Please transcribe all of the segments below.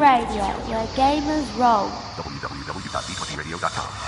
Radio, where gamers roll. www.d20radio.com.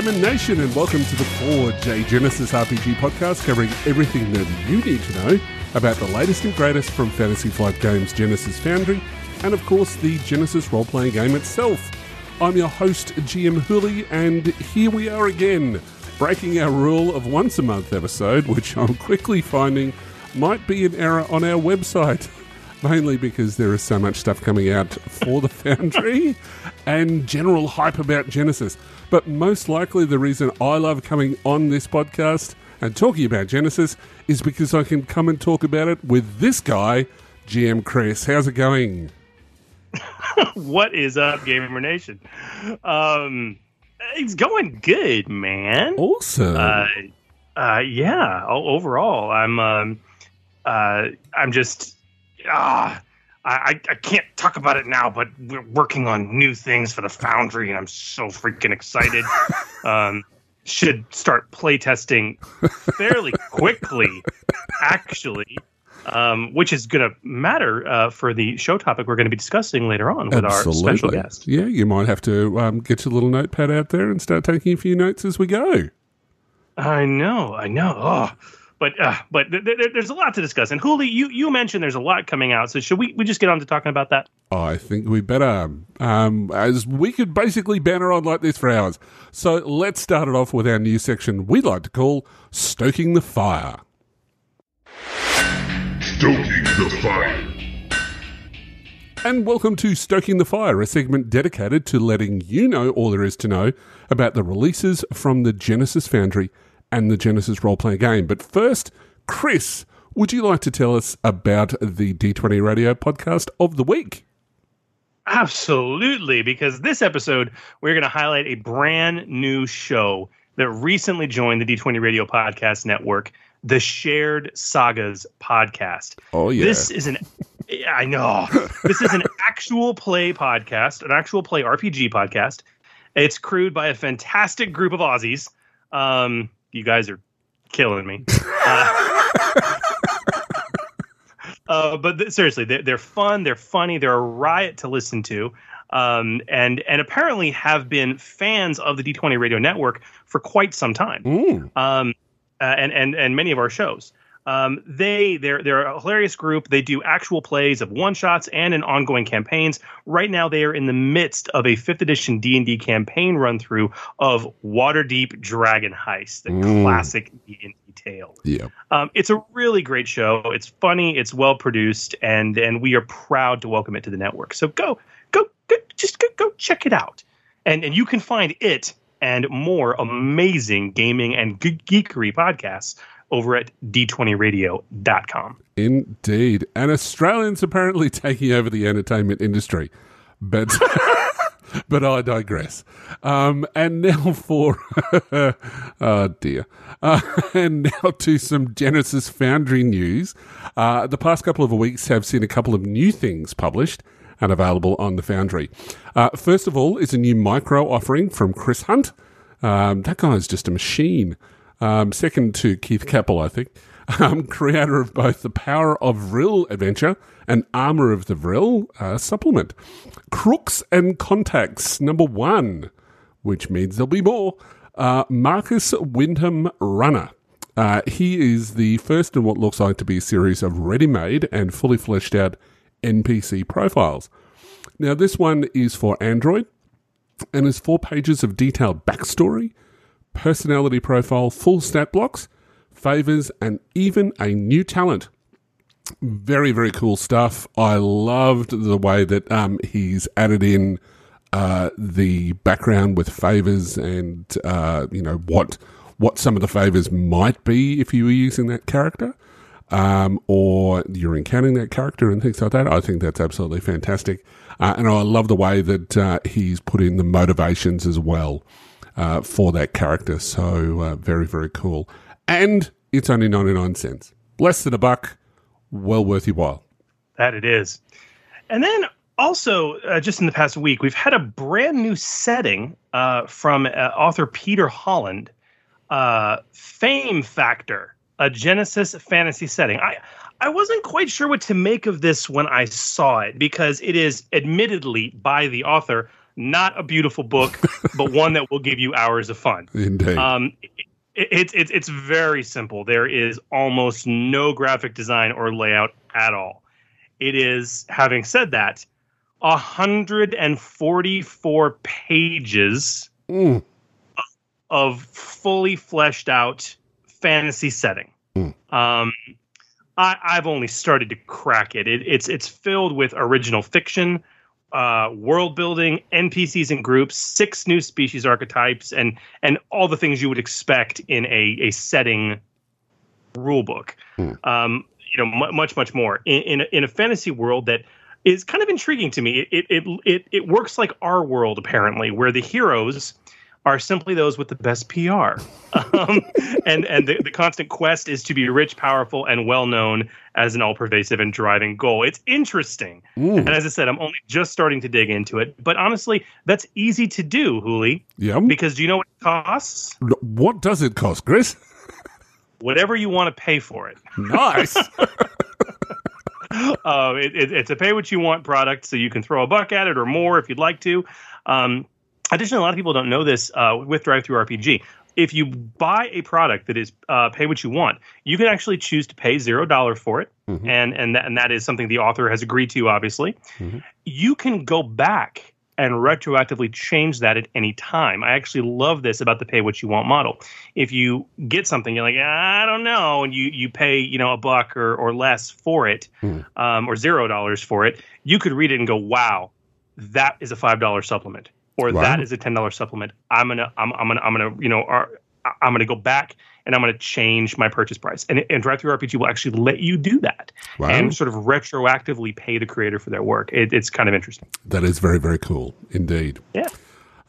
Gamer Nation, and welcome to the Forge, a Genesys RPG podcast covering everything that you need to know about the latest and greatest from Fantasy Flight Games Genesys Foundry, and of course, the Genesys role playing game itself. I'm your host, GM Hooly, and here we are again, breaking our rule of once a month episode, which I'm quickly finding might be an error on our website. Mainly because there is so much stuff coming out for the Foundry and general hype about Genesys. But most likely, the reason I love coming on this podcast and talking about Genesys is because I can come and talk about it with this guy, GM Chris. How's it going? what is up, Gamer Nation? Um, it's going good, man. Awesome. Uh, uh, yeah. Overall, I'm, um, uh, I'm just, ah, I, I can't talk about it now, but we're working on new things for the Foundry, and I'm so freaking excited. um, should start playtesting fairly quickly, actually. Um, which is going to matter uh, for the show topic we're going to be discussing later on with our special guest. Yeah, you might have to um, get your little notepad out there and start taking a few notes as we go. I know, I know. Oh, but uh, but th- th- there's a lot to discuss. And Hooly, you you mentioned there's a lot coming out. So should we we just get on to talking about that? Oh, I think we better, um, as we could basically banner on like this for hours. So let's start it off with our new section we like to call Stoking the Fire. Stoking the Fire. And welcome to Stoking the Fire, a segment dedicated to letting you know all there is to know about the releases from the Genesys Foundry and the Genesys role playing game. But first, Chris, would you like to tell us about the D20 Radio podcast of the week? Absolutely, because this episode we're going to highlight a brand new show that recently joined the D20 Radio Podcast Network, the Shared Sagas podcast. Oh, yeah. This is an I know. This is an actual play podcast, an actual play RPG podcast. It's crewed by a fantastic group of Aussies. Um, you guys are killing me. Uh, uh, but th- seriously, they're, they're fun. They're funny. They're a riot to listen to. Um, and and apparently have been fans of the D20 Radio Network for quite some time Mm. um, uh, and and and many of our shows. Um, they they're they're a hilarious group. They do actual plays of one shots and in ongoing campaigns. Right now, they are in the midst of a fifth edition D and D campaign run through of Waterdeep Dragon Heist, the Mm. classic D and D tale. Yeah. Um, it's a really great show. It's funny. It's well produced, and and we are proud to welcome it to the network. So go go go just go, go check it out, and and you can find it and more amazing gaming and geekery podcasts over at d20radio.com. Indeed. And Australians apparently taking over the entertainment industry. But but I digress. Um, and now for oh dear. Uh, and now to some Genesys Foundry news. Uh, the past couple of weeks have seen a couple of new things published and available on the Foundry. Uh, first of all is a new micro offering from Chris Hunt. Um, that guy is just a machine. Um, second to Keith Capel, I think, um, creator of both the Power of Vril adventure and Armor of the Vril uh, supplement. Crooks and Contacts, number one, which means there'll be more. Uh, Marcus Wyndham Runner. Uh, he is the first in what looks like to be a series of ready made and fully fleshed out NPC profiles. Now, this one is for Android and is four pages of detailed backstory, personality profile, full stat blocks, favors, and even a new talent. Very, very cool stuff. I loved the way that um, he's added in uh, the background with favors and uh, you know what what some of the favors might be if you were using that character. Um, or you're encountering that character and things like that. I think that's absolutely fantastic. Uh, and I love the way that uh, he's put in the motivations as well. Uh, for that character. So uh, very, very cool. And it's only 99 cents. Less than a buck. Well worth your while. That it is. And then also, uh, just in the past week, we've had a brand new setting uh, from uh, author Peter Holland, uh, Fame Factor, a Genesys fantasy setting. I I wasn't quite sure what to make of this when I saw it because it is admittedly by the author not a beautiful book, but one that will give you hours of fun. Indeed. Um, it's it, it's very simple. There is almost no graphic design or layout at all. It is, having said that, 144 pages Mm. of fully fleshed out fantasy setting. Mm. Um, I, I've only started to crack it. it. It's it's filled with original fiction, uh, world building, NPCs and groups, six new species archetypes, and and all the things you would expect in a a setting rule book. Hmm. Um, you know, mu much much more in in a, in a fantasy world that is kind of intriguing to me. It it it it works like our world apparently, where the heroes are simply those with the best PR. Um, and and the, the constant quest is to be rich, powerful, and well known as an all pervasive and driving goal. It's interesting. Mm. And as I said, I'm only just starting to dig into it. But honestly, that's easy to do, Hooly, Yeah. because do you know what it costs? What does it cost, Chris? Whatever you want to pay for it. Nice. uh, it, it, it's a pay what you want product, so you can throw a buck at it or more if you'd like to. Um, additionally, a lot of people don't know this uh, with DriveThruRPG. If you buy a product that is uh, pay what you want, you can actually choose to pay zero dollar for it, Mhm. and and that, and that is something the author has agreed to. Obviously, Mhm. you can go back and retroactively change that at any time. I actually love this about the pay what you want model. If you get something, you're like, I don't know, and you you pay you know a buck or or less for it, Hmm. um, or zero dollars for it, you could read it and go, wow, that is a five dollar supplement, or Wow. that is a ten dollar supplement. I'm gonna I'm I'm gonna I'm gonna you know are, I'm gonna go back and I'm gonna change my purchase price. And and DriveThruRPG will actually let you do that Wow. and sort of retroactively pay the creator for their work. It, it's kind of interesting. That is very, very cool indeed. Yeah.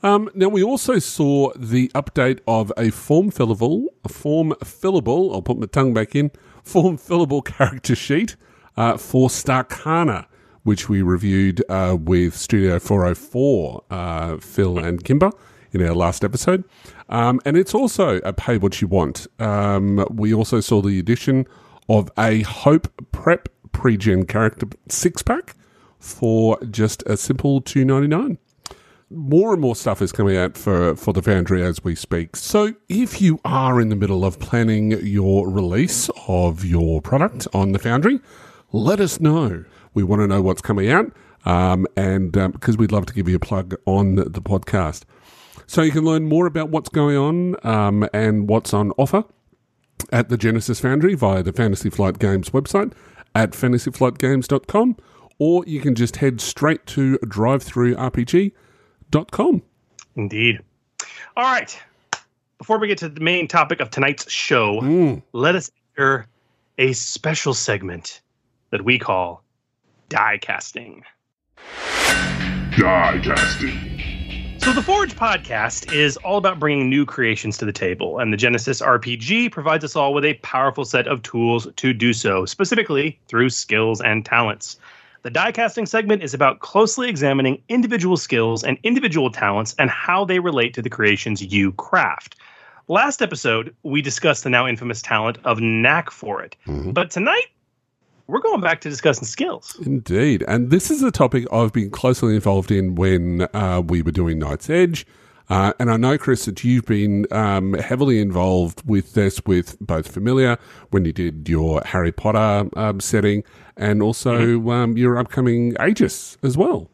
Um, now we also saw the update of a form fillable, a form fillable. I'll put my tongue back in. Form fillable character sheet uh, for Starkana, which we reviewed uh, with Studio 404, uh, Phil and Kimber in our last episode. Um, and it's also a pay what you want. Um, we also saw the addition of a Hope Prep pre-gen character six pack for just a simple two ninety nine more and more stuff is coming out for, for the Foundry as we speak. So if you are in the middle of planning your release of your product on the Foundry, let us know. We want to know what's coming out, um, and because we'd love to give you a plug on the podcast. So you can learn more about what's going on um, and what's on offer at the Genesys Foundry via the Fantasy Flight Games website at fantasyflightgames.com, or you can just head straight to drivethrurpg.com. Indeed. All right. Before we get to the main topic of tonight's show, let us enter a special segment that we call die casting. Die casting. So, the Forge podcast is all about bringing new creations to the table, and the Genesys RPG provides us all with a powerful set of tools to do so, specifically through skills and talents. The die casting segment is about closely examining individual skills and individual talents and how they relate to the creations you craft. Last episode, we discussed the now infamous talent of knack for it. Mm-hmm. But tonight, we're going back to discussing skills. Indeed. And this is a topic I've been closely involved in when uh, we were doing Night's Edge. Uh, and I know, Chris, that you've been um, heavily involved with this, with both Familiar, when you did your Harry Potter um, setting, and also um, your upcoming Aegis as well.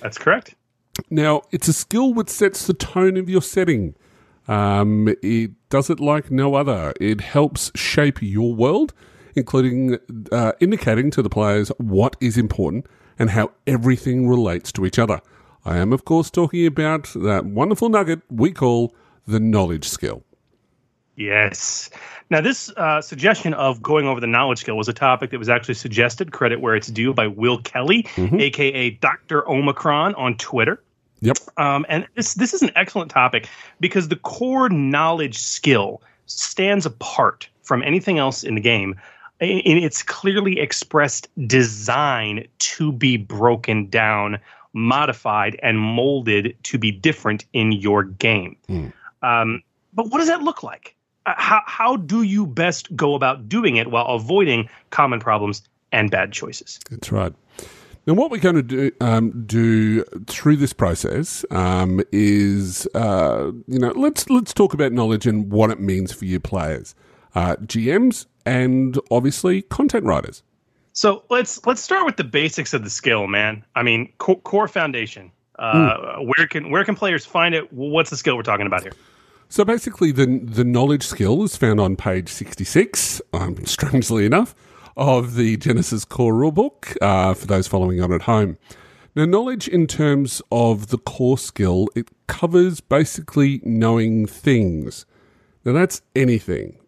That's correct. Now, it's a skill which sets the tone of your setting. Um, it does it like no other. It helps shape your world, including uh, indicating to the players what is important and how everything relates to each other. I am, of course, talking about that wonderful nugget we call the knowledge skill. Yes. Now, this uh, suggestion of going over the knowledge skill was a topic that was actually suggested, credit where it's due, by Will Kelly, aka Dr. Omicron on Twitter. Yep. Um, and this this is an excellent topic because the core knowledge skill stands apart from anything else in the game in its clearly expressed design to be broken down, modified, and molded to be different in your game. Mm. Um, but what does that look like? Uh, how how do you best go about doing it while avoiding common problems and bad choices? That's right. Now, what we're going to do, um, do through this process um, is, uh, you know, let's let's talk about knowledge and what it means for you players, uh, GMs, and obviously content writers. So let's let's start with the basics of the skill, man. I mean, core, core foundation. Uh, mm. Where can where can players find it? What's the skill we're talking about here? So basically, the the knowledge skill is found on page sixty six. Um, strangely enough of the Genesys core rulebook uh, for those following on at home. Now, knowledge in terms of the core skill, it covers basically knowing things. Now, that's anything,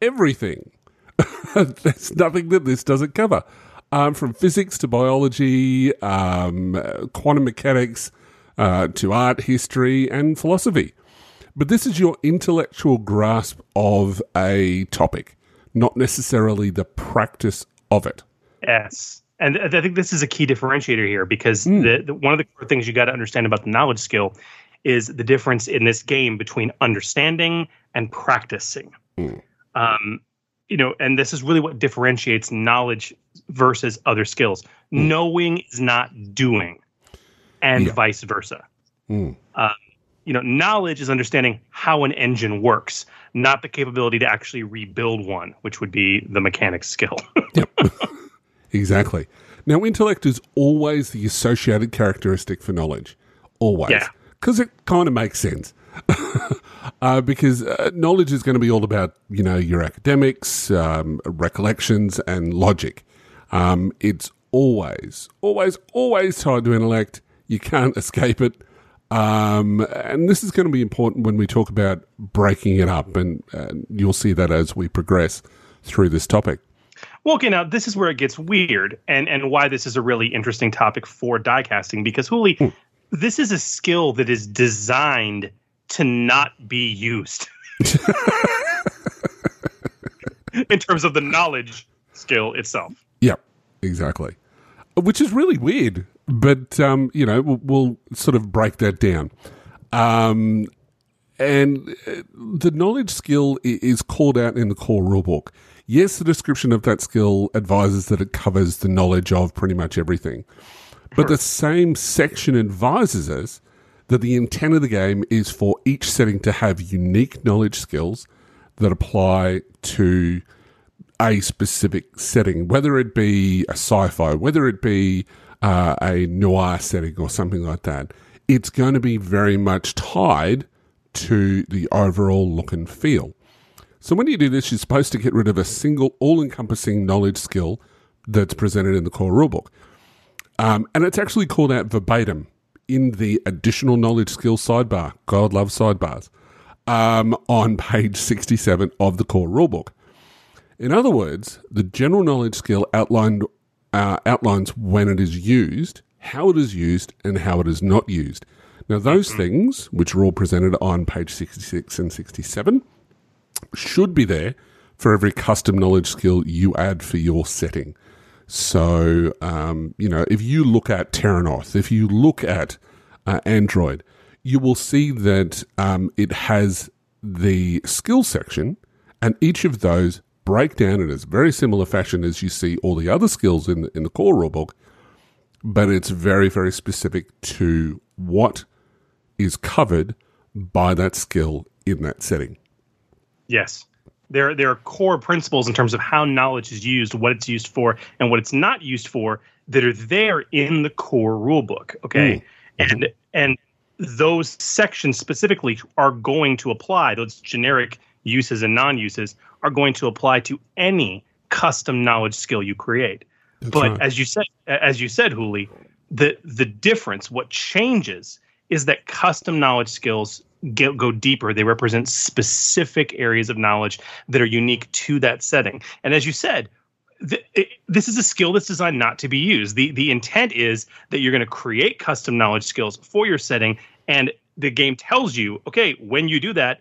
everything. There's nothing that this doesn't cover. Um, from physics to biology, um, quantum mechanics, uh, to art, history, and philosophy. But this is your intellectual grasp of a topic not necessarily the practice of it. Yes. And I think this is a key differentiator here because mm. the, the, one of the core things you got to understand about the knowledge skill is the difference in this game between understanding and practicing. Mm. Um, you know, and this is really what differentiates knowledge versus other skills. Mm. Knowing is not doing, and yeah. vice versa. Um, you know, knowledge is understanding how an engine works, not the capability to actually rebuild one, which would be the mechanic's skill. yep. exactly. Now, intellect is always the associated characteristic for knowledge. Always. Yeah. Because it kind of makes sense. uh, because uh, knowledge is going to be all about, you know, your academics, um, recollections, and logic. Um, it's always, always, always tied to intellect. You can't escape it. Um, and this is going to be important when we talk about breaking it up, and, and you'll see that as we progress through this topic. Well, okay, now this is where it gets weird, and and why this is a really interesting topic for die casting because Hooly, hmm. this is a skill that is designed to not be used in terms of the knowledge skill itself. Yep, exactly. Which is really weird but um, you know, we'll, we'll, sort of break that down. Um, and uh, the knowledge skill is called out in the core rulebook. Yes, the description of that skill advises that it covers the knowledge of pretty much everything. But the same section advises us that the intent of the game is for each setting to have unique knowledge skills that apply to a specific setting, whether it be a sci fi, whether it be uh, a noir setting or something like that, it's going to be very much tied to the overall look and feel. So when you do this, you're supposed to get rid of a single all-encompassing knowledge skill that's presented in the core rulebook. Um, and it's actually called out verbatim in the additional knowledge skill sidebar. God loves sidebars. Um, on page 67 of the core rulebook. In other words, the general knowledge skill outlined uh, outlines when it is used, how it is used, and how it is not used. Now, those mm-hmm. things, which are all presented on page 66 and 67, should be there for every custom knowledge skill you add for your setting. So, um, you know, if you look at Terrinoth, if you look at uh, Android, you will see that um, it has the skill section, and each of those break down in a very similar fashion as you see all the other skills in the, in the core rulebook, but it's very, very specific to what is covered by that skill in that setting. Yes. There, there are core principles in terms of how knowledge is used, what it's used for, and what it's not used for that are there in the core rulebook. Okay. Mm. And and those sections specifically are going to apply those generic uses and non-uses are going to apply to any custom knowledge skill you create. That's but right. as you said, as you said, Hooly, the the difference, what changes, is that custom knowledge skills get, go deeper. They represent specific areas of knowledge that are unique to that setting. And as you said, th- it, this is a skill that's designed not to be used. the The intent is that you're going to create custom knowledge skills for your setting, and the game tells you, okay, when you do that,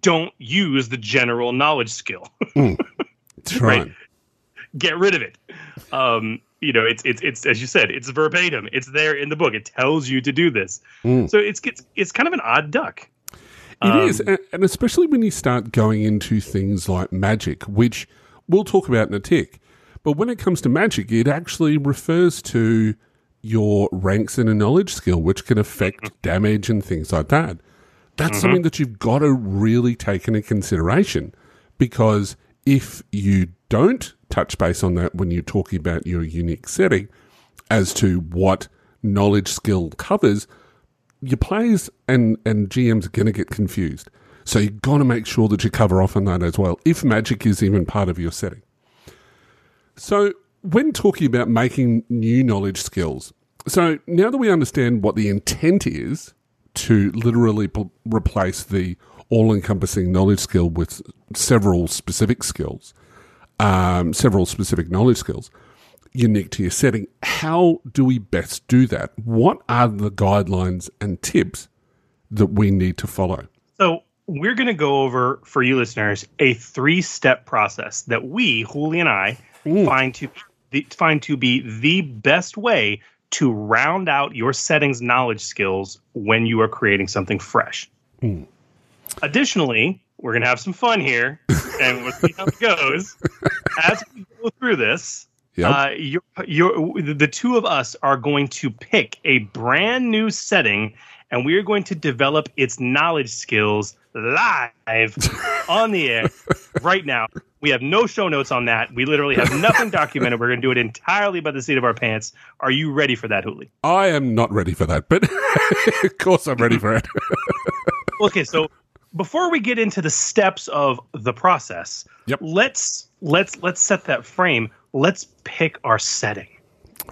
don't use the general knowledge skill. That's right. Right. Get rid of it. Um, you know, it's it's it's as you said, it's verbatim. It's there in the book. It tells you to do this. Mm. So it's it's it's kind of an odd duck. It Um, is, and, and especially when you start going into things like magic, which we'll talk about in a tick. But when it comes to magic, it actually refers to your ranks in a knowledge skill, which can affect damage and things like that. That's something that you've got to really take into consideration because if you don't touch base on that when you're talking about your unique setting as to what knowledge skill covers, your players and, and GMs are going to get confused. So you've got to make sure that you cover off on that as well, if magic is even part of your setting. So when talking about making new knowledge skills, so now that we understand what the intent is to literally p- replace the all encompassing knowledge skill with several specific skills, um, several specific knowledge skills unique to your setting, how do we best do that? What are the guidelines and tips that we need to follow? So we're going to go over for you listeners a three-step process that we, Hooly and I, find to the, find to be the best way to round out your settings knowledge skills when you are creating something fresh. Hmm. Additionally, we're going to have some fun here, and we'll see how it goes as we go through this. Yep. Uh, you're, you're, the two of us are going to pick a brand new setting, and we are going to develop its knowledge skills live on the air right now. We have no show notes on that. We literally have nothing documented. We're going to do it entirely by the seat of our pants. Are you ready for that, Hooly? I am not ready for that, but of course I'm ready for it. okay so before we get into the steps of the process Yep. let's let's let's set that frame let's pick our setting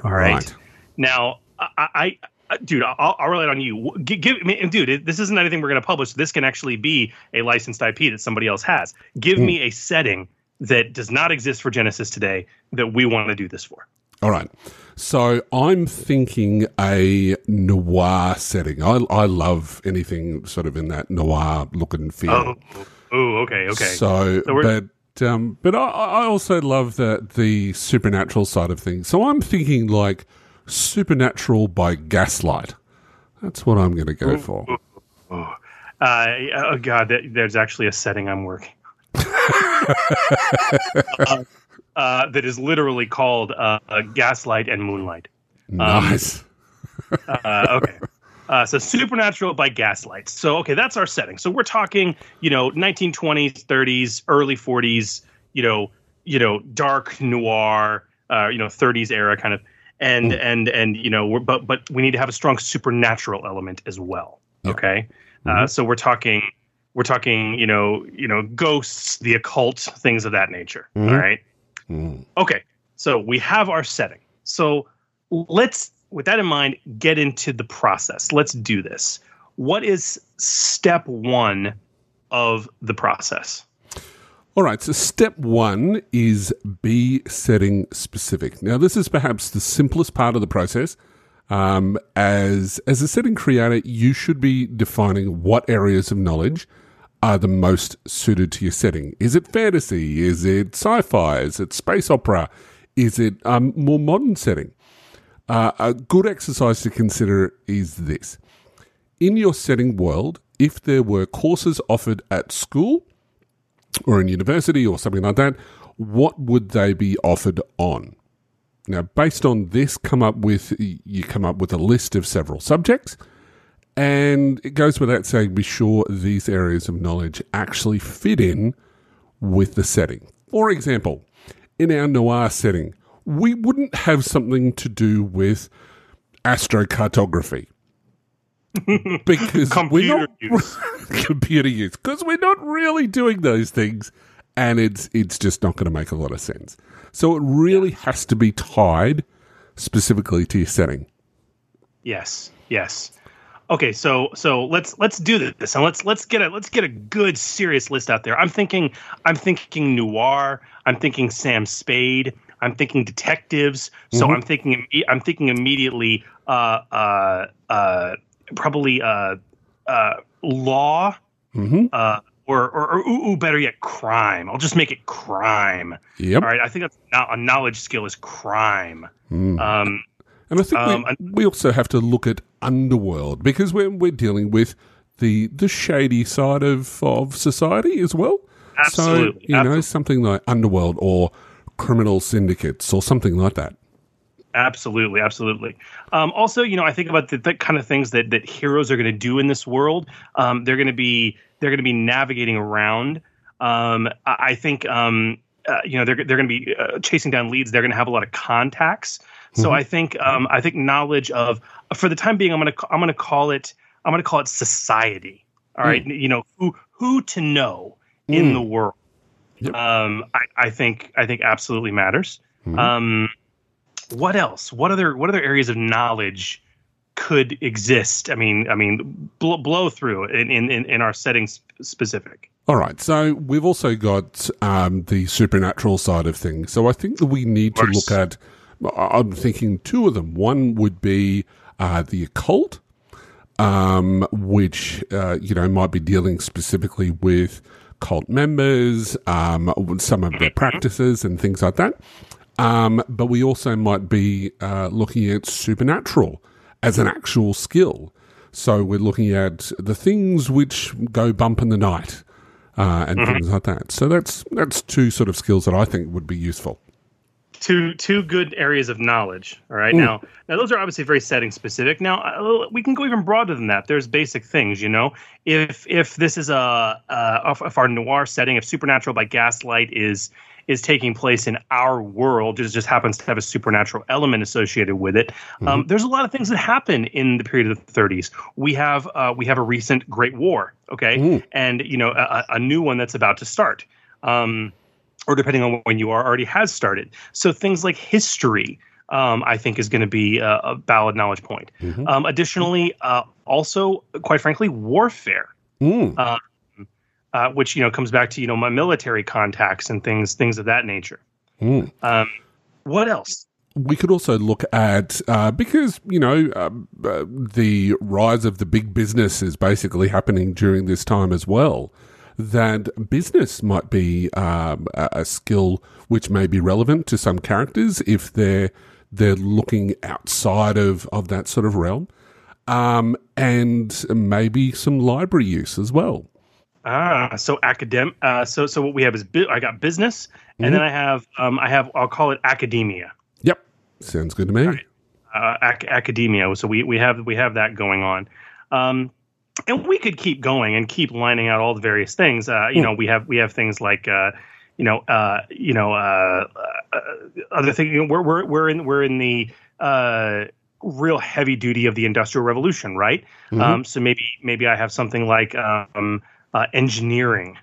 all right, Right. now I, I, dude I'll, I'll rely on you give, give me dude this isn't anything we're going to publish this can actually be a licensed ip that somebody else has give hmm. me a setting that does not exist for Genesys today that we want to do this for All right. So I'm thinking a noir setting. I, I love anything sort of in that noir look and feel. oh oh okay okay So, So but um, but I, I also love the the supernatural side of things. So I'm thinking like supernatural by gaslight. That's what I'm going to go for. uh, oh god that, there's actually a setting i'm working uh, uh, that is literally called uh, uh, gaslight and moonlight Nice. uh, okay uh, so supernatural by gaslight so okay that's our setting so we're talking you know 1920s 30s early 40s you know you know dark noir uh, you know 30s era kind of and and and you know we're, but but we need to have a strong supernatural element as well Yeah. okay uh, so we're talking we're talking you know you know ghosts the occult things of that nature Mhm. all right Mm. Okay, so we have our setting. So let's, with that in mind, get into the process. Let's do this. What is step one of the process? All right, so step one is be setting specific. Now, this is perhaps the simplest part of the process. Um, as as a setting creator, you should be defining what areas of knowledge are the most suited to your setting. Is it fantasy? Is it sci-fi? Is it space opera? Is it um, more modern setting? Uh, a good exercise to consider is this: in your setting world, if there were courses offered at school or in university or something like that, what would they be offered on? Now, based on this, come up with you come up with a list of several subjects, and it goes without saying, be sure these areas of knowledge actually fit in with the setting. For example, in our noir setting, we wouldn't have something to do with astrocartography. because we're Computer not use. computer use because we're not really doing those things and it's it's just not going to make a lot of sense so it really has to be tied specifically to your setting Yes, yes. Okay, so so let's let's do this and let's let's get a let's get a good serious list out there. I'm thinking I'm thinking noir. I'm thinking Sam Spade. I'm thinking detectives. So I'm thinking I'm thinking immediately uh, uh, uh, probably uh, uh, law hmm uh, or, or, or ooh, ooh, better yet, crime. I'll just make it crime. Yep. All right, I think that's not a knowledge skill is crime. Mm. Um, And I think Um, we, we also have to look at underworld because we're we're dealing with the the shady side of of society as well. Absolutely, So you know something like underworld or criminal syndicates or something like that. Absolutely, absolutely. Um, also, you know, I think about the, the kind of things that that heroes are going to do in this world. Um, they're going to be they're going to be navigating around. Um, I, I think um, uh, you know they're they're going to be uh, chasing down leads. They're going to have a lot of contacts. So I think um, I think knowledge of for the time being, I'm going to I'm going to call it I'm going to call it society. All right, you know who who to know in Mm. the world. Yep. Um, I, I think I think absolutely matters. Mhm. Um, what else? What other what other areas of knowledge could exist? I mean, I mean, blow, blow through in in in, in our settings specific. All right, so we've also got um, the supernatural side of things. So I think that we need to look at. I'm thinking two of them. One would be uh, the occult, um, which uh, you know might be dealing specifically with cult members, um, some of their practices and things like that. Um, but we also might be uh, looking at supernatural as an actual skill. So we're looking at the things which go bump in the night uh, and things like that. So that's that's two sort of skills that I think would be useful. Two two good areas of knowledge. All right, now now those are obviously very setting specific. Now uh, we can go even broader than that. There's basic things, you know. If if this is a uh, if our noir setting, if Supernatural by Gaslight is is taking place in our world, it just happens to have a supernatural element associated with it. Um, there's a lot of things that happen in the period of the 30s. We have uh, we have a recent Great War, okay, and you know a, a new one that's about to start. Um, or depending on when you are, already has started. So things like history, um, I think, is going to be a, a valid knowledge point. Mhm. Um, additionally, uh, also, quite frankly, warfare, Mm. uh, which you know comes back to you know my military contacts and things things of that nature. Mm. Um, what else? We could also look at uh, because you know um, uh, the rise of the big business is basically happening during this time as well. That business might be um, a, a skill which may be relevant to some characters if they're they're looking outside of, of that sort of realm, um, and maybe some library use as well. Ah, so academic. Uh, so so what we have is bu- I got business, and then I have um, I have I'll call it academia. Yep, sounds good to me. Right. uh, ac- academia. So we, we have we have that going on, um, and we could keep going and keep lining out all the various things. Uh, you know, we have we have things like uh, you know uh, you know uh, uh, other. You know, we're we're we're in we're in the uh, real heavy duty of the industrial revolution, right? Mhm. Um, so maybe maybe I have something like um, uh, engineering.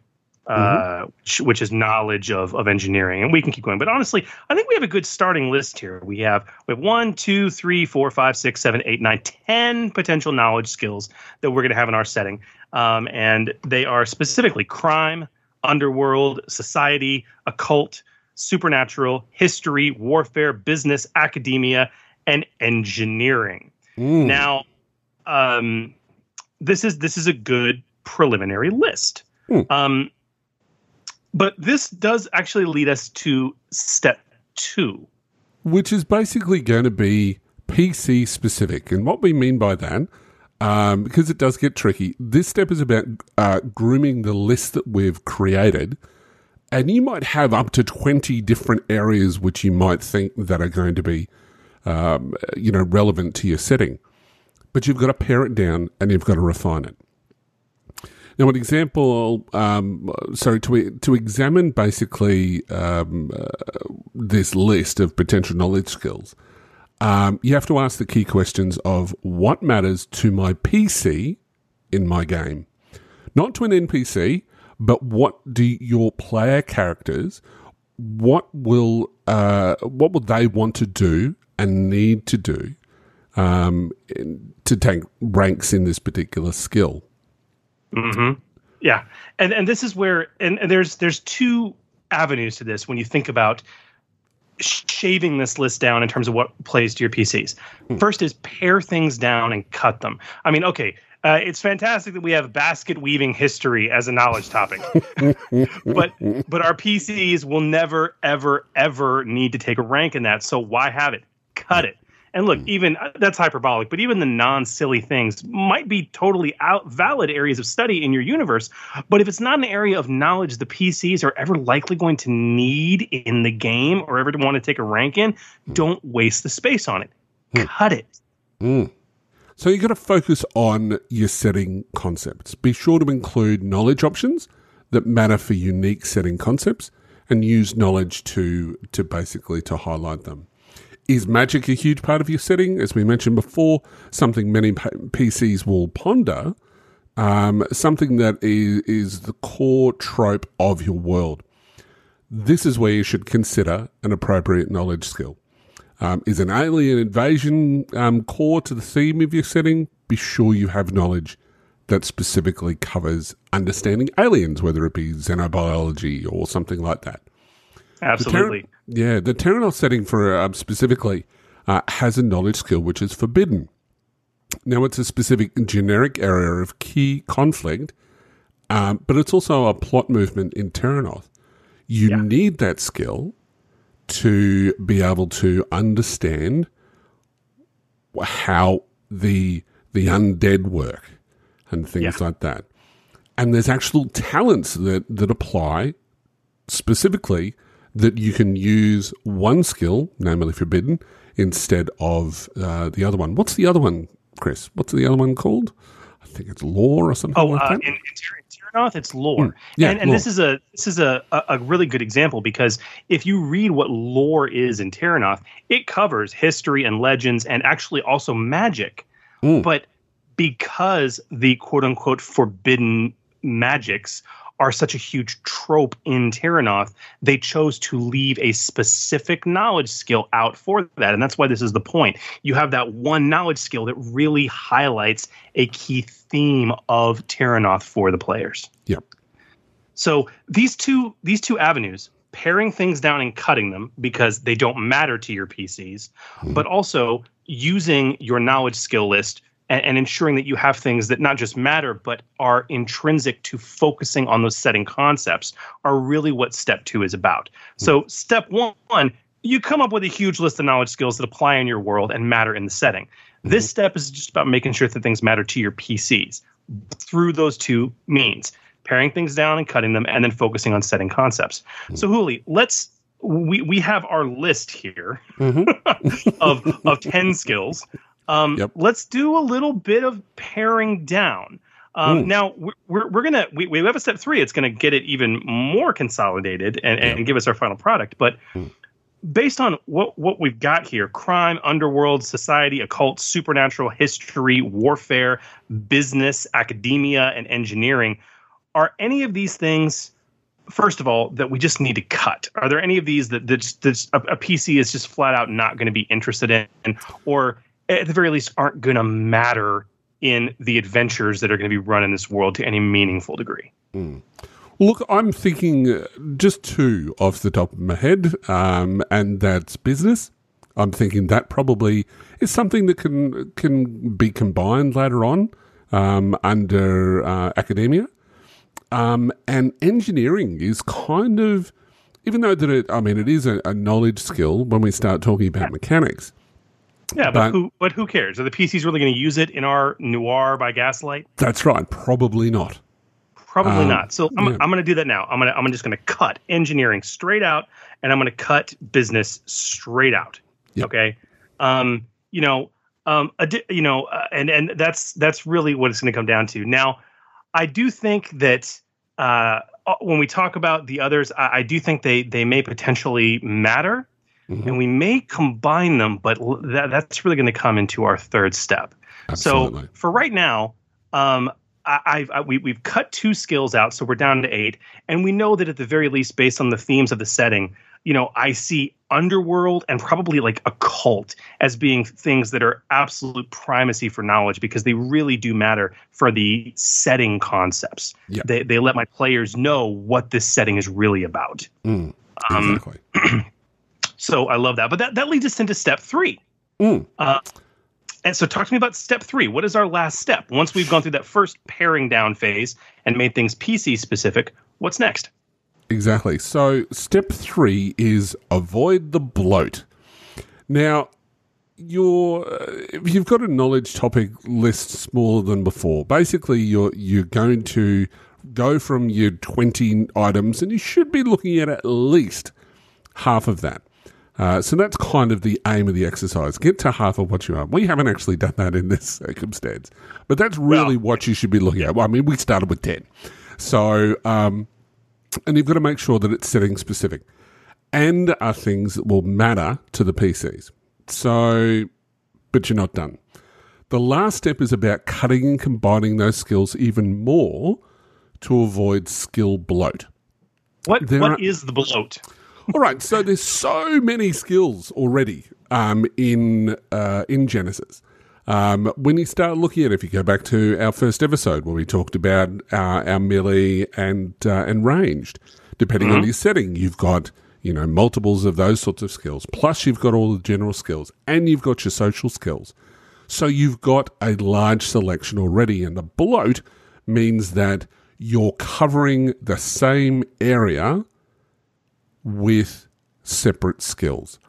Uh, which, which is knowledge of, of engineering, and we can keep going. But honestly, I think we have a good starting list here. We have we have one, two, three, four, five, six, seven, eight, nine, ten potential knowledge skills that we're going to have in our setting, um, and they are specifically crime, underworld, society, occult, supernatural, history, warfare, business, academia, and engineering. Mm. Now, um, this is this is a good preliminary list. Hmm. Um, but this does actually lead us to step two. which is basically going to be PC specific. And what we mean by that, um, because it does get tricky, this step is about uh, grooming the list that we've created. And you might have up to 20 different areas which you might think that are going to be, um, you know, relevant to your setting. But you've got to pare it down and you've got to refine it. Now, an example, um, sorry, to to examine basically um, uh, this list of potential knowledge skills, um, you have to ask the key questions of what matters to my PC in my game, not to an NPC, but what do your player characters, what will uh, what will they want to do and need to do um, to take ranks in this particular skill. Mm-hmm. Yeah, and and this is where and, and there's there's two avenues to this when you think about shaving this list down in terms of what plays to your PCs. First is pare things down and cut them. I mean, okay, uh, it's fantastic that we have basket weaving history as a knowledge topic, but but our PCs will never ever ever need to take a rank in that. So why have it? Cut it. And look, hmm. even uh, that's hyperbolic, but even the non-silly things might be totally out valid areas of study in your universe. But if it's not an area of knowledge the PCs are ever likely going to need in the game or ever to want to take a rank in, hmm. don't waste the space on it. Hmm. Cut it. So you've got to focus on your setting concepts. Be sure to include knowledge options that matter for unique setting concepts and use knowledge to to basically to highlight them. Is magic a huge part of your setting? As we mentioned before, something many PCs will ponder, um, something that is, is the core trope of your world. This is where you should consider an appropriate knowledge skill. Um, is an alien invasion um, core to the theme of your setting? Be sure you have knowledge that specifically covers understanding aliens, whether it be xenobiology or something like that. Absolutely. Yeah, the Terrinoth setting for um, specifically uh, has a knowledge skill which is forbidden. Now, it's a specific generic area of key conflict, um, but it's also a plot movement in Terrinoth. You Yeah. need that skill to be able to understand how the the undead work and things Yeah. like that. And there's actual talents that, that apply specifically that you can use one skill, namely forbidden, instead of uh, the other one. What's the other one, Chris? What's the other one called? I think it's lore or something Oh, like uh, in, in, Terrinoth, it's lore, Yeah, and, and lore. this is a this is a, a a really good example because if you read what lore is in Terrinoth, it covers history and legends, and actually also magic. Mm. But because the quote unquote forbidden magics are such a huge trope in Terrinoth, they chose to leave a specific knowledge skill out for that. And that's why this is the point. You have that one knowledge skill that really highlights a key theme of Terrinoth for the players. Yep. So these two these two avenues, paring things down and cutting them because they don't matter to your PCs, hmm. but also using your knowledge skill list and, and ensuring that you have things that not just matter but are intrinsic to focusing on those setting concepts are really what step two is about. Hmm. So step one, you come up with a huge list of knowledge skills that apply in your world and matter in the setting. Hmm. This step is just about making sure that things matter to your PCs through those two means paring things down and cutting them and then focusing on setting concepts. Hmm. So Hooly let's we we have our list here mm-hmm. of of 10 skills um Yep. let's do a little bit of paring down. Um, now we're, we're, we're gonna we, we have a step three. It's gonna get it even more consolidated and, and give us our final product. But based on what what we've got here crime underworld society occult supernatural history warfare business academia and engineering are any of these things first of all that we just need to cut? Are there any of these that that's, that's a, a pc is just flat out not going to be interested in? Or at the very least aren't going to matter in the adventures that are going to be run in this world to any meaningful degree Look, I'm thinking uh, just two off the top of my head, um, and that's business. I'm thinking that probably is something that can can be combined later on um, under uh, academia, um, and engineering is kind of, even though that it, I mean, it is a, a knowledge skill when we start talking about mechanics. Yeah but, But- who but who cares are the pcs really going to use it in our noir by gaslight That's right, probably not. Probably Um, not. So I'm, yeah. I'm going to do that now. I'm going to I'm just going to cut engineering straight out, and I'm going to cut business straight out. Yep. Okay. Um, you know, um, addi- you know, uh, and and that's that's really what it's going to come down to. Now, I do think that uh, uh, when we talk about the others, I, I do think they they may potentially matter, Mhm. and we may combine them, but that, that's really going to come into our third step. Absolutely. So for right now, um, I, I've I, we, we've cut two skills out, so we're down to eight, and we know that at the very least, based on the themes of the setting, you know, I see underworld and probably like occult as being things that are absolute primacy for knowledge because they really do matter for the setting concepts. Yeah. They they let my players know what this setting is really about. Mm, Um, exactly. So I love that. But that, that leads us into step three. Mm. Uh, and so talk to me about step three. What is our last step? Once we've gone through that first paring down phase and made things PC specific, what's next? Exactly. So, step three is avoid the bloat. Now, you're, uh, if you've got a knowledge topic list smaller than before, basically you're you're going to go from your twenty items, and you should be looking at at least half of that. Uh, so that's kind of the aim of the exercise. Get to half of what you are. We haven't actually done that in this circumstance, but that's really Well- what you should be looking at. Well, I mean, we started with ten, so um, and you've got to make sure that it's setting specific and are things that will matter to the PCs. So, but you're not done. The last step is about cutting and combining those skills even more to avoid skill bloat. What There what are- is the bloat? All right, so there's so many skills already um, in uh, in Genesys. Um, when you start looking at, it, if you go back to our first episode where we talked about uh, our melee and uh, and ranged, depending on your setting, you've got you know multiples of those sorts of skills. Plus, you've got all the general skills, and you've got your social skills. So you've got a large selection already, and the bloat means that you're covering the same area with separate skills.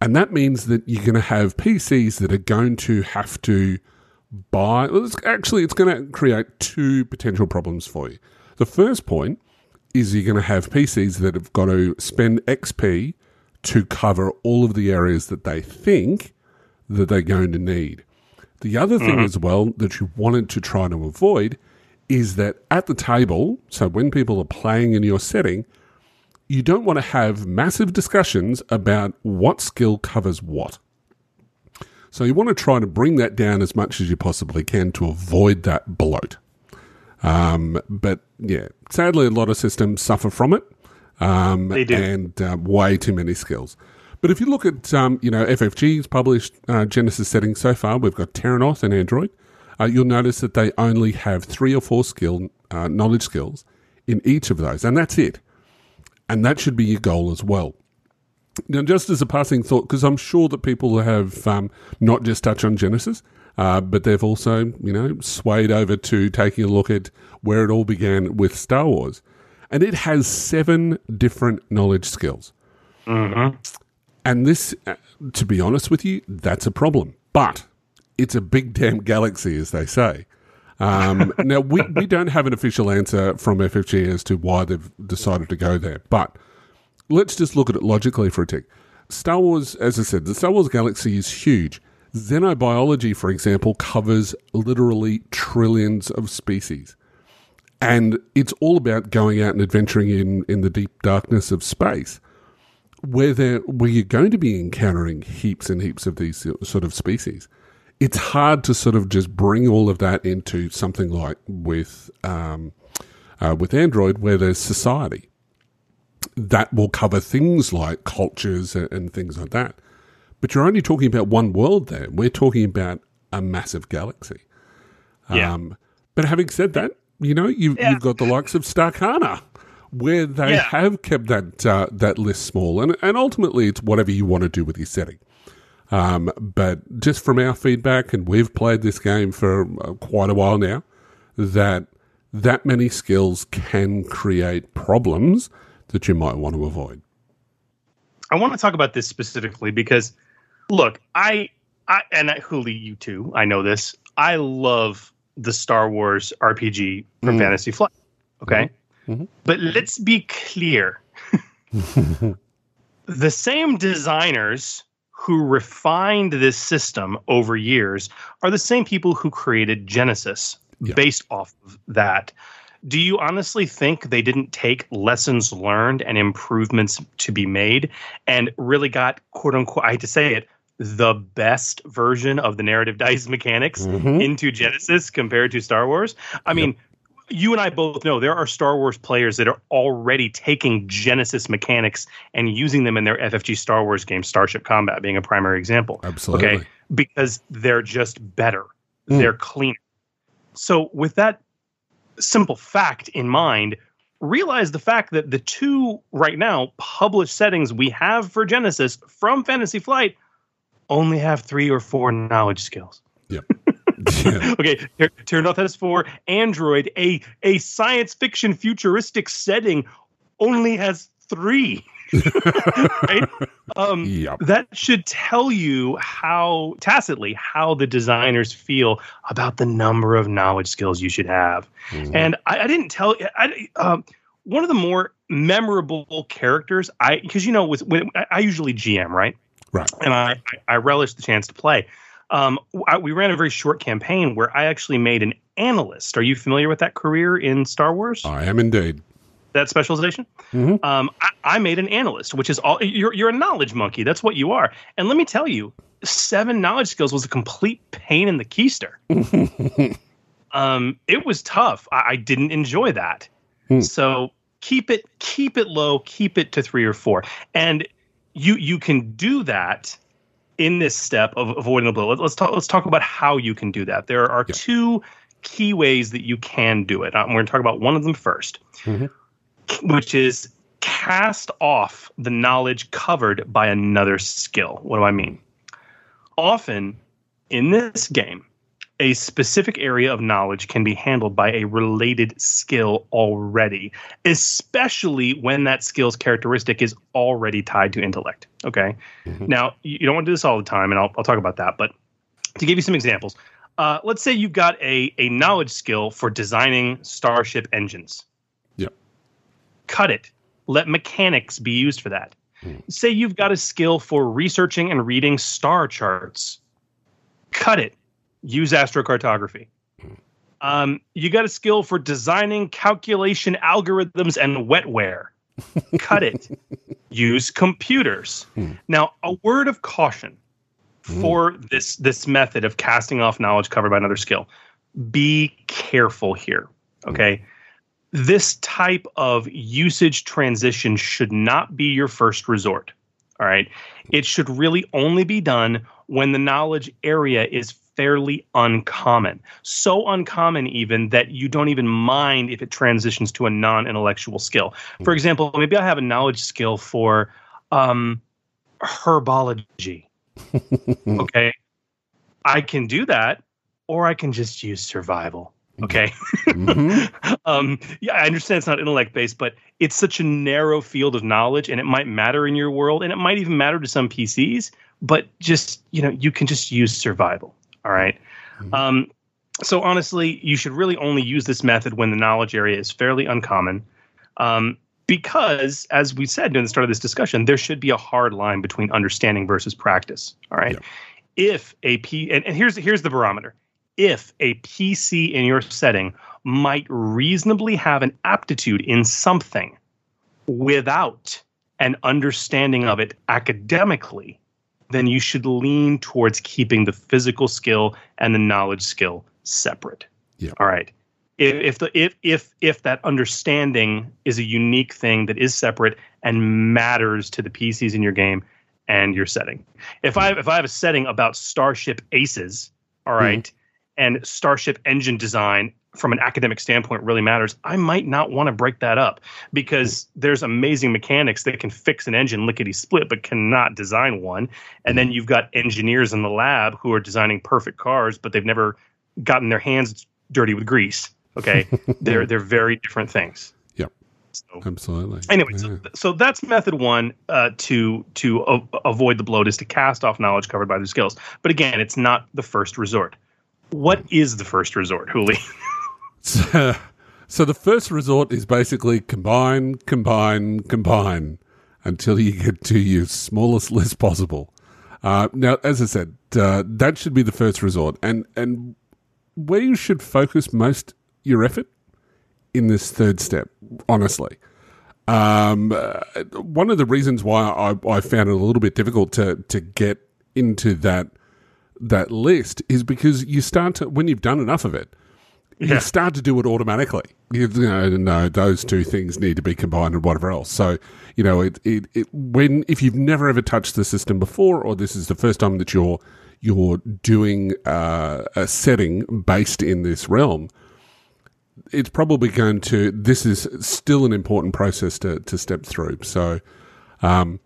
And that means that you're going to have PCs that are going to have to buy. Actually, it's going to create two potential problems for you. The first point is you're going to have PCs that have got to spend XP to cover all of the areas that they think that they're going to need. The other thing mm-hmm. as well that you wanted to try to avoid is that at the table, so when people are playing in your setting, you don't want to have massive discussions about what skill covers what. So you want to try to bring that down as much as you possibly can to avoid that bloat. Um, but yeah, sadly, a lot of systems suffer from it. Um, They do. And uh, way too many skills. But if you look at, um, you know, FFG's published uh, Genesys settings so far, we've got Terrinoth and Android. Uh, you'll notice that they only have three or four skill uh, knowledge skills in each of those, and that's it. And that should be your goal as well. Now, just as a passing thought, because I'm sure that people have um, not just touched on Genesys, uh, but they've also, you know, swayed over to taking a look at where it all began with Star Wars. And it has seven different knowledge skills. And this, uh, to be honest with you, that's a problem. But it's a big damn galaxy, as they say. Um, now, we, we don't have an official answer from FFG as to why they've decided to go there. But let's just look at it logically for a tick. Star Wars, as I said, the Star Wars galaxy is huge. Xenobiology, for example, covers literally trillions of species. And it's all about going out and adventuring in, in the deep darkness of space, where, there, where you're going to be encountering heaps and heaps of these sort of species. It's hard to sort of just bring all of that into something like with um, uh, with Android, where there's society that will cover things like cultures and, and things like that. But you're only talking about one world there. We're talking about a massive galaxy. Yeah. Um, but having said that, you know, you've, Yeah. you've got the likes of Starkana, where they Yeah. have kept that uh, that list small, and and ultimately it's whatever you want to do with your setting. Um, but just from our feedback, and we've played this game for uh, quite a while now, that that many skills can create problems that you might want to avoid. I want to talk about this specifically because, look, I, I and Hooly, you too. I know this. I love the Star Wars RPG from Mm. Fantasy Flight. Okay, Mhm. but let's be clear: the same designers who refined this system over years are the same people who created Genesys Yeah. based off of that. Do you honestly think they didn't take lessons learned and improvements to be made and really got quote unquote, I hate to say it, the best version of the narrative dice mechanics Mhm. into Genesys compared to Star Wars? I mean, you and I both know there are Star Wars players that are already taking Genesys mechanics and using them in their FFG Star Wars game, Starship Combat being a primary example. Absolutely. Okay. Because they're just better. Mm. They're cleaner. So with that simple fact in mind, realize the fact that the two right now published settings we have for Genesys from Fantasy Flight only have three or four knowledge skills. Yep. yeah. Okay, off that's for Android. A a science fiction futuristic setting only has three. right? Um, Yep. That should tell you how tacitly how the designers feel about the number of knowledge skills you should have. Mhm. And I, I didn't tell I um, one of the more memorable characters I because you know with when I- I usually GM right Right. and I I relish the chance to play. Um, I, we ran a very short campaign where I actually made an analyst. Are you familiar with that career in Star Wars? I am indeed. that specialization. Mhm. Um, I, I made an analyst, which is all you're. You're a knowledge monkey. That's what you are. And let me tell you, seven knowledge skills was a complete pain in the keister. um, it was tough. I, I didn't enjoy that. Hmm. So keep it keep it low. Keep it to three or four, and you you can do that in this step of avoiding the blow. Let- Let's talk. Let's talk about how you can do that. There are Yeah. two key ways that you can do it. We're going to talk about one of them 1st Mhm. which is cast off the knowledge covered by another skill. What do I mean? Often in this game, a specific area of knowledge can be handled by a related skill already, especially when that skill's characteristic is already tied to intellect. Okay. Mhm. Now, you don't want to do this all the time, and I'll, I'll talk about that. But to give you some examples, uh, let's say you've got a, a knowledge skill for designing starship engines. Yep. Cut it. Let mechanics be used for that. Hmm. Say you've got a skill for researching and reading star charts. Cut it. Use astrocartography. Um, you got a skill for designing calculation algorithms and wetware. Cut it. Use computers. Hmm. Now, a word of caution for this this method of casting off knowledge covered by another skill. Be careful here. Okay. This type of usage transition should not be your first resort. All right. It should really only be done when the knowledge area is fairly uncommon. So uncommon, even that you don't even mind if it transitions to a non intellectual skill. For example, maybe I have a knowledge skill for um, herbology. okay. I can do that, or I can just use survival. Okay. Mhm. um, yeah, I understand it's not intellect based, but it's such a narrow field of knowledge, and it might matter in your world, and it might even matter to some PCs. But just you know, you can just use survival. All right? Mhm. Um, so honestly, you should really only use this method when the knowledge area is fairly uncommon. Um, because, as we said during the start of this discussion, there should be a hard line between understanding versus practice. All right. Yeah. If a P, and, and here's here's the barometer. If a PC in your setting might reasonably have an aptitude in something without an understanding of it academically, then you should lean towards keeping the physical skill and the knowledge skill separate. Yeah. All right. If, if the if if if that understanding is a unique thing that is separate and matters to the PCs in your game and your setting. If I if I have a setting about Starship Aces, all hmm. right, and Starship engine design from an academic standpoint really matters, I might not want to break that up because there's amazing mechanics that can fix an engine lickety split but cannot design one. And then you've got engineers in the lab who are designing perfect cars, but they've never gotten their hands dirty with grease. Okay. they're they're very different things. Yep. So Absolutely. anyway, Yeah. so, so that's method one uh, to to a- avoid the bloat is to cast off knowledge covered by the skills. But again, it's not the first resort. What is the first resort, Hooly? So, so the first resort is basically combine, combine, combine until you get to your smallest list possible. Uh, now, as I said, uh, that should be the first resort, and and where you should focus most your effort in this third step, honestly. Um, uh, one of the reasons why I, I found it a little bit difficult to to get into that that list is because you start to when you've done enough of it, Yeah. you start to do it automatically. You, know, no, those two things need to be combined and whatever else. So, you know, it, it, it when if you've never ever touched the system before, or this is the first time that you're you're doing uh, a setting based in this realm, it's probably going to. This is still an important process to to step through. So, um,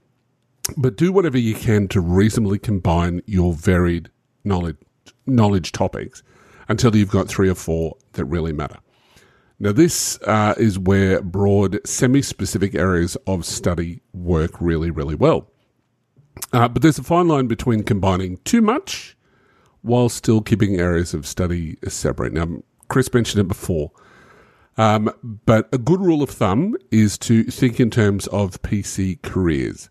but do whatever you can to reasonably combine your varied knowledge knowledge topics until you've got three or four that really matter. Now, this uh, is where broad, semi specific areas of study work really, really well. Uh, but there's a fine line between combining too much while still keeping areas of study separate. Now, Chris mentioned it before, um, but a good rule of thumb is to think in terms of PC careers.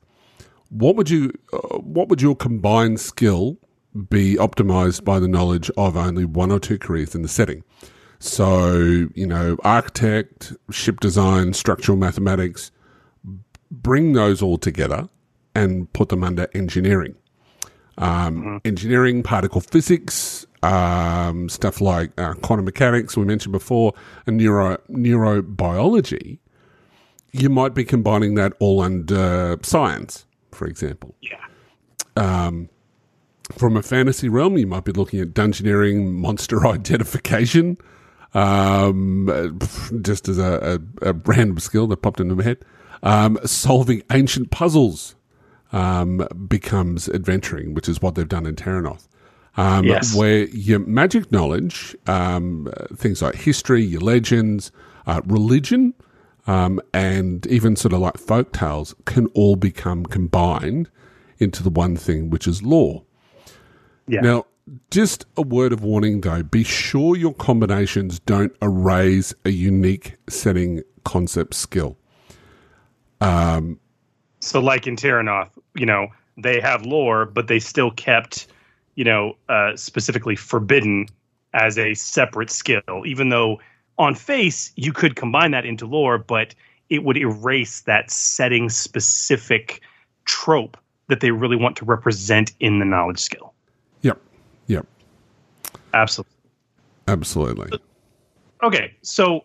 What would you, uh, what would your combined skill be optimized by the knowledge of only one or two careers in the setting? So, you know, architect, ship design, structural mathematics, bring those all together and put them under engineering. Um, mm-hmm. Engineering, particle physics, um, stuff like uh, quantum mechanics, we mentioned before, and neuro neurobiology. You might be combining that all under science, for example. Yeah. Um, from a fantasy realm, you might be looking at dungeoneering, monster identification, um, just as a, a, a, random skill that popped into my head. Um, solving ancient puzzles um, becomes adventuring, which is what they've done in Terrinoth. Um, yes. Where your magic knowledge, um, things like history, your legends, uh, religion, um, and even sort of like folk tales can all become combined into the one thing, which is lore. Yeah. Now, just a word of warning though be sure your combinations don't erase a unique setting concept skill. Um, so, like in Terrinoth, you know, they have lore, but they still kept, you know, uh, specifically forbidden as a separate skill, even though on face you could combine that into lore, but it would erase that setting specific trope that they really want to represent in the knowledge skill. Yep. Absolutely. Absolutely. Okay, so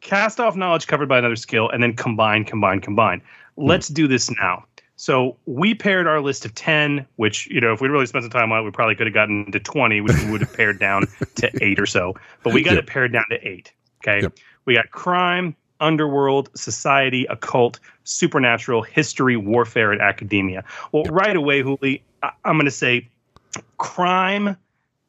cast off knowledge covered by another skill and then combine, combine, combine. Hmm. Let's do this now. So we paired our list of 10, which, you know, if we really spent some time on it, we probably could have gotten to 20, which we would have pared down to eight or so. But we got yep. it pared down to eight. Okay. Yep. We got crime, underworld, society, occult, supernatural, history, warfare, and academia. Well, yep. right away, Hooly, I- I'm going to say crime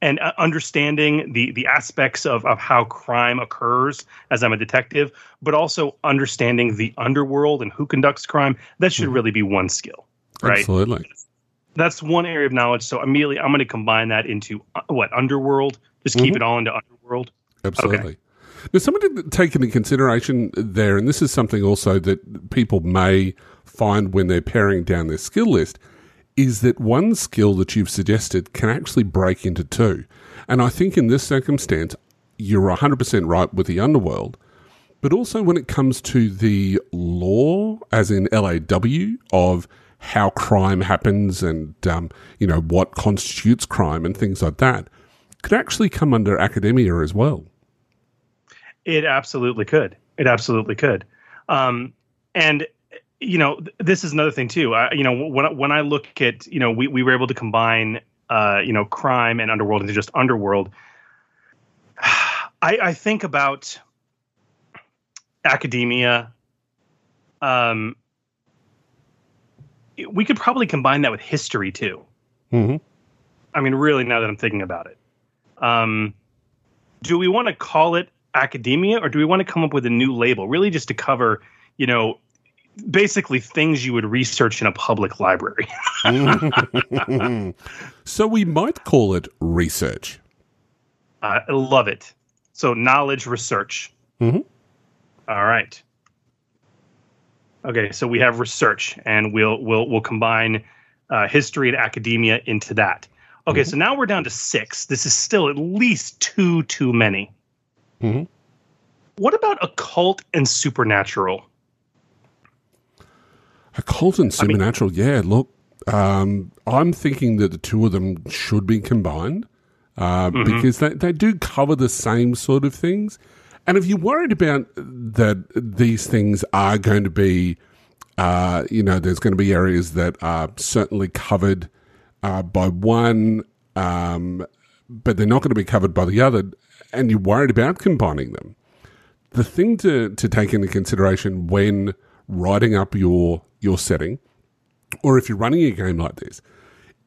and uh, understanding the the aspects of, of how crime occurs as I'm a detective, but also understanding the underworld and who conducts crime. That should mm-hmm. really be one skill, right? Absolutely. That's one area of knowledge. So immediately, I'm going to combine that into uh, what underworld. Just keep mm-hmm. it all into underworld. Absolutely. Okay. There's something to take into consideration there, and this is something also that people may find when they're paring down their skill list is that one skill that you've suggested can actually break into two. And I think in this circumstance, you're 100% right with the underworld. But also when it comes to the law, as in LAW, of how crime happens and, um, you know, what constitutes crime and things like that, could actually come under academia as well. It absolutely could. It absolutely could. Um, and you know, th- this is another thing too. I, you know, when when I look at, you know, we we were able to combine, uh, you know, crime and underworld into just underworld. I, I think about academia. Um, we could probably combine that with history too. Mm-hmm. I mean, really, now that I'm thinking about it, um, do we want to call it academia or do we want to come up with a new label, really, just to cover, you know, basically things you would research in a public library. so we might call it research. Uh, I love it. So knowledge research. Mm-hmm. All right. Okay, so we have research, and we'll we'll we'll combine uh, history and academia into that. Okay, mm-hmm. so now we're down to six. This is still at least two too many. Mm-hmm. What about occult and supernatural? Occult and supernatural, I mean, yeah. Look, um, I'm thinking that the two of them should be combined uh, mm-hmm. because they, they do cover the same sort of things. And if you're worried about that these things are going to be, uh, you know, there's going to be areas that are certainly covered uh, by one, um, but they're not going to be covered by the other. and you're worried about combining them, the thing to, to take into consideration when writing up your your setting, or if you're running a game like this,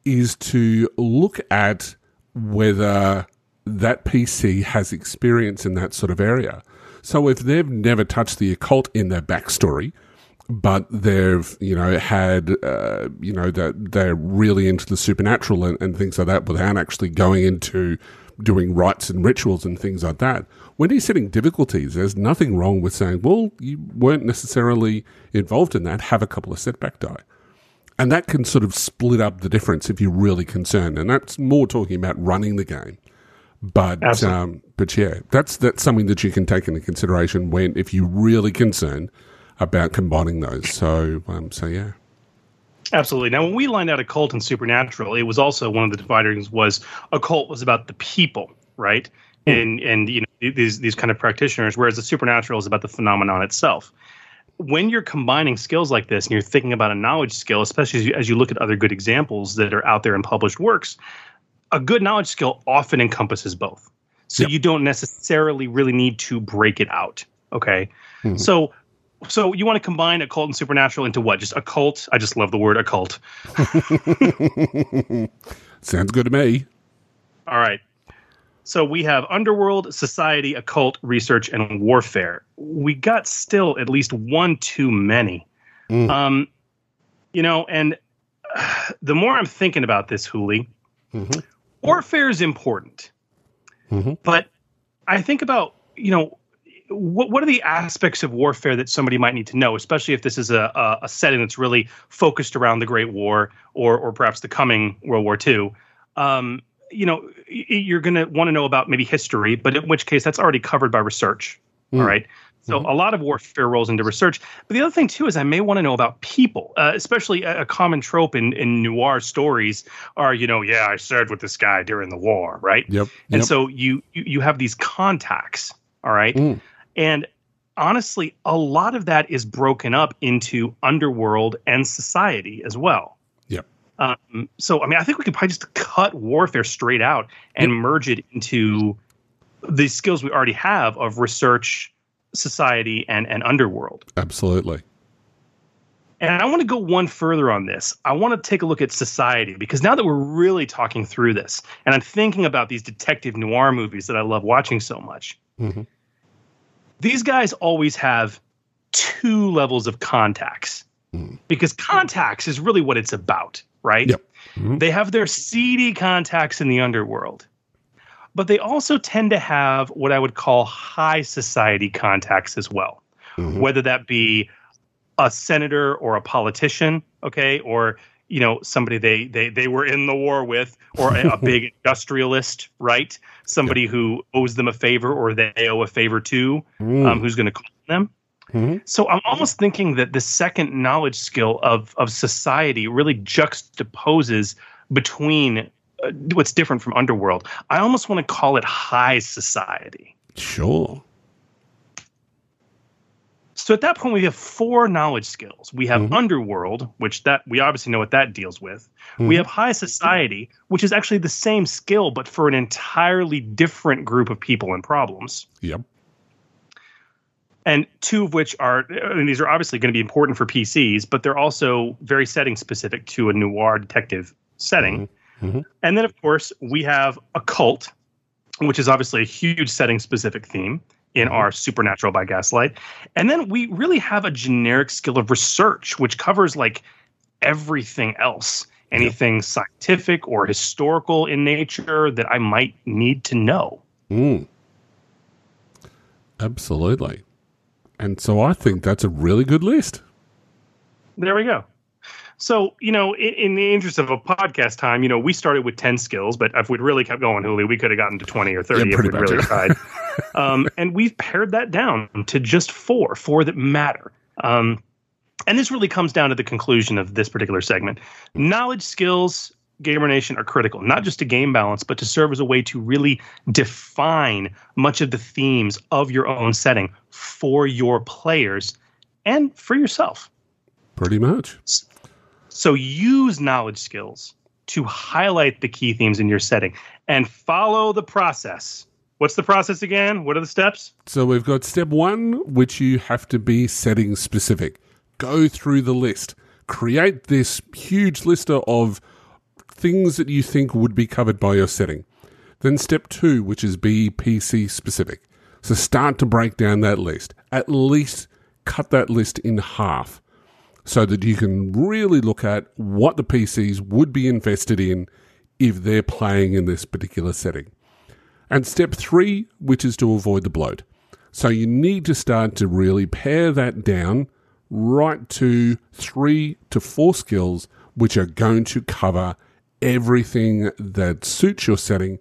is to look at whether that PC has experience in that sort of area. So if they've never touched the occult in their backstory, but they've you know had uh, you know that they're really into the supernatural and, and things like that without actually going into doing rites and rituals and things like that. When he's hitting difficulties, there's nothing wrong with saying, well, you weren't necessarily involved in that. Have a couple of setback die. And that can sort of split up the difference if you're really concerned. And that's more talking about running the game. But um, but yeah, that's that's something that you can take into consideration when if you're really concerned about combining those. So um, so yeah. Absolutely. Now, when we lined out occult and supernatural, it was also one of the dividers was occult was about the people, right? Mm. And and you know these these kind of practitioners, whereas the supernatural is about the phenomenon itself. When you're combining skills like this and you're thinking about a knowledge skill, especially as you, as you look at other good examples that are out there in published works, a good knowledge skill often encompasses both. So yep. you don't necessarily really need to break it out. Okay. Mm-hmm. So so you want to combine occult and supernatural into what? Just occult? I just love the word occult. Sounds good to me. All right. So we have underworld, society, occult, research, and warfare. We got still at least one too many. Mm. Um, you know, and uh, the more I'm thinking about this, Hooly, mm-hmm. warfare is important. Mm-hmm. But I think about, you know, what what are the aspects of warfare that somebody might need to know, especially if this is a, a, a setting that's really focused around the Great War or or perhaps the coming World War II? Um, you know, you're going to want to know about maybe history, but in which case that's already covered by research. Mm. All right. So mm-hmm. a lot of warfare rolls into research. But the other thing too is I may want to know about people, uh, especially a, a, common trope in, in noir stories are, you know, yeah, I served with this guy during the war, right? Yep. And yep. so you, you you have these contacts, all right? Mm. And honestly, a lot of that is broken up into underworld and society as well. Yep. Um, so, I mean, I think we could probably just cut warfare straight out and yep. merge it into the skills we already have of research, society, and, and underworld. Absolutely. And I want to go one further on this. I want to take a look at society because now that we're really talking through this, and I'm thinking about these detective noir movies that I love watching so much, mm-hmm these guys always have two levels of contacts mm. because contacts is really what it's about, right? Yep. Mm-hmm. They have their seedy contacts in the underworld, but they also tend to have what I would call high society contacts as well, mm-hmm. whether that be a senator or a politician, okay, or you know somebody they they they were in the war with or a, a big industrialist right somebody yep. who owes them a favor or they owe a favor to mm. um, who's going to call them mm-hmm. so i'm almost thinking that the second knowledge skill of of society really juxtaposes between uh, what's different from underworld i almost want to call it high society sure so at that point, we have four knowledge skills. We have mm-hmm. underworld, which that we obviously know what that deals with. Mm-hmm. We have high society, which is actually the same skill, but for an entirely different group of people and problems. Yep. And two of which are, I mean, these are obviously going to be important for PCs, but they're also very setting specific to a noir detective setting. Mm-hmm. mm-hmm. And then, of course, we have occult, which is obviously a huge setting specific theme in our Supernatural by Gaslight. And then we really have a generic skill of research, which covers like everything else, anything scientific or historical in nature that I might need to know. Mm. Absolutely. And so I think that's a really good list. There we go. So, you know, in, in, the interest of a podcast time, you know, we started with 10 skills, but if we'd really kept going, Hooly, we could have gotten to 20 or 30 yeah, if we'd really tried. um, and we've pared that down to just four, four that matter. Um, and this really comes down to the conclusion of this particular segment. Knowledge, skills, Gamer Nation are critical, not just to game balance, but to serve as a way to really define much of the themes of your own setting for your players and for yourself. Pretty much. So use knowledge skills to highlight the key themes in your setting and follow the process What's the process again? What are the steps? So we've got step one, which you have to be setting specific. Go through the list, create this huge list of things that you think would be covered by your setting. Then step two, which is be PC specific. So start to break down that list. At least cut that list in half so that you can really look at what the PCs would be invested in if they're playing in this particular setting. And step three, which is to avoid the bloat. So you need to start to really pare that down right to three to four skills, which are going to cover everything that suits your setting,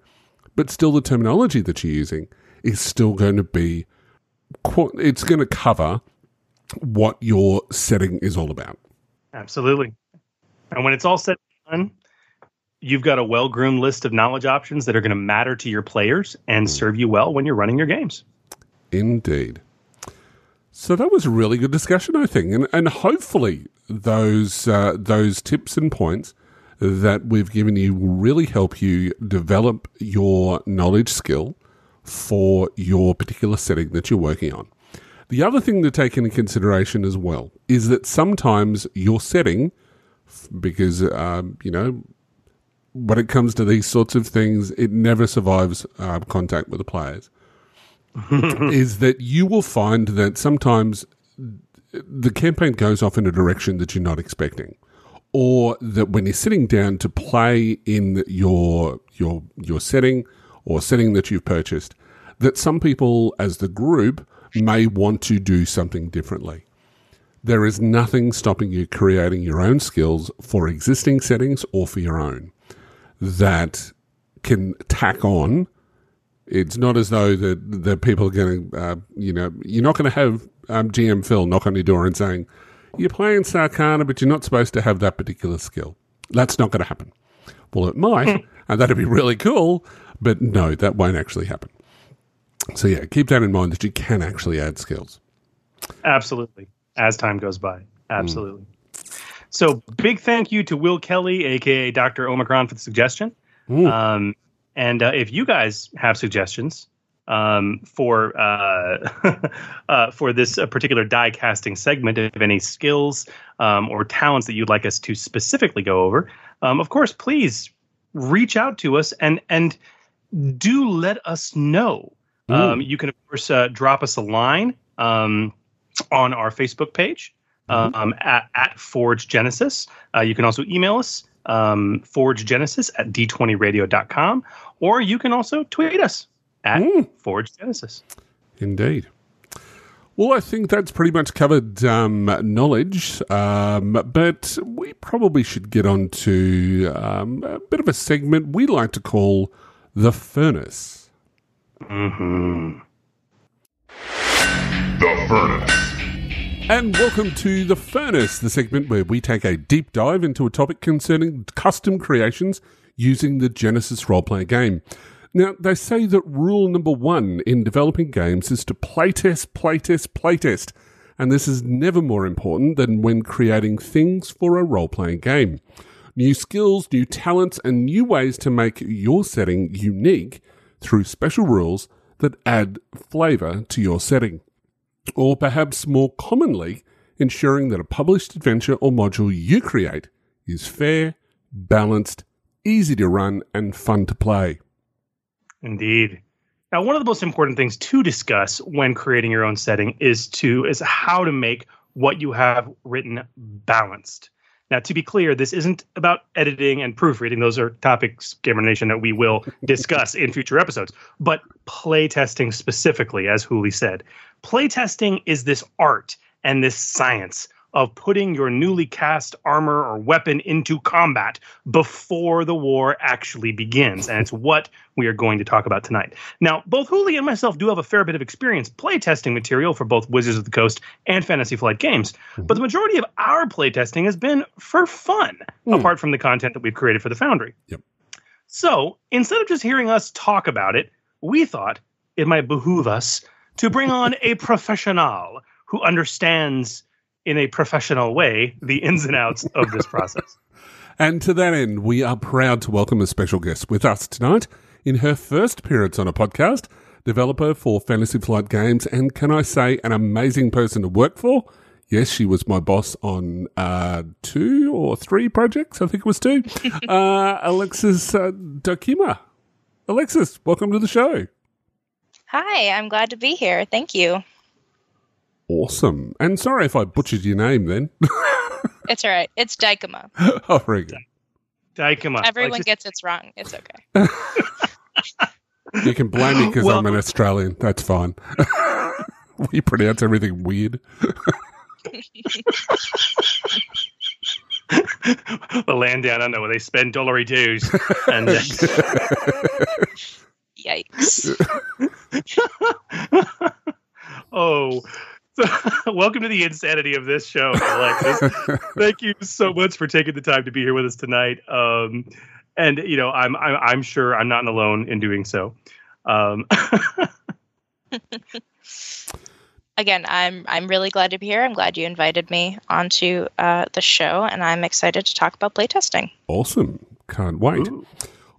but still the terminology that you're using is still going to be, it's going to cover what your setting is all about. Absolutely. And when it's all said and done, you've got a well groomed list of knowledge options that are going to matter to your players and serve you well when you're running your games. Indeed. So that was a really good discussion, I think, and and hopefully those uh, those tips and points that we've given you will really help you develop your knowledge skill for your particular setting that you're working on. The other thing to take into consideration as well is that sometimes your setting, because um, you know when it comes to these sorts of things, it never survives uh, contact with the players. is that you will find that sometimes the campaign goes off in a direction that you're not expecting, or that when you're sitting down to play in your your your setting or setting that you've purchased, that some people as the group may want to do something differently. There is nothing stopping you creating your own skills for existing settings or for your own that can tack on. It's not as though the the people are going to, uh, you know, you're not going to have um, GM Phil knock on your door and saying, "You're playing Sarcana, but you're not supposed to have that particular skill." That's not going to happen. Well, it might, and that'd be really cool, but no, that won't actually happen. So yeah, keep that in mind that you can actually add skills. Absolutely. As time goes by. Absolutely. Mm. So big thank you to Will Kelly, aka Dr. Omicron, for the suggestion. Mm. Um, and uh, if you guys have suggestions um, for uh, uh, for this uh, particular die casting segment, if any skills um, or talents that you'd like us to specifically go over, um, of course, please reach out to us and and do let us know. Um, you can, of course, uh, drop us a line um, on our Facebook page mm-hmm. um, at, at Forge Genesys. Uh, you can also email us, um, Forge Genesys at d20radio.com, or you can also tweet us at mm. Forge Genesys. Indeed. Well, I think that's pretty much covered um, knowledge, um, but we probably should get on to um, a bit of a segment we like to call the furnace. Mm-hmm. The Furnace. And welcome to The Furnace, the segment where we take a deep dive into a topic concerning custom creations using the Genesys role playing game. Now, they say that rule number one in developing games is to playtest, playtest, playtest. And this is never more important than when creating things for a role playing game. New skills, new talents, and new ways to make your setting unique through special rules that add flavour to your setting. Or perhaps more commonly, ensuring that a published adventure or module you create is fair, balanced, easy to run, and fun to play. Indeed. Now, one of the most important things to discuss when creating your own setting is to is how to make what you have written balanced. Now, to be clear, this isn't about editing and proofreading. Those are topics, Gamer Nation, that we will discuss in future episodes. But playtesting specifically, as Hooly said, playtesting is this art and this science of putting your newly cast armor or weapon into combat before the war actually begins. And it's what we are going to talk about tonight. Now, both Hooly and myself do have a fair bit of experience playtesting material for both Wizards of the Coast and Fantasy Flight games, mm-hmm. but the majority of our playtesting has been for fun, mm. apart from the content that we've created for the Foundry. Yep. So instead of just hearing us talk about it, we thought it might behoove us to bring on a professional who understands in a professional way the ins and outs of this process. and to that end, we are proud to welcome a special guest with us tonight in her first appearance on a podcast, developer for Fantasy Flight Games, and can I say, an amazing person to work for. Yes, she was my boss on uh, two or three projects. I think it was two. uh, Alexis uh, Dokima. Alexis, welcome to the show. Hi, I'm glad to be here. Thank you. Awesome. And sorry if I butchered your name then. It's all right. It's Dykema. oh, very good. Dykema. Everyone Like, gets it wrong. It's okay. You can blame me because Well- I'm an Australian. That's fine. we pronounce everything weird. the land down under where they spend dollary dues. And uh, Yikes. oh, so, welcome to the insanity of this show, Alexis. Thank you so much for taking the time to be here with us tonight. Um, and you know, I'm, I'm I'm sure I'm not alone in doing so. Um, Again, I'm I'm really glad to be here. I'm glad you invited me onto uh, the show, and I'm excited to talk about playtesting. Awesome. Can't wait. Ooh.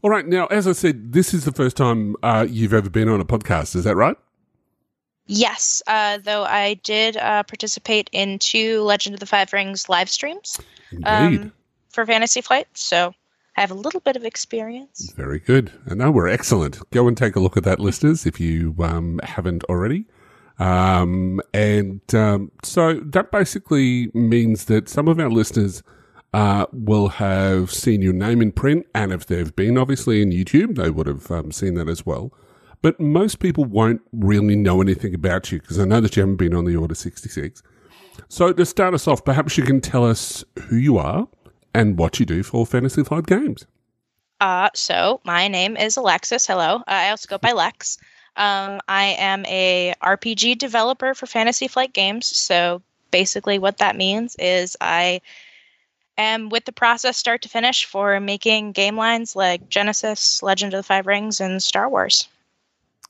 All right. Now, as I said, this is the first time uh, you've ever been on a podcast. Is that right? Yes, uh, though I did uh, participate in two Legend of the Five Rings live streams um, for Fantasy Flight, so I have a little bit of experience. Very good. And no, we're excellent. Go and take a look at that, listeners, if you um, haven't already. Um, and um, so that basically means that some of our listeners uh, will have seen your name in print, and if they've been obviously in YouTube, they would have um, seen that as well. But most people won't really know anything about you because I know that you haven't been on the Order 66. So to start us off, perhaps you can tell us who you are and what you do for Fantasy Flight Games. Uh, so my name is Alexis. Hello. Uh, I also go by Lex. Um, I am a RPG developer for Fantasy Flight Games. So basically, what that means is I am with the process start to finish for making game lines like Genesys, Legend of the Five Rings, and Star Wars.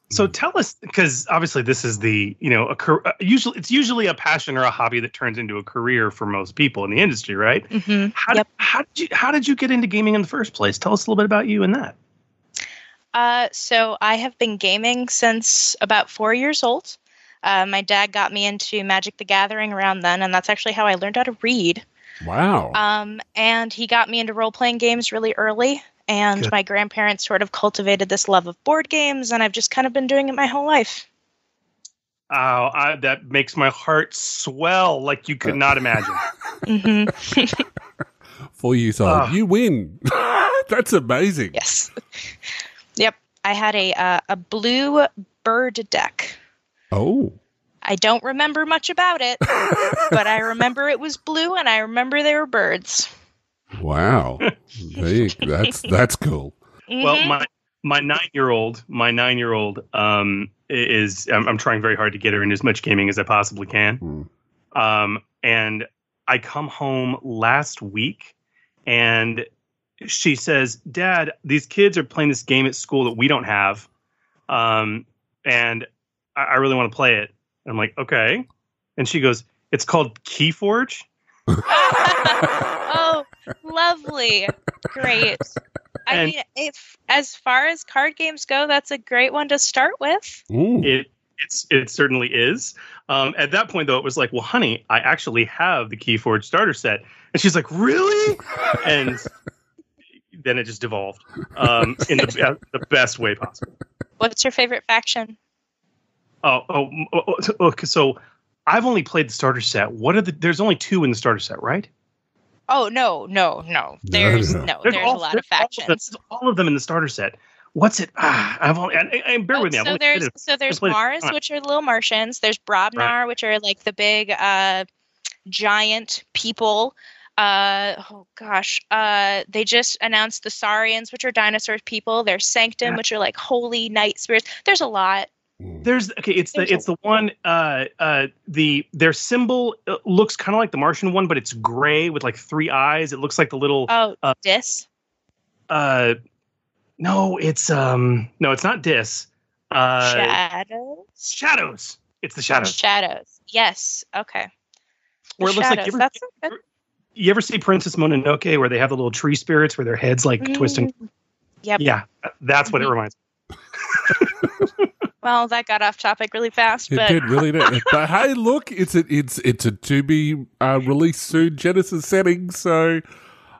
So tell us, because obviously this is the you know a uh, usually it's usually a passion or a hobby that turns into a career for most people in the industry, right? Mm-hmm. How, Yep. how did you how did you get into gaming in the first place? Tell us a little bit about you and that. Uh, so I have been gaming since about four years old. Uh, my dad got me into Magic the Gathering around then, and that's actually how I learned how to read. Wow. Um, and he got me into role playing games really early. And Good. my grandparents sort of cultivated this love of board games, and I've just kind of been doing it my whole life. Oh, I, that makes my heart swell like you could not imagine. hmm Four years old. Ah. You win. That's amazing. yes. yep. I had a uh, a blue bird deck. Oh. I don't remember much about it, but I remember it was blue, and I remember there were birds. Wow. There you- that's that's cool. Well, Mhm. my my nine year old, my nine year old, um, is I'm, I'm trying very hard to get her into as much gaming as I possibly can. Hmm. Um, and I come home last week, and she says, "Dad, these kids are playing this game at school that we don't have, um, and I, I really want to play it." And I'm like, "Okay," and she goes, "It's called Keyforge." oh, lovely. Great. I And- mean, if as far as card games go, that's a great one to start with. Ooh. It it's it certainly is. Um, at that point, though, it was like, well, honey, I actually have the Keyforge starter set, and she's like, really? And then it just devolved um, in the be- the best way possible. What's your favorite faction? Oh, oh, oh, oh, okay. So I've only played the starter set. What are the? There's only two in the starter set, right? Oh no, no, no. There's no. no, there's, a lot there's of factions. All of, them, all of them in the starter set. What's it? Ah, I've only. And, and bear Oh, with me. I've so there's so there's played it a Mars, which are little Martians. There's Brobnar, which are like the big uh, giant people. Uh, oh gosh, uh, they just announced the Saurians, which are dinosaur people. There's Sanctum, Yeah. which are like holy night spirits. There's a lot. There's okay. It's the There's it's the one. Uh, uh, the their symbol uh, looks kind of like the Martian one, but it's gray with like three eyes. It looks like the little. Oh, Uh, Dis. Uh, no, it's um, no, it's not Dis. Uh, Shadows. shadows. It's the shadows. Shadows. Yes. Okay. The Where it looks like you ever, That's good. you ever see Princess Mononoke where they have the little tree spirits where their heads like twisting. Mm, Yep. Yeah, that's what it Mhm. reminds. me. Well, that got off topic really fast, It but did really did. But hey, look, it's a it's it's a to be uh, released soon Genesys setting. So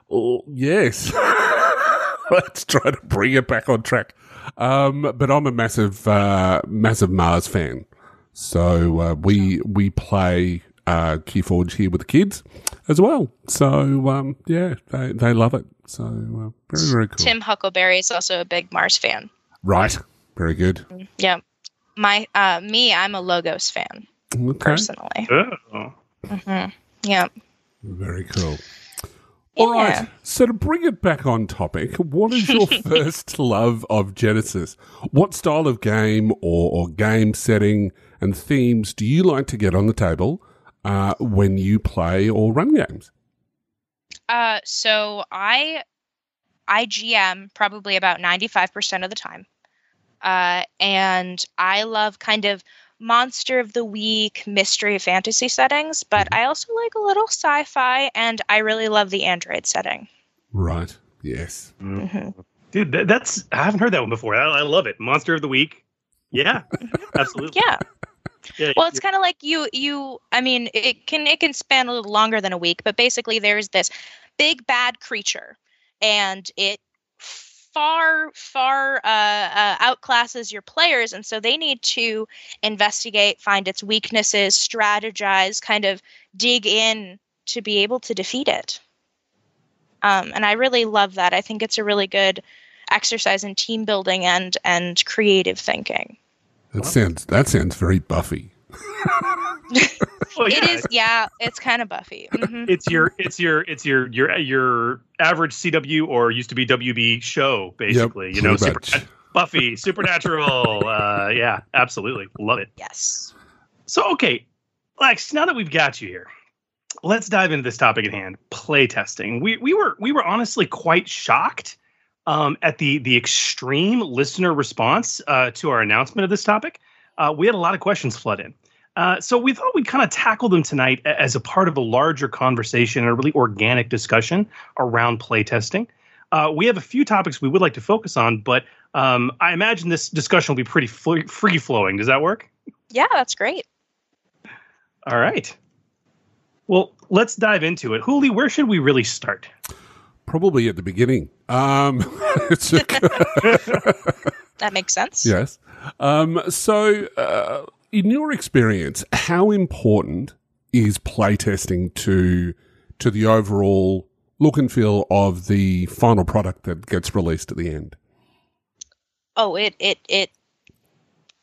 oh, yes, let's try to bring it back on track. Um, but I'm a massive uh, massive Mars fan, so uh, we we play uh, Keyforge here with the kids as well. So um, yeah, they they love it. So uh, very very cool. Tim Huckelbery is also a big Mars fan. Right, very good. Yeah. My uh me, I'm a Logos fan Okay, personally. Oh. hmm Yeah. very cool. All right. Yeah. So to bring it back on topic, what is your first love of Genesys? What style of game or, or game setting and themes do you like to get on the table uh, when you play or run games? Uh so I I GM probably about 95% of the time. Uh and I love kind of monster of the week mystery fantasy settings, but I also like a little sci-fi and I really love the android setting. Right. Yes. hmm Dude, that, that's I haven't heard that one before. I, I love it. Monster of the week. Yeah, absolutely. Yeah. Yeah, Well, it's kind of like you you I mean, it can it can span a little longer than a week, but basically there's this big bad creature and it far far uh, uh, outclasses your players and so they need to investigate find its weaknesses strategize kind of dig in to be able to defeat it. Um, and i really love that. I think it's a really good exercise in team building and and creative thinking. That sounds that sounds very Buffy. Well, yeah, is yeah it's kind of buffy hmm It's your it's your it's your your your average CW or used to be WB show basically. you know, super. Buffy, Supernatural. uh, yeah, absolutely, love it. yes So, okay, Lex, now that we've got you here, let's dive into this topic at hand: playtesting. We we were we were honestly quite shocked um, at the the extreme listener response uh, to our announcement of this topic. Uh, we had a lot of questions flood in. Uh, so we thought we'd kind of tackle them tonight as a part of a larger conversation and a really organic discussion around playtesting. Uh, we have a few topics we would like to focus on, but um, I imagine this discussion will be pretty fl- free flowing. Does that work? yeah that's great All right. Well, let's dive into it. Hooly, where should we really start? Probably at the beginning. Um, it's a, that makes sense yes. Um, so, uh, in your experience, how important is playtesting to to the overall look and feel of the final product that gets released at the end? oh it it it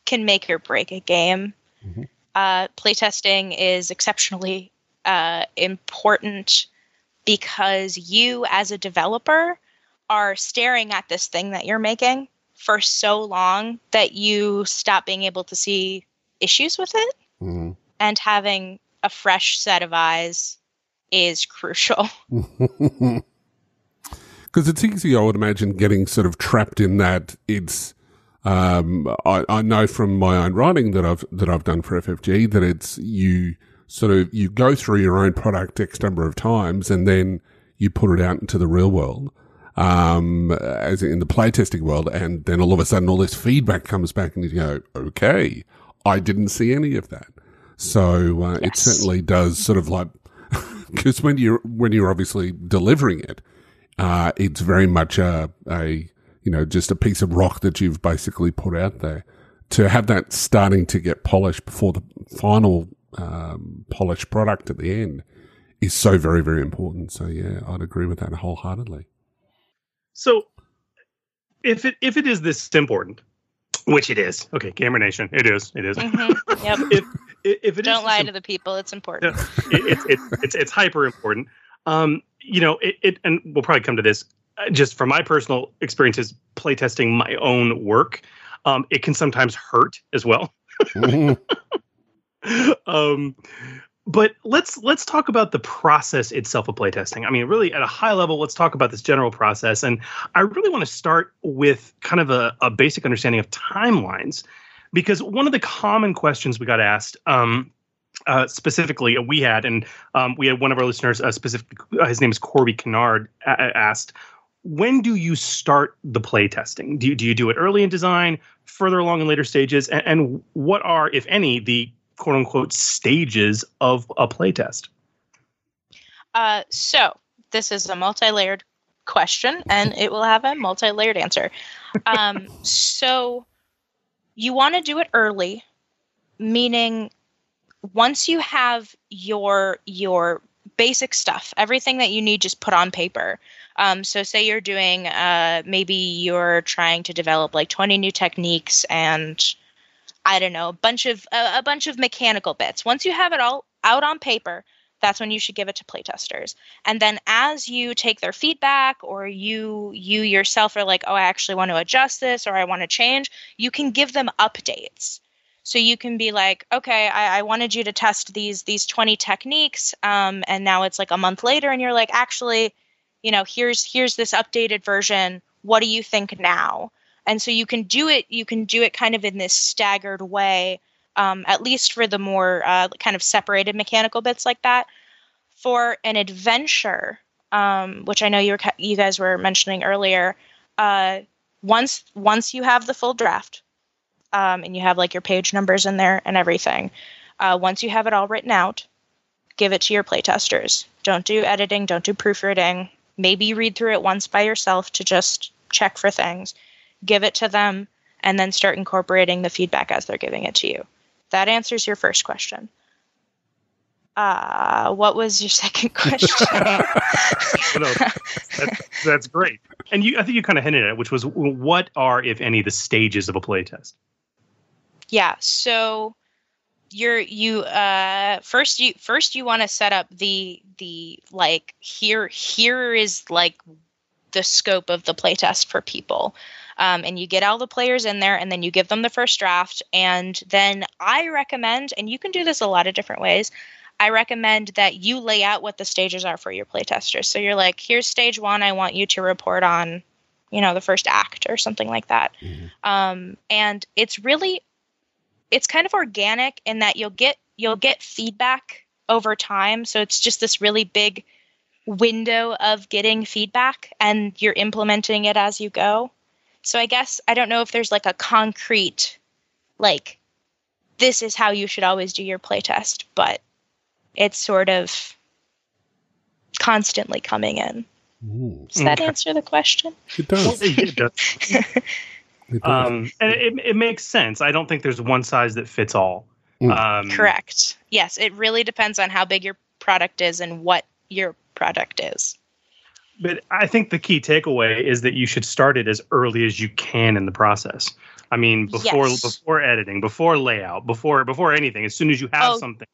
can make or break a game Mhm. uh, playtesting is exceptionally uh, important because you as a developer are staring at this thing that you're making for so long that you stop being able to see issues with it Mm. and having a fresh set of eyes is crucial Because it's easy, I would imagine, getting sort of trapped in that. It's um, I, I know from my own writing that I've that I've done for FFG that it's you sort of you go through your own product X number of times and then you put it out into the real world, um, as in the playtesting world, and then all of a sudden all this feedback comes back and you go, okay, I didn't see any of that. So uh, it certainly does sort of like because when you're when you're obviously delivering it, uh, it's very much a, a you know just a piece of rock that you've basically put out there. To have that starting to get polished before the final um, polished product at the end is so very very important. So yeah, I'd agree with that wholeheartedly. So, if it if it is this important, which it is, okay, Gamer Nation, it is, it is. Mhm. yep If if if it is don't lie this to the people it's important it, it's it's it's it's hyper important. Um, you know, it, it and we'll probably come to this. uh, Just from my personal experiences, playtesting my own work, um, it can sometimes hurt as well. Mhm. um, but let's let's talk about the process itself of playtesting. I mean, really at a high level, let's talk about this general process. And I really want to start with kind of a, a basic understanding of timelines, because one of the common questions we got asked. Um, uh, specifically, we had, and um, we had one of our listeners, uh, uh, his name is Corby Kennard, a- asked, when do you start the playtesting? Do you, do you do it early in design, further along in later stages, and, and what are, if any, the quote unquote stages of a play test? Uh, so this is a multi-layered question, and it will have a multi-layered answer. Um, so you want to do it early, meaning once you have your your basic stuff, everything that you need, just put on paper. Um, so say you're doing, uh, maybe you're trying to develop like 20 new techniques and I don't know, a bunch of a, a bunch of mechanical bits. Once you have it all out on paper, that's when you should give it to playtesters. And then as you take their feedback or you you yourself are like, "Oh, I actually want to adjust this or I want to change," you can give them updates. So you can be like, "Okay, I, I wanted you to test these these 20 techniques um, and now it's like a month later and you're like, "Actually, you know, here's here's this updated version. What do you think now?" And so you can do it you can do it kind of in this staggered way um, at least for the more uh, kind of separated mechanical bits like that. For an adventure, um, which I know you were, you guys were mentioning earlier, uh, once once you have the full draft, um, and you have like your page numbers in there and everything, uh, once you have it all written out, give it to your playtesters. Don't do editing. Don't do proofreading. Maybe read through it once by yourself to just check for things. Give it to them, and then start incorporating the feedback as they're giving it to you. That answers your first question. Uh, what was your second question? no, that's, that's great. And you, I think you kind of hinted at it, which was what are, if any, the stages of a playtest? Yeah. So you're you uh first you first you want to set up the the like here here is like the scope of the playtest for people um, and you get all the players in there and then you give them the first draft. And then i recommend and you can do this a lot of different ways i recommend that you lay out what the stages are for your playtesters. So you're like here's stage one i want you to report on you know the first act or something like that. Mm-hmm. um, and it's really it's kind of organic in that you'll get you'll get feedback over time. So it's just this really big window of getting feedback and you're implementing it as you go so I guess I don't know if there's like a concrete, like, this is how you should always do your playtest, but it's sort of constantly coming in. Ooh. Does that okay. answer the question? It does. it does. it does. Um, and it, it makes sense. I don't think there's one size that fits all. Mm. Um, Correct. Yes, it really depends on how big your product is and what your product is but I think the key takeaway is that you should start it as early as you can in the process. I mean, before yes. before editing, before layout, before before anything. As soon as you have oh, something,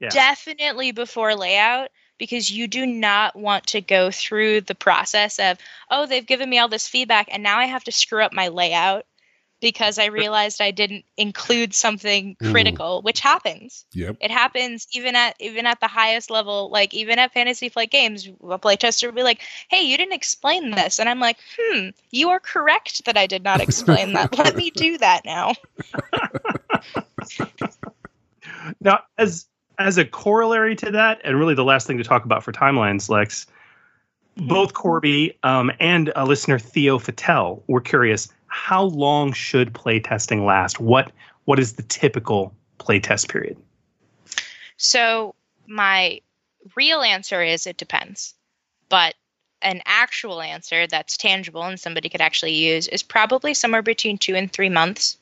yeah. definitely before layout, because you do not want to go through the process of oh, they've given me all this feedback, and now I have to screw up my layout because I realized I didn't include something mm. critical, mm. which happens. Yep. It happens even at even at the highest level, like even at Fantasy Flight Games, a playtester will be like, "Hey, you didn't explain this," and I'm like, "Hmm, you are correct that I did not explain that. Let me do that now." now, as as a corollary to that, and really the last thing to talk about for timelines, Lex, mm-hmm. both Corby um, and a listener Theo Fattel were curious how long should playtesting last? What what is the typical playtest period? So my real answer is it depends. But an actual answer that's tangible and somebody could actually use is probably somewhere between two and three months.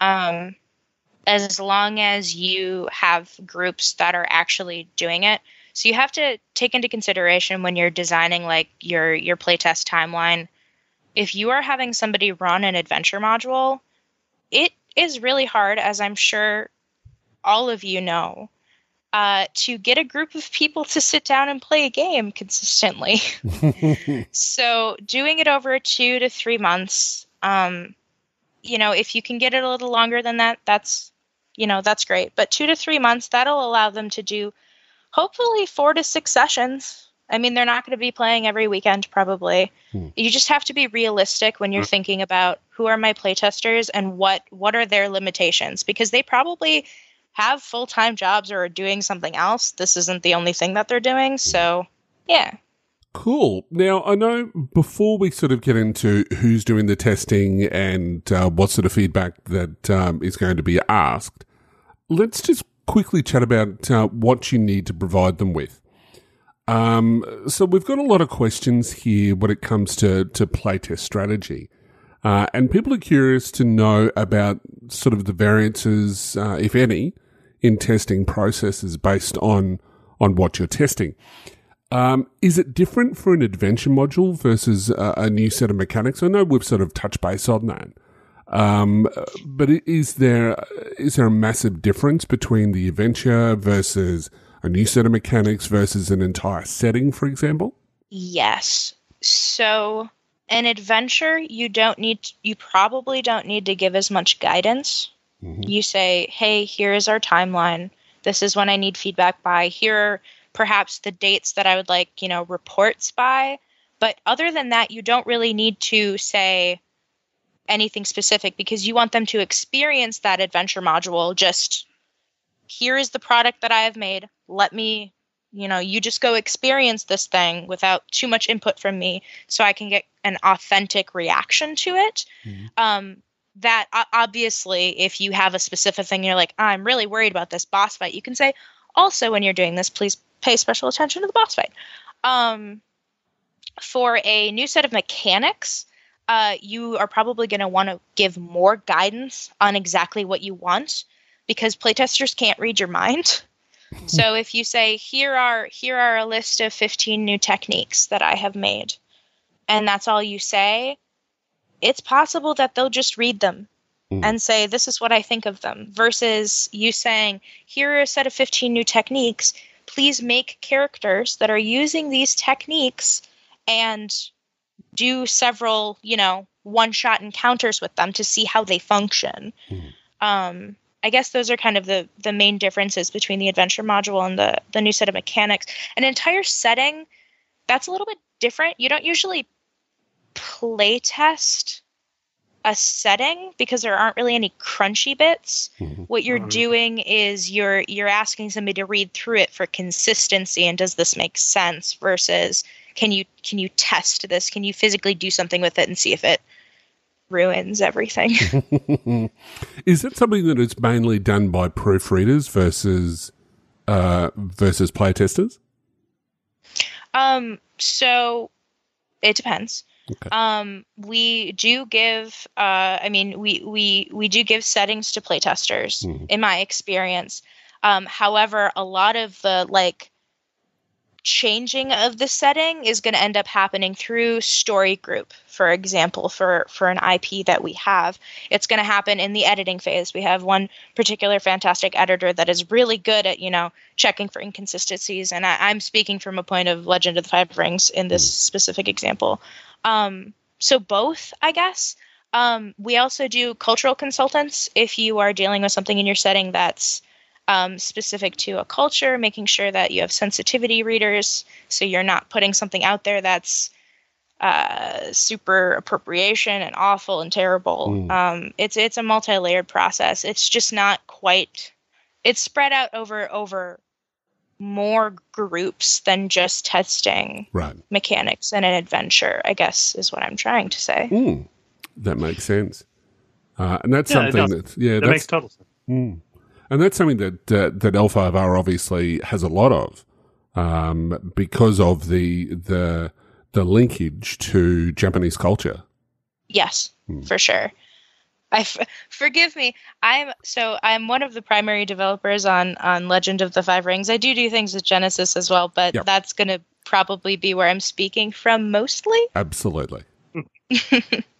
Um, as long as you have groups that are actually doing it. So you have to take into consideration when you're designing like your your playtest timeline if you are having somebody run an adventure module, it is really hard, as I'm sure all of you know, uh, to get a group of people to sit down and play a game consistently. so, doing it over two to three months, um, you know, if you can get it a little longer than that, that's, you know, that's great. But two to three months, that'll allow them to do hopefully four to six sessions I mean, they're not going to be playing every weekend, probably. Hmm. You just have to be realistic when you're hmm. thinking about who are my playtesters and what what are their limitations, because they probably have full time jobs or are doing something else. This isn't the only thing that they're doing, so yeah. Cool. Now, I know before we sort of get into who's doing the testing and uh, what sort of feedback that um, is going to be asked, let's just quickly chat about uh, what you need to provide them with. Um, so we've got a lot of questions here when it comes to, to playtest strategy. Uh, and people are curious to know about sort of the variances, uh, if any, in testing processes based on, on what you're testing. Um, is it different for an adventure module versus a, a, new set of mechanics? I know we've sort of touched base on that, um, but is there is there a massive difference between the adventure versus a new set of mechanics versus an entire setting, for example? Yes. So an adventure, you don't need you probably don't need to give as much guidance. Mm-hmm. You say, "Hey, here is our timeline. This is when I need feedback by. Here." Are perhaps the dates that I would like, you know, reports by. But other than that, you don't really need to say anything specific because you want them to experience that adventure module. Just here is the product that I have made. Let me, you know, you just go experience this thing without too much input from me so I can get an authentic reaction to it. Mm-hmm. Um, that obviously, if you have a specific thing, you're like, I'm really worried about this boss fight, you can say, also, when you're doing this, please pay special attention to the boss fight. Um, for a new set of mechanics, uh, you are probably going to want to give more guidance on exactly what you want because playtesters can't read your mind. so if you say here are here are a list of 15 new techniques that I have made and that's all you say, it's possible that they'll just read them mm. and say this is what I think of them versus you saying here are a set of 15 new techniques please make characters that are using these techniques and do several, you know, one shot encounters with them to see how they function. Mm-hmm. Um, I guess those are kind of the the main differences between the adventure module and the the new set of mechanics. An entire setting that's a little bit different. You don't usually play test a setting because there aren't really any crunchy bits. Mm-hmm. What you're doing is you're you're asking somebody to read through it for consistency and does this make sense versus can you can you test this? Can you physically do something with it and see if it ruins everything? is it something that is mainly done by proofreaders versus uh, versus playtesters? Um. So it depends. Okay. Um, we do give. Uh, I mean, we we we do give settings to playtesters. Mm-hmm. In my experience, um, however, a lot of the like changing of the setting is going to end up happening through story group for example for for an ip that we have it's going to happen in the editing phase we have one particular fantastic editor that is really good at you know checking for inconsistencies and I, am speaking from a point of legend of the five rings in this mm. specific example um, so both, I guess. Um, we also do cultural consultants if you are dealing with something in your setting that's um, specific to a culture, making sure that you have sensitivity readers, so you're not putting something out there that's uh, super appropriation and awful and terrible. Mm. Um, it's it's a multi-layered process. It's just not quite. It's spread out over over more groups than just testing right. mechanics in an adventure, I guess is what I'm trying to say. Mm, that makes sense. Uh, and that's yeah, something that, yeah, that makes total sense. Mm. And that's something that, uh, that L5R obviously has a lot of, um, because of the, the, the linkage to Japanese culture. Yes, mm. for sure. I f- forgive me. I'm so I'm one of the primary developers on on Legend of the Five Rings. I do do things with Genesys as well, but yep. that's going to probably be where I'm speaking from mostly. Absolutely.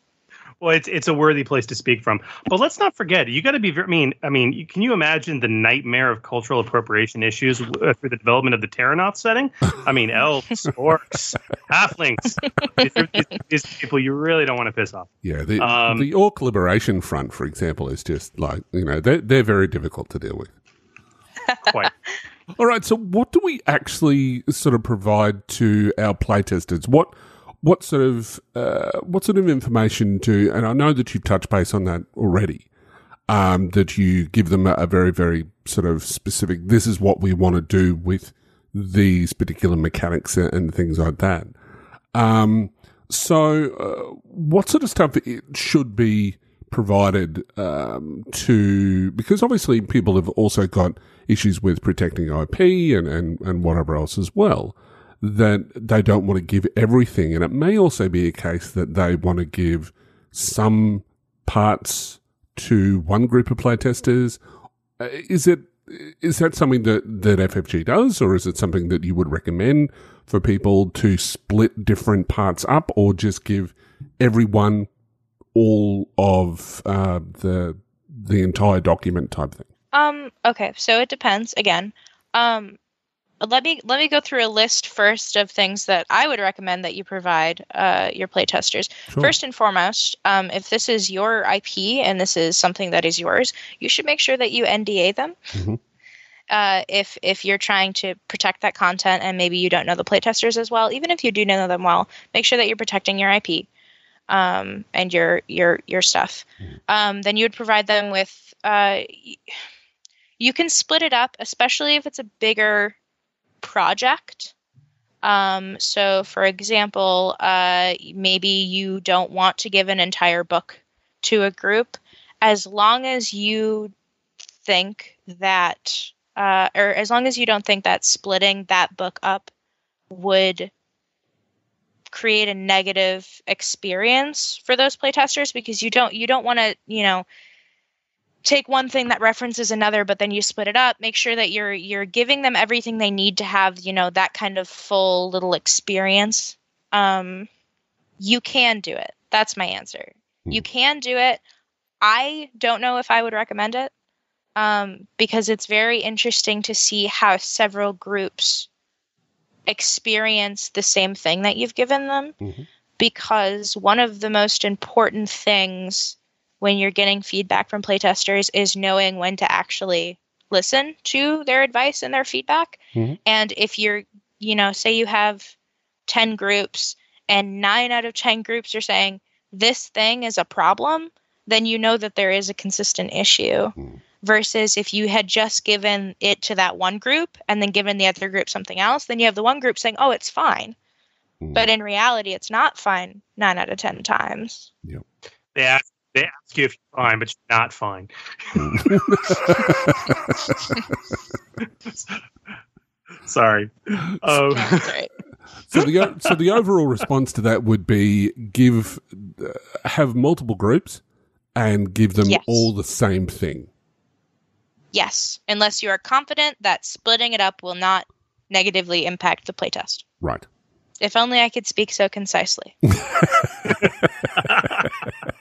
well, it's it's a worthy place to speak from. But let's not forget, you got to be. I mean, I mean, can you imagine the nightmare of cultural appropriation issues uh, through the development of the Terrinoth setting? I mean, elves, orcs, halflings. These, these, these, people you really don't want to piss off. Yeah, the um, the Orc Liberation Front, for example, is just like you know they're they're very difficult to deal with. Quite. All right, so what do we actually sort of provide to our playtesters? What what sort of uh, what sort of information do? And I know that you've touched base on that already. Um, that you give them a, very very sort of specific. This is what we want to do with these particular mechanics and, things like that. Um, so, uh, what sort of stuff should be provided um, to? Because obviously, people have also got issues with protecting IP and, and, and whatever else as well. That they don't want to give everything, and it may also be a case that they want to give some parts to one group of playtesters. Uh, Is it is that something that, that FFG does, or is it something that you would recommend for people to split different parts up, or just give everyone all of uh, the the entire document type thing? Um, okay, so it depends again. Um, let me let me go through a list first of things that I would recommend that you provide uh, your playtesters. Sure. First and foremost, um, if this is your IP and this is something that is yours, you should make sure that you NDA them. Mhm. Uh, if if you're trying to protect that content and maybe you don't know the playtesters as well, even if you do know them well, make sure that you're protecting your IP um, and your your your stuff. Um, then you would provide them with. Uh, you can split it up, especially if it's a bigger project. Um, so, for example, uh, maybe you don't want to give an entire book to a group, as long as you think that, uh, or as long as you don't think that splitting that book up would create a negative experience for those playtesters because you don't you don't want to you know take one thing that references another but then you split it up make sure that you're you're giving them everything they need to have you know that kind of full little experience um you can do it. That's my answer. You can do it. I don't know if i would recommend it um because it's very interesting to see how several groups experience the same thing that you've given them Mhm. because one of the most important things when you're getting feedback from playtesters is knowing when to actually listen to their advice and their feedback. Mhm. And if you're, you know, say you have 10 groups and nine out of 10 groups are saying this thing is a problem, then you know that there is a consistent issue. Mhm. Versus if you had just given it to that one group and then given the other group something else, then you have the one group saying, oh, it's fine. Mhm. But in reality, it's not fine nine out of 10 times. They ask, they ask you if you're fine, but you're not fine. Sorry. Um, right. so the so the overall response to that would be give uh, have multiple groups and give them Yes. all the same thing. Yes, unless you are confident that splitting it up will not negatively impact the playtest. Right. If only I could speak so concisely.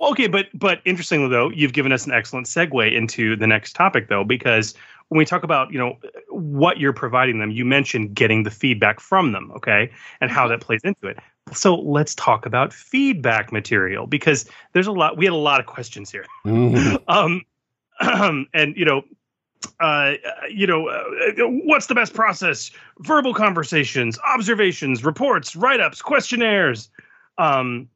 okay, but but interestingly though, you've given us an excellent segue into the next topic though, because when we talk about you know what you're providing them, you mentioned getting the feedback from them, okay, and how that plays into it. So let's talk about feedback material because there's a lot. We had a lot of questions here. Mhm. um, and you know, uh, you know, uh, what's the best process? Verbal conversations, observations, reports, write-ups, questionnaires. Um,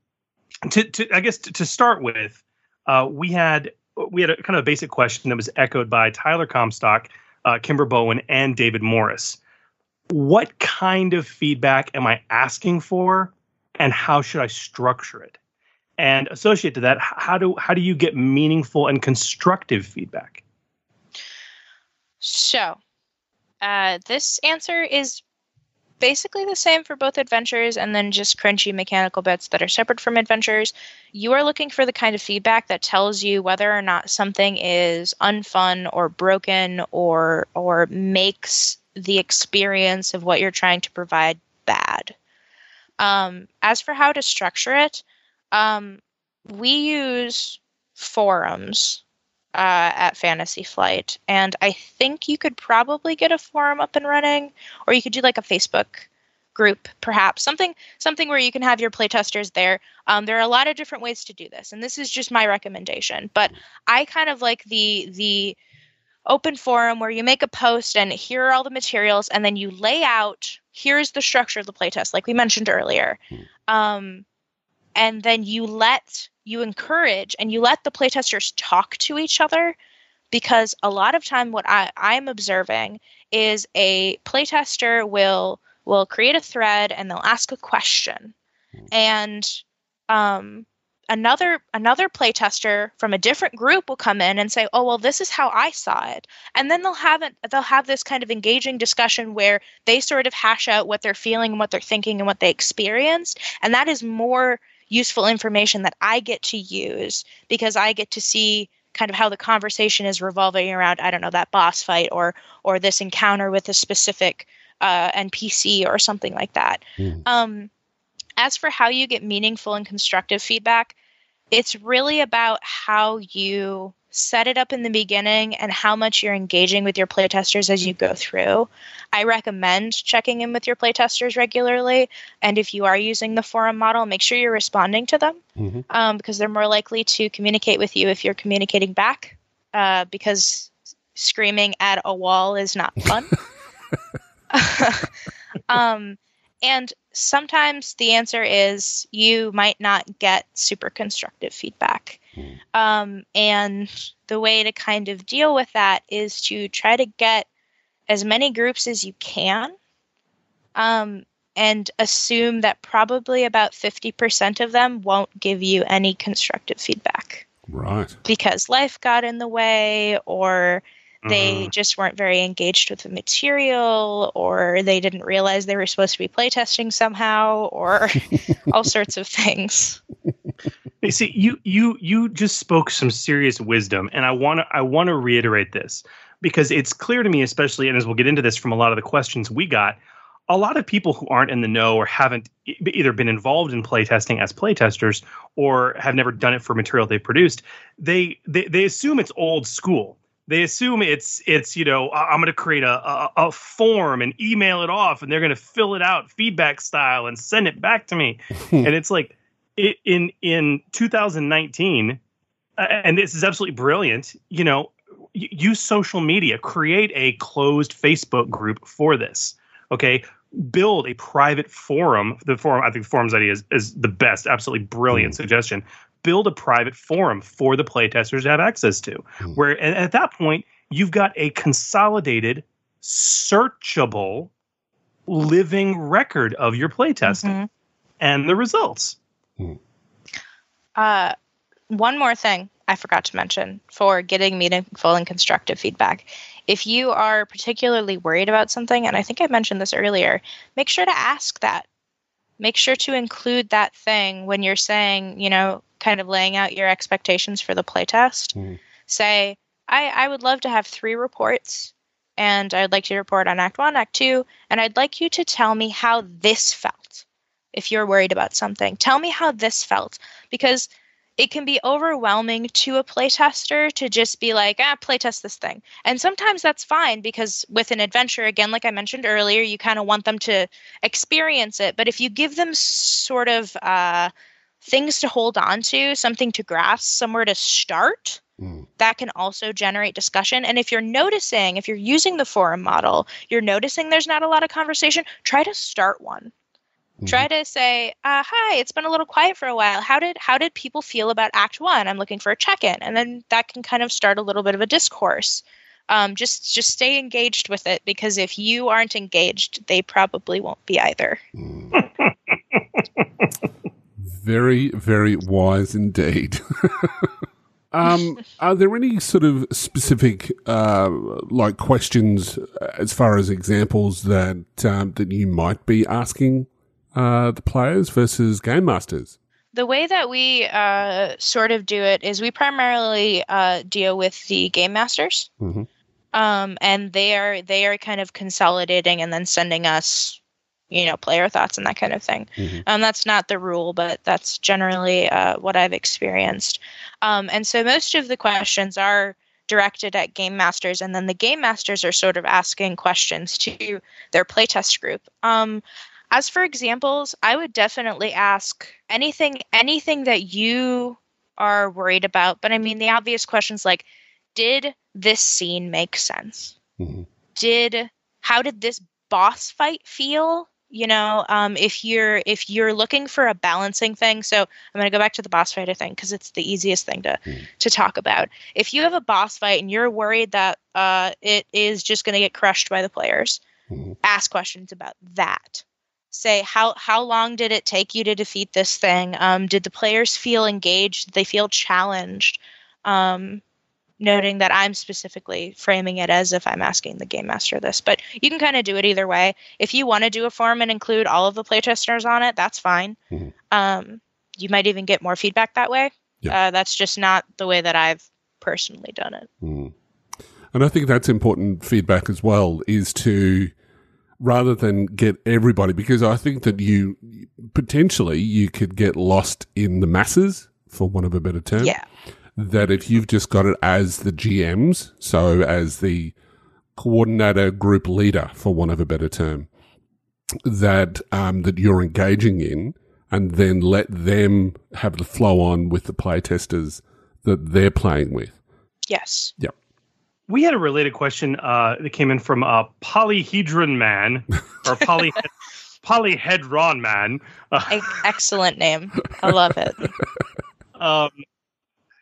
to, to I guess to, to start with, uh, we had we had a kind of a basic question that was echoed by Tyler Comstock, uh, Kimber Bowen, and David Morris. What kind of feedback am I asking for, and how should I structure it? And associate to that, how do how do you get meaningful and constructive feedback? So, uh, this answer is basically the same for both adventures and then just crunchy mechanical bits that are separate from adventures. You are looking for the kind of feedback that tells you whether or not something is unfun or broken or or makes the experience of what you're trying to provide bad. Um, as for how to structure it, um, we use forums uh, at Fantasy Flight, and I think you could probably get a forum up and running, or you could do like a Facebook group, perhaps something something where you can have your playtesters there. Um, there are a lot of different ways to do this, and this is just my recommendation. But I kind of like the the open forum where you make a post and here are all the materials, and then you lay out here's the structure of the playtest, like we mentioned earlier. Um, and then you let you encourage and you let the playtesters talk to each other because a lot of time what I, i'm observing is a playtester will will create a thread and they'll ask a question. And um, another another playtester from a different group will come in and say, "Oh, well, this is how I saw it," and then they'll have it. They'll have this kind of engaging discussion where they sort of hash out what they're feeling and what they're thinking and what they experienced, and that is more useful information that I get to use because I get to see kind of how the conversation is revolving around I don't know that boss fight or or this encounter with a specific uh, NPC or something like that. Mm. Um, as for how you get meaningful and constructive feedback, it's really about how you set it up in the beginning and how much you're engaging with your playtesters as you go through. I recommend checking in with your playtesters regularly. And if you are using the forum model, make sure you're responding to them Mhm. um, because they're more likely to communicate with you if you're communicating back. Uh, because screaming at a wall is not fun. um, and sometimes the answer is you might not get super constructive feedback. Um, and the way to kind of deal with that is to try to get as many groups as you can um, and assume that probably about 50% of them won't give you any constructive feedback Right. because life got in the way or they Mhm. just weren't very engaged with the material or they didn't realize they were supposed to be playtesting somehow or all sorts of things You see, you you you just spoke some serious wisdom, and I want to I want to reiterate this because it's clear to me, especially, and as we'll get into this from a lot of the questions we got, a lot of people who aren't in the know or haven't either been involved in playtesting as playtesters or have never done it for material they produced, they they they assume it's old school. They assume it's it's you know I'm going to create a, a a form and email it off, and they're going to fill it out feedback style and send it back to me, and it's like i- in in 2019 uh, and this is absolutely brilliant you know use social media create a closed facebook group for this okay? Build a private forum the forum i think the forums idea is, is the best absolutely brilliant suggestion build a private forum for the playtesters to have access to Mm. where and at that point you've got a consolidated searchable living record of your playtesting Mhm. and the results Uh, one more thing I forgot to mention for getting meaningful and constructive feedback. If you are particularly worried about something, and I think I mentioned this earlier, make sure to ask that. Make sure to include that thing when you're saying, you know, kind of laying out your expectations for the playtest. Mhm. Say, I, I would love to have three reports, and I'd like you to report on Act One, Act Two, and I'd like you to tell me how this felt. If you're worried about something, tell me how this felt because it can be overwhelming to a playtester to just be like, ah, playtest this thing. And sometimes that's fine because with an adventure, again, like I mentioned earlier, you kind of want them to experience it. But if you give them sort of uh, things to hold on to, something to grasp, somewhere to start, Mm. that can also generate discussion. And if you're noticing, if you're using the forum model, you're noticing there's not a lot of conversation, try to start one try to say uh, hi it's been a little quiet for a while. How did how did people feel about act one? I'm looking for a check-in. And then that can kind of start a little bit of a discourse. Um, just just stay engaged with it because if you aren't engaged they probably won't be either. Very, very wise indeed. um, are there any sort of specific, uh, like questions as far as examples that um, that you might be asking uh, the players versus game masters? the way that we uh, sort of do it is we primarily uh, deal with the game masters Mhm. um, and they are they are kind of consolidating and then sending us you know player thoughts and that kind of thing Mhm. um, that's not the rule but that's generally uh, what i've experienced um, and so most of the questions are directed at game masters and then the game masters are sort of asking questions to their playtest group um, as for examples i would definitely ask anything anything that you are worried about but i mean the obvious questions like did this scene make sense Mhm. did how did this boss fight feel you know um, if you're if you're looking for a balancing thing so i'm going to go back to the boss fighter thing because it's the easiest thing to Mm. to talk about if you have a boss fight and you're worried that uh, it is just going to get crushed by the players ask questions about that. Say how how long did it take you to defeat this thing? Um, did the players feel engaged? Did they feel challenged? Um, noting that I'm specifically framing it as if I'm asking the game master this. But you can kind of do it either way. If you want to do a form and include all of the playtesters on it, that's fine. Mhm. Um, you might even get more feedback that way. Yeah. Uh, that's just not the way that I've personally done it. Mm. And I think that's important feedback as well is to rather than get everybody because I think that you potentially you could get lost in the masses for want of a better term. Yeah. That if you've just got it as the GMs, so as the coordinator group leader for want of a better term, that um, that you're engaging in and then let them have the flow on with the playtesters that they're playing with. Yes. We had a related question uh, that came in from uh, Polyhedron Man or Poly Polyhedron Man. Uh, excellent name. I love it. um,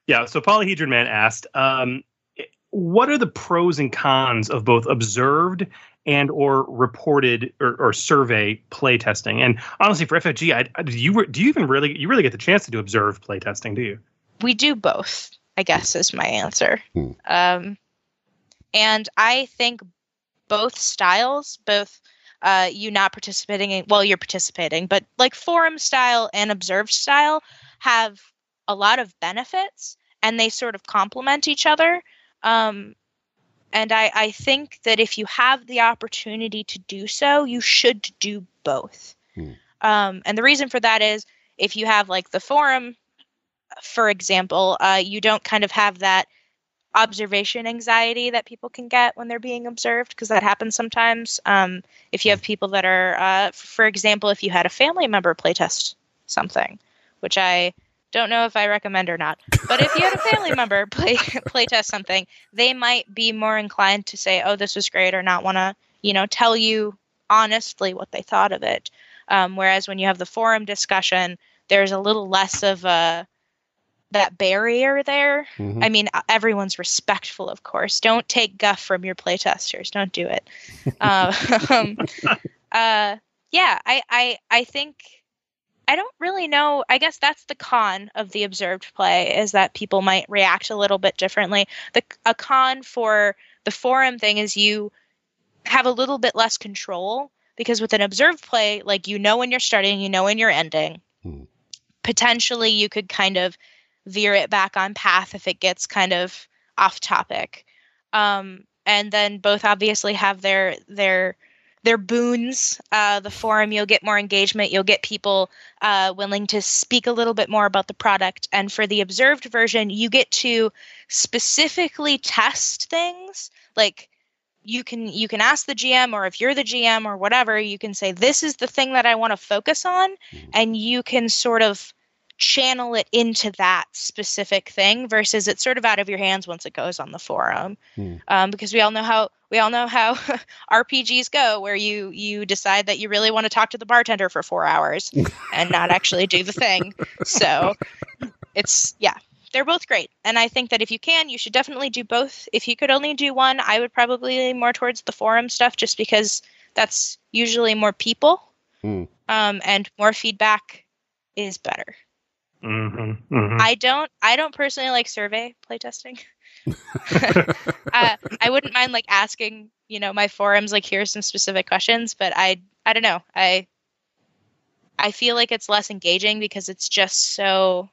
yeah, so Polyhedron Man asked, um, "What are the pros and cons of both observed and or reported or, or survey playtesting?" And honestly, for FFG, I, I- do you re- do you even really you really get the chance to do observed playtesting? Do you? we do both i guess is my answer Hmm. um, and i think both styles both uh, you not participating in well you're participating but like forum style and observed style have a lot of benefits and they sort of complement each other um, and I, I think that if you have the opportunity to do so you should do both Hmm. um, and the reason for that is if you have like the forum for example, uh, you don't kind of have that observation anxiety that people can get when they're being observed because that happens sometimes. Um, if you have people that are, uh, for example, if you had a family member playtest something, which I don't know if I recommend or not, but if you had a family member play playtest something, they might be more inclined to say, "Oh, this was great," or not want to, you know, tell you honestly what they thought of it. Um, whereas when you have the forum discussion, there's a little less of a that barrier there. Mhm. I mean, uh, everyone's respectful, of course. Don't take guff from your playtesters. Don't do it. uh, um, uh, yeah, I, I, I think I don't really know. I guess that's the con of the observed play is that people might react a little bit differently. The a con for the forum thing is you have a little bit less control because with an observed play, like you know when you're starting, you know when you're ending. Hmm. Potentially, you could kind of veer it back on path if it gets kind of off topic. Um, and then both obviously have their their their boons. Uh, the forum, you'll get more engagement. You'll get people uh, willing to speak a little bit more about the product. And for the observed version, you get to specifically test things. Like you can you can ask the GM, or if you're the GM or whatever, you can say this is the thing that I want to focus on, and you can sort of channel it into that specific thing versus it's sort of out of your hands once it goes on the forum. Hmm. um, because we all know how we all know how rpgs go where you you decide that you really want to talk to the bartender for four hours and not actually do the thing. So it's yeah they're both great. And i think that if you can you should definitely do both. If you could only do one i would probably lean more towards the forum stuff just because that's usually more people Hmm. um, and more feedback is better Mm-hmm, mm-hmm. I don't I don't personally like survey playtesting. uh, I wouldn't mind like asking, you know, my forums like here's some specific questions, but I I don't know. I I feel like it's less engaging because it's just so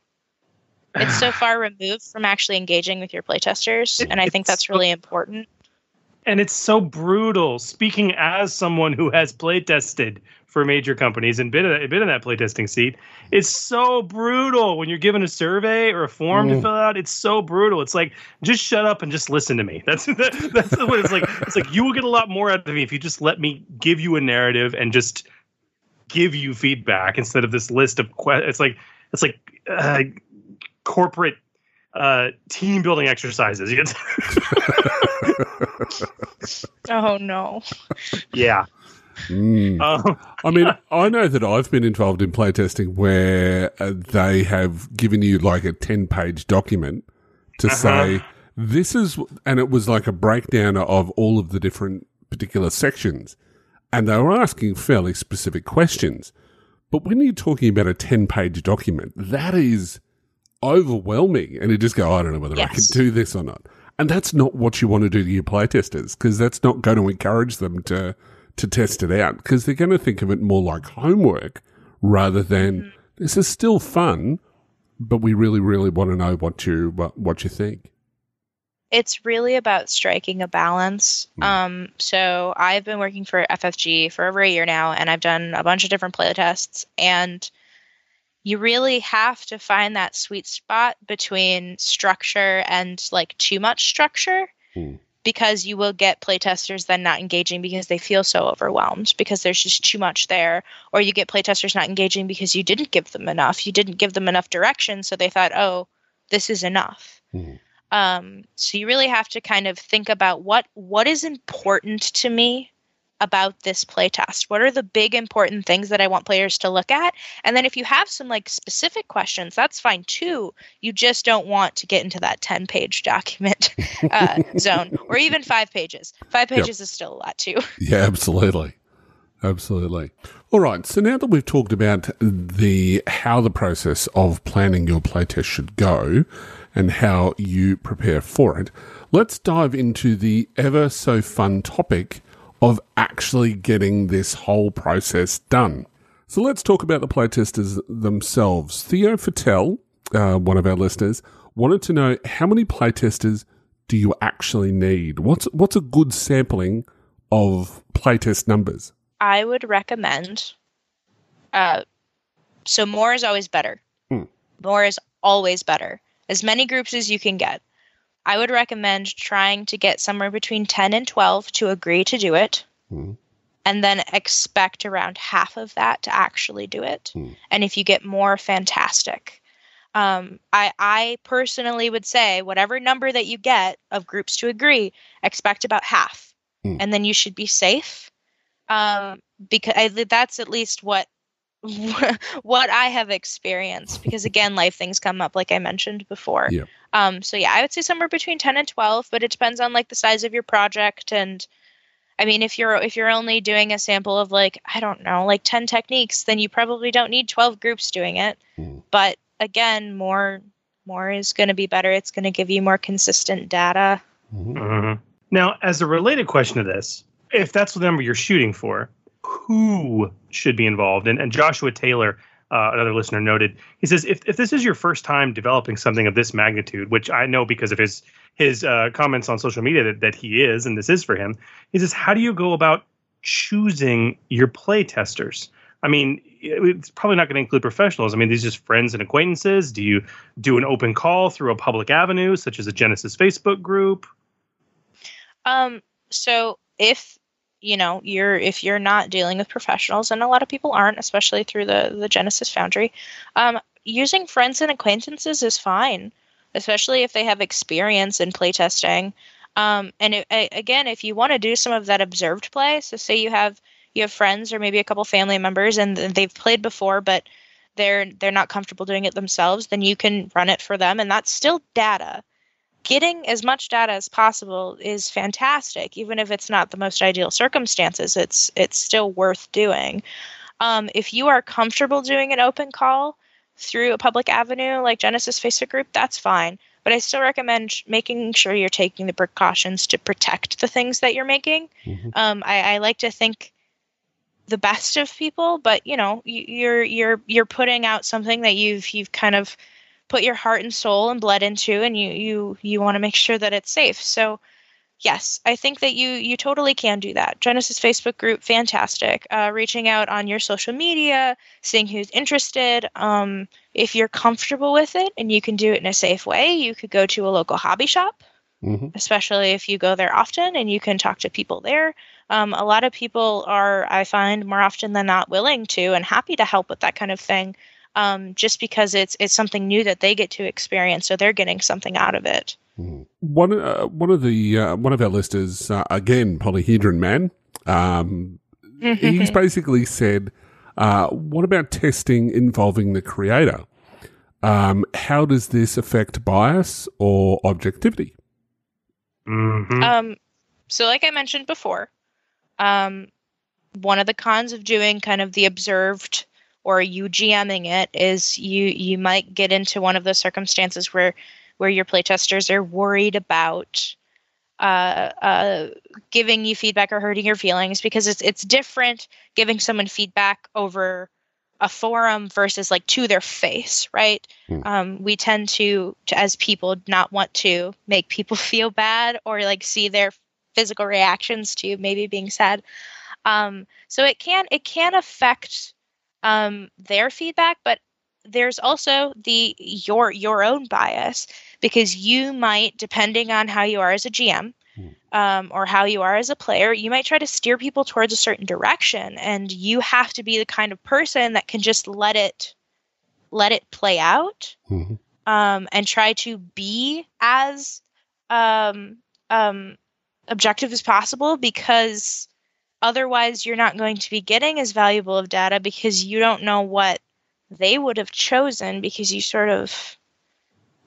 it's so far removed from actually engaging with your playtesters, and I think that's really important. and it's so brutal. Speaking as someone who has playtested for major companies and been in, been in that playtesting seat, it's so brutal when you're given a survey or a form to Mm. fill out. It's so brutal. It's like just shut up and just listen to me. That's that, that's what it's like. It's like you will get a lot more out of me if you just let me give you a narrative and just give you feedback instead of this list of questions. it's like it's like uh, corporate uh, team building exercises. Oh no. yeah. Mm. Um, I mean, I know that I've been involved in playtesting where uh, they have given you like a 10 page document to Uh-huh. say, this is, and it was like a breakdown of all of the different particular sections. and they were asking fairly specific questions. But when you're talking about a 10 page document, that is overwhelming. And you just go, I don't know whether I can do this or not. And that's not what you want to do to your playtesters because that's not going to encourage them to, to test it out because they're going to think of it more like homework rather than this is still fun, but we really, really want to know what you, what, what you think. it's really about striking a balance. Hmm. Um, so I've been working for FFG for over a year now, and I've done a bunch of different play tests. And you really have to find that sweet spot between structure and like too much structure. Hmm. Because you will get playtesters then not engaging because they feel so overwhelmed because there's just too much there. Or you get playtesters not engaging because you didn't give them enough. You didn't give them enough direction. So they thought, oh, this is enough. Hmm. Um, so you really have to kind of think about what what is important to me about this playtest. What are the big important things that I want players to look at? And then if you have some like specific questions, that's fine too. You just don't want to get into that 10 page document uh, zone or even five pages. Five Yep. pages is still a lot too. Yeah, absolutely. Absolutely. All right. So now that we've talked about the how the process of planning your playtest should go and how you prepare for it, let's dive into the ever so fun topic of actually getting this whole process done. So let's talk about the playtesters themselves. Theo Fattel, uh, one of our listeners, wanted to know how many playtesters do you actually need? What's what's a good sampling of playtest numbers? I would recommend. Uh, so more is always better. Hmm. More is always better. As many groups as you can get. I would recommend trying to get somewhere between 10 and 12 to agree to do it. Hmm. And then expect around half of that to actually do it. Hmm. And if you get more, fantastic. Um, I, I personally would say whatever number that you get of groups to agree, expect about half. Hmm. And then you should be safe um because I, that's at least what what I have experienced because again life things come up like I mentioned before. Yeah. Um so yeah, I would say somewhere between 10 and 12, but it depends on like the size of your project and I mean if you're if you're only doing a sample of like I don't know, like 10 techniques, then you probably don't need 12 groups doing it. Hmm. But again, more more is going to be better. It's going to give you more consistent data. Mhm. Now, as a related question to this, if that's the number you're shooting for, who should be involved? And, and Joshua Taylor, uh, another listener, noted he says if, if this is your first time developing something of this magnitude, which I know because of his his uh, comments on social media that, that he is, and this is for him, he says, how do you go about choosing your play testers? I mean, it's probably not going to include professionals. I mean, these are just friends and acquaintances. Do you do an open call through a public avenue, such as a Genesys Facebook group? Um, so if you know you're if you're not dealing with professionals, and a lot of people aren't, especially through the the Genesys Foundry, um, using friends and acquaintances is fine, especially if they have experience in playtesting. Um, and it, a- again, if you want to do some of that observed play, so say you have you have friends or maybe a couple family members and they've played before, but they're they're not comfortable doing it themselves, then you can run it for them, and that's still data getting as much data as possible is fantastic even if it's not the most ideal circumstances it's it's still worth doing. Um, if you are comfortable doing an open call through a public avenue like Genesys facebook group that's fine. But i still recommend sh- making sure you're taking the precautions to protect the things that you're making. Mhm. um, I, I like to think the best of people but you know you, you're you're you're putting out something that you've you've kind of put your heart and soul and blood into and you you you want to make sure that it's safe. So yes i think that you you totally can do that. Genesys facebook group fantastic. Uh, reaching out on your social media seeing who's interested um, if you're comfortable with it and you can do it in a safe way you could go to a local hobby shop hmm especially if you go there often and you can talk to people there. Um, a lot of people are, I find, more often than not willing to and happy to help with that kind of thing, um, just because it's it's something new that they get to experience, so they're getting something out of it. One uh, one of the uh, one of our listeners uh, again, Polyhedron Man. Um, he's basically said, uh, "What about testing involving the creator? Um, how does this affect bias or objectivity?" Mm-hmm. Um, so, like I mentioned before, um, one of the cons of doing kind of the observed or you GMing it is you you might get into one of those circumstances where where your playtesters are worried about uh, uh, giving you feedback or hurting your feelings because it's it's different giving someone feedback over a forum versus like to their face, right? Mm. Um, we tend to, to as people not want to make people feel bad or like see their physical reactions to maybe being sad. Um, so it can it can affect um, their feedback, but there's also the your your own bias because you might depending on how you are as a gm um, or how you are as a player you might try to steer people towards a certain direction and you have to be the kind of person that can just let it let it play out Mhm. um, and try to be as um, um, objective as possible because otherwise you're not going to be getting as valuable of data because you don't know what they would have chosen because you sort of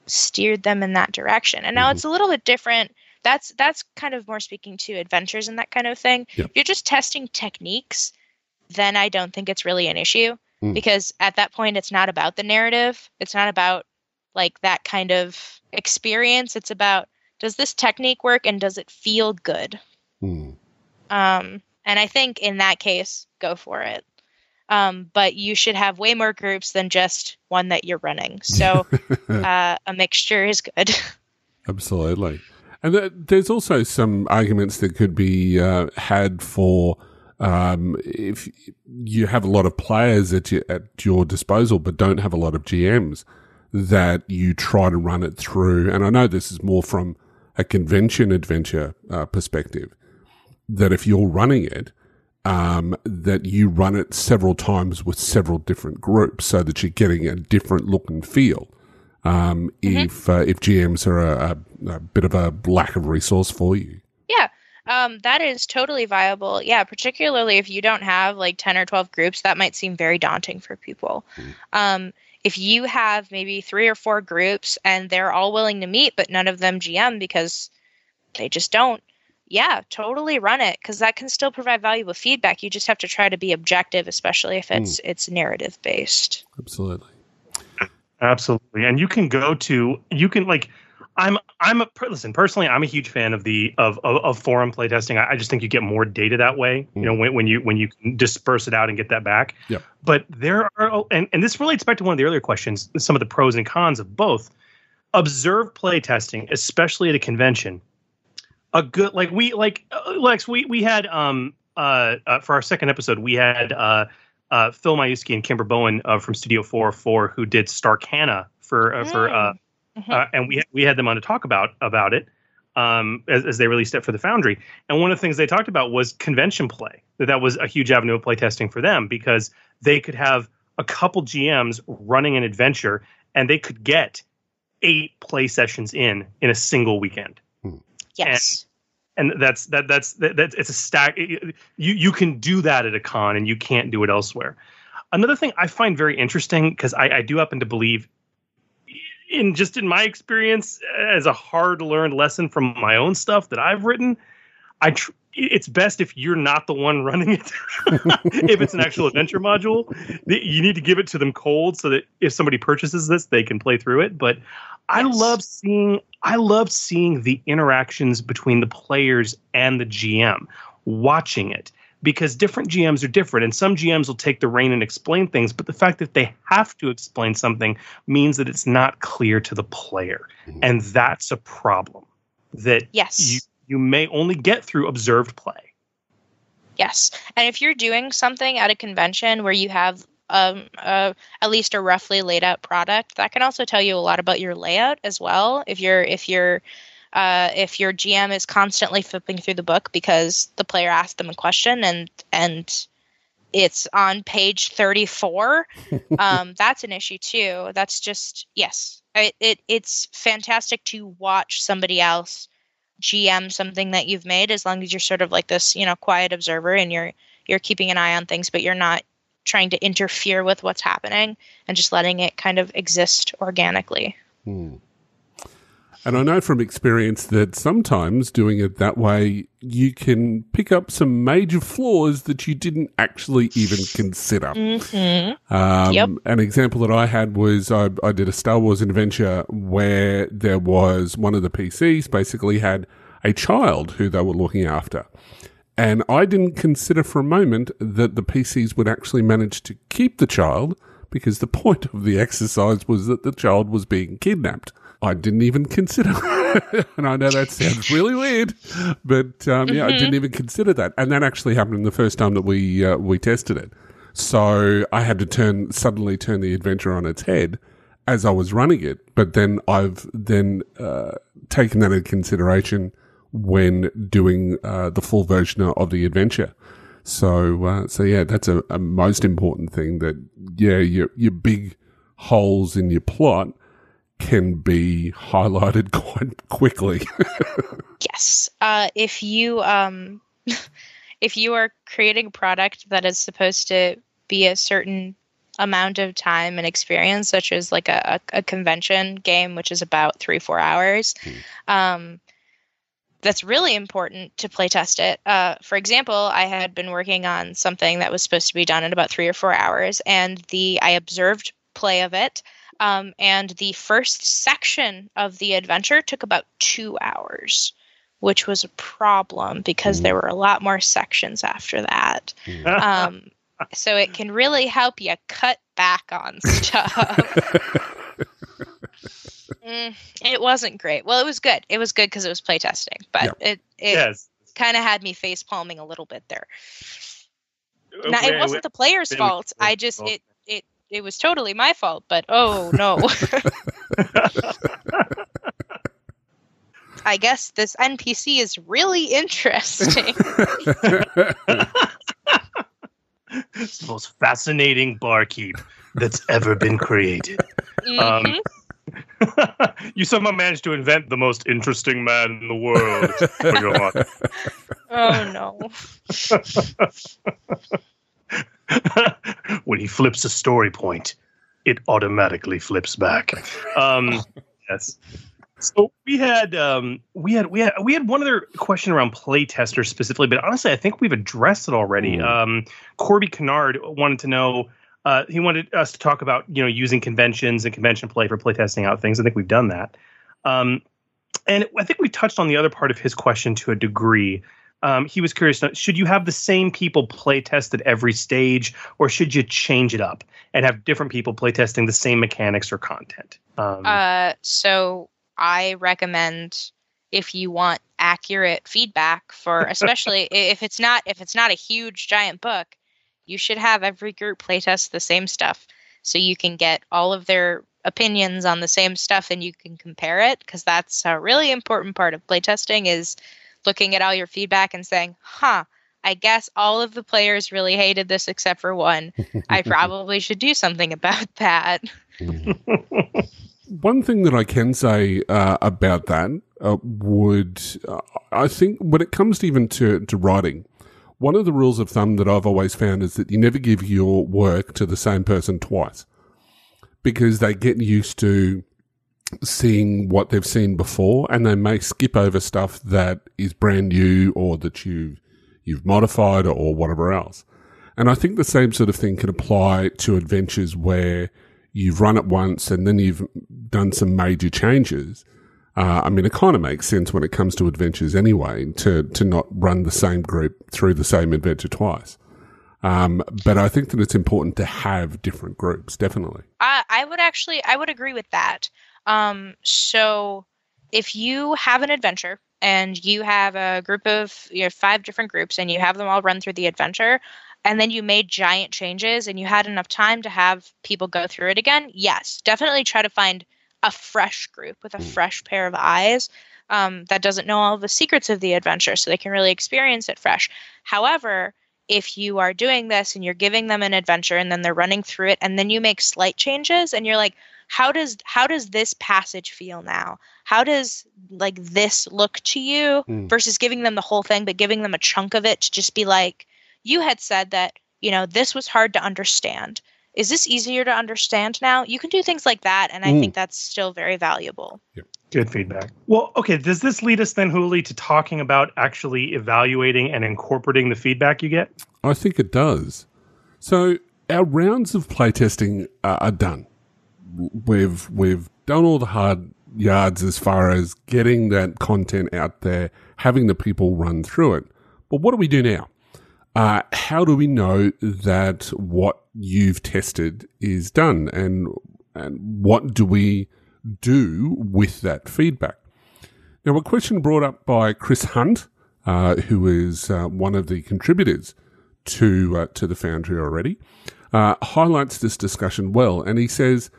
steered them in that direction. And now Mhm. it's a little bit different. That's that's kind of more speaking to adventures and that kind of thing. If you're just testing techniques, then I don't think it's really an issue Mm. because at that point it's not about the narrative. It's not about like that kind of experience. It's about does this technique work and does it feel good? Hmm. Um, and I think in that case, go for it. Um, but you should have way more groups than just one that you're running. So uh, a mixture is good. Absolutely. And th- there's also some arguments that could be uh, had for um, if you have a lot of players at your, at your disposal, but don't have a lot of GMs, that you try to run it through. And I know this is more from a convention adventure uh, perspective, that if you're running it, um, that you run it several times with several different groups so that you're getting a different look and feel um, if uh, if GMs are a, a, a bit of a lack of resource for you. yeah, um, that is totally viable. Yeah, particularly if you don't have like 10 or 12 groups, that might seem very daunting for people. Um, if you have maybe three or four groups and they're all willing to meet, but none of them GM because they just don't, yeah, totally run it because that can still provide valuable feedback. You just have to try to be objective, especially if it's hmm. it's narrative based. Absolutely. Absolutely, and you can go to you can like I'm I'm a listen personally I'm a huge fan of the of of, of forum playtesting. I, I just think you get more data that way. You know hmm. when when you when you can disperse it out and get that back. Yeah. But there are oh, and and this relates back to one of the earlier questions. Some of the pros and cons of both. Observe playtesting, especially at a convention. A good like we like uh, Lex we we had um uh, uh for our second episode we had uh uh, Phil Majewski and Kimber Bowen uh, from Studio 404 who did Starcana for uh, for uh, Mhm. uh, and we we had them on to talk about about it um, as, as they released it for the Foundry. And one of the things they talked about was convention play. That that was a huge avenue of play testing for them because they could have a couple GMs running an adventure and they could get eight play sessions in in a single weekend Yes. and that's that that's that, that's it's a stack you you can do that at a con and you can't do it elsewhere another thing i find very interesting because I, I do happen to believe in just in my experience as a hard learned lesson from my own stuff that i've written i tr- it's best if you're not the one running it if it's an actual adventure module you need to give it to them cold so that if somebody purchases this they can play through it but i Yes. love seeing i love seeing the interactions between the players and the gm watching it because different gms are different and some gms will take the reign and explain things but the fact that they have to explain something means that it's not clear to the player Mhm. and that's a problem that Yes. you you may only get through observed play. Yes, and if you're doing something at a convention where you have um, uh, at least a roughly laid out product, that can also tell you a lot about your layout as well. If you're if you're uh, if your GM is constantly flipping through the book because the player asked them a question and and it's on page 34 um, that's an issue too. That's just yes it, it it's fantastic to watch somebody else GM something that you've made as long as you're sort of like this, you know, quiet observer and you're you're keeping an eye on things, but you're not trying to interfere with what's happening and just letting it kind of exist organically. Hmm. And I know from experience that sometimes doing it that way, you can pick up some major flaws that you didn't actually even consider. Mm-hmm. Um, Yep. An example that I had was I, I did a Star Wars adventure where there was one of the PCs basically had a child who they were looking after. And I didn't consider for a moment that the PCs would actually manage to keep the child because the point of the exercise was that the child was being kidnapped. I didn't even consider, and I know that sounds really weird, but um, yeah, I didn't even consider that. And that actually happened the first time that we uh, we tested it. So I had to turn suddenly turn the adventure on its head as I was running it. But then I've then uh, taken that into consideration when doing uh, the full version of the adventure. So uh, so yeah, that's a, a most important thing. That yeah, your your big holes in your plot can be highlighted quite quickly. Yes. Uh, if you um, if you are creating a product that is supposed to be a certain amount of time and experience, such as like a, a, a convention game, which is about three four hours, um, that's really important to play test it. Uh, for example, I had been working on something that was supposed to be done in about three or four hours, and the I observed play of it. Um, and the first section of the adventure took about two hours, which was a problem because there were a lot more sections after that. Um, so it can really help you cut back on stuff. Mm, it wasn't great. Well, it was good. It was good because it was playtesting, but Yep. it it yes. kind of had me face palming a little bit there. Now, it wasn't the player's fault. I just it it it was totally my fault. But oh no. I guess this NPC is really interesting. it's the most fascinating barkeep that's ever been created. Um, Mhm. you somehow managed to invent the most interesting man in the world. Go on. oh no. when he flips a story point, it automatically flips back. Um, yes. So we had um, we had we had we had one other question around playtesters specifically, but honestly, I think we've addressed it already. Mm. Um, Corby Kennard wanted to know. Uh, he wanted us to talk about you know using conventions and convention play for playtesting out things. I think we've done that. Um, and I think we touched on the other part of his question to a degree. Um, he was curious: should you have the same people play test at every stage, or should you change it up and have different people play testing the same mechanics or content? Um, Uh, so I recommend if you want accurate feedback for, especially if it's not if it's not a huge giant book, you should have every group playtest the same stuff, so you can get all of their opinions on the same stuff and you can compare it because that's a really important part of playtesting is looking at all your feedback and saying, "Huh." I guess all of the players really hated this except for one. I probably should do something about that. One thing that I can say uh, about that uh, would, uh, I think, when it comes to even to, to writing, one of the rules of thumb that I've always found is that you never give your work to the same person twice because they get used to seeing what they've seen before and they may skip over stuff that is brand new or that you've, you've modified or whatever else. And I think the same sort of thing can apply to adventures where you've run it once and then you've done some major changes. Uh, I mean, it kind of makes sense when it comes to adventures anyway to to not run the same group through the same adventure twice. Um, but I think that it's important to have different groups, definitely. I, I would actually I would agree with that. Um, so if you have an adventure and you have a group of you know five different groups and you have them all run through the adventure and then you made giant changes and you had enough time to have people go through it again, yes, definitely try to find a fresh group with a fresh pair of eyes um, that doesn't know all the secrets of the adventure so they can really experience it fresh. However, if you are doing this and you're giving them an adventure and then they're running through it and then you make slight changes and you're like how does how does this passage feel now how does like this look to you Mm. versus giving them the whole thing but giving them a chunk of it to just be like you had said that you know this was hard to understand is this easier to understand now? You can do things like that, and I Mm. think that's still very valuable. Good feedback. Well, okay. Does this lead us then, Hooly, to talking about actually evaluating and incorporating the feedback you get? I think it does. So our rounds of playtesting uh, are done. We've we've done all the hard yards as far as getting that content out there, having the people run through it. But what do we do now? Uh, how do we know that what you've tested is done, and and what do we do with that feedback? Now, a question brought up by Chris Hunt, uh, who is uh, one of the contributors to uh, to the Foundry already, uh, highlights this discussion well, and he says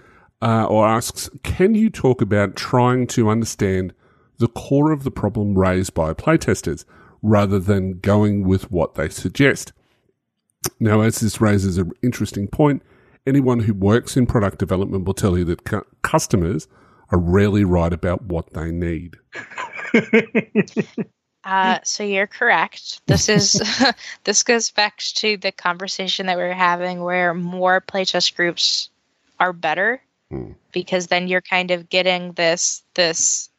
uh, or asks, "Can you talk about trying to understand the core of the problem raised by playtesters rather than going with what they suggest?" Now, as this raises an interesting point, anyone who works in product development will tell you that cu- customers are rarely right about what they need. Uh, so you're correct. This is this goes back to the conversation that we were having, where more playtest groups are better, Hmm. because then you're kind of getting this this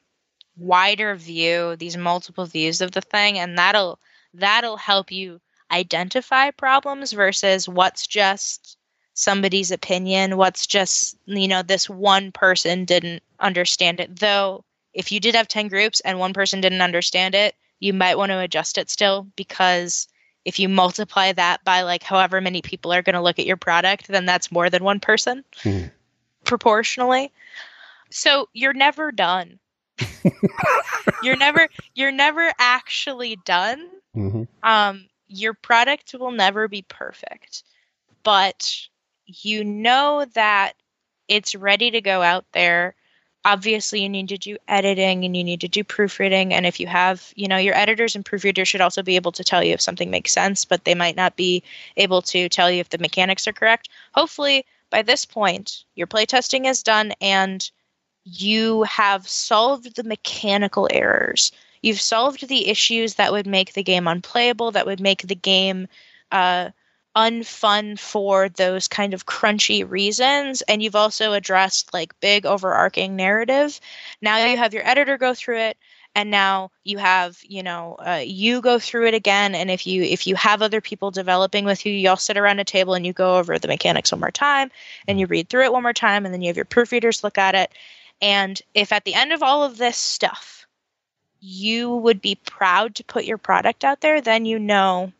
wider view, these multiple views of the thing, and that'll that'll help you identify problems versus what's just somebody's opinion, what's just you know this one person didn't understand it. Though if you did have 10 groups and one person didn't understand it, you might want to adjust it still because if you multiply that by like however many people are going to look at your product, then that's more than one person Hmm. Proportionally. So you're never done. you're never you're never actually done. Mm-hmm. Um your product will never be perfect, but you know that it's ready to go out there obviously you need to do editing and you need to do proofreading and if you have you know your editors and proofreaders should also be able to tell you if something makes sense but they might not be able to tell you if the mechanics are correct hopefully by this point your playtesting is done and you have solved the mechanical errors. You've solved the issues that would make the game unplayable that would make the game uh, unfun for those kind of crunchy reasons. And you've also addressed like big overarching narrative. Now you have your editor go through it and now you have you know uh, you go through it again and if you if you have other people developing with you you all sit around a table and you go over the mechanics one more time and you read through it one more time and then you have your proofreaders look at it and if at the end of all of this stuff you would be proud to put your product out there then you know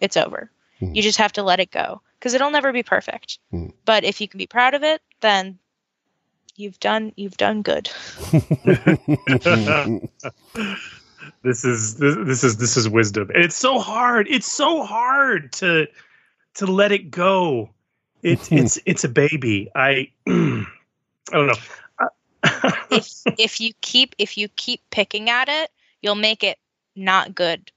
it's over Mhm. you just have to let it go because it'll never be perfect. Mhm. But if you can be proud of it, then you've done you've done good. this is this, this is this is wisdom. And it's so hard. It's so hard to to let it go. It's it's it's a baby. I I don't know. if if you keep if you keep picking at it, you'll make it not good.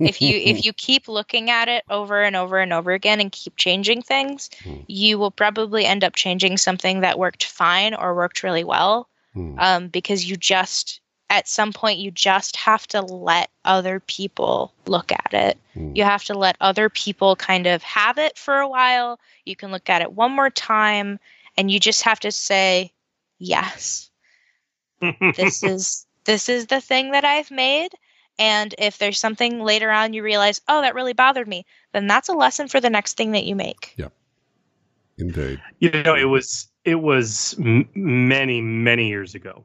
If you if you keep looking at it over and over and over again and keep changing things, Hmm. you will probably end up changing something that worked fine or worked really well. Hmm. um, because you just at some point you just have to let other people look at it Hmm. you have to let other people kind of have it for a while you can look at it one more time and you just have to say yes this is this is the thing that i've made and if there's something later on you realize oh that really bothered me then that's a lesson for the next thing that you make Yeah. Indeed. you know it was it was m- many many years ago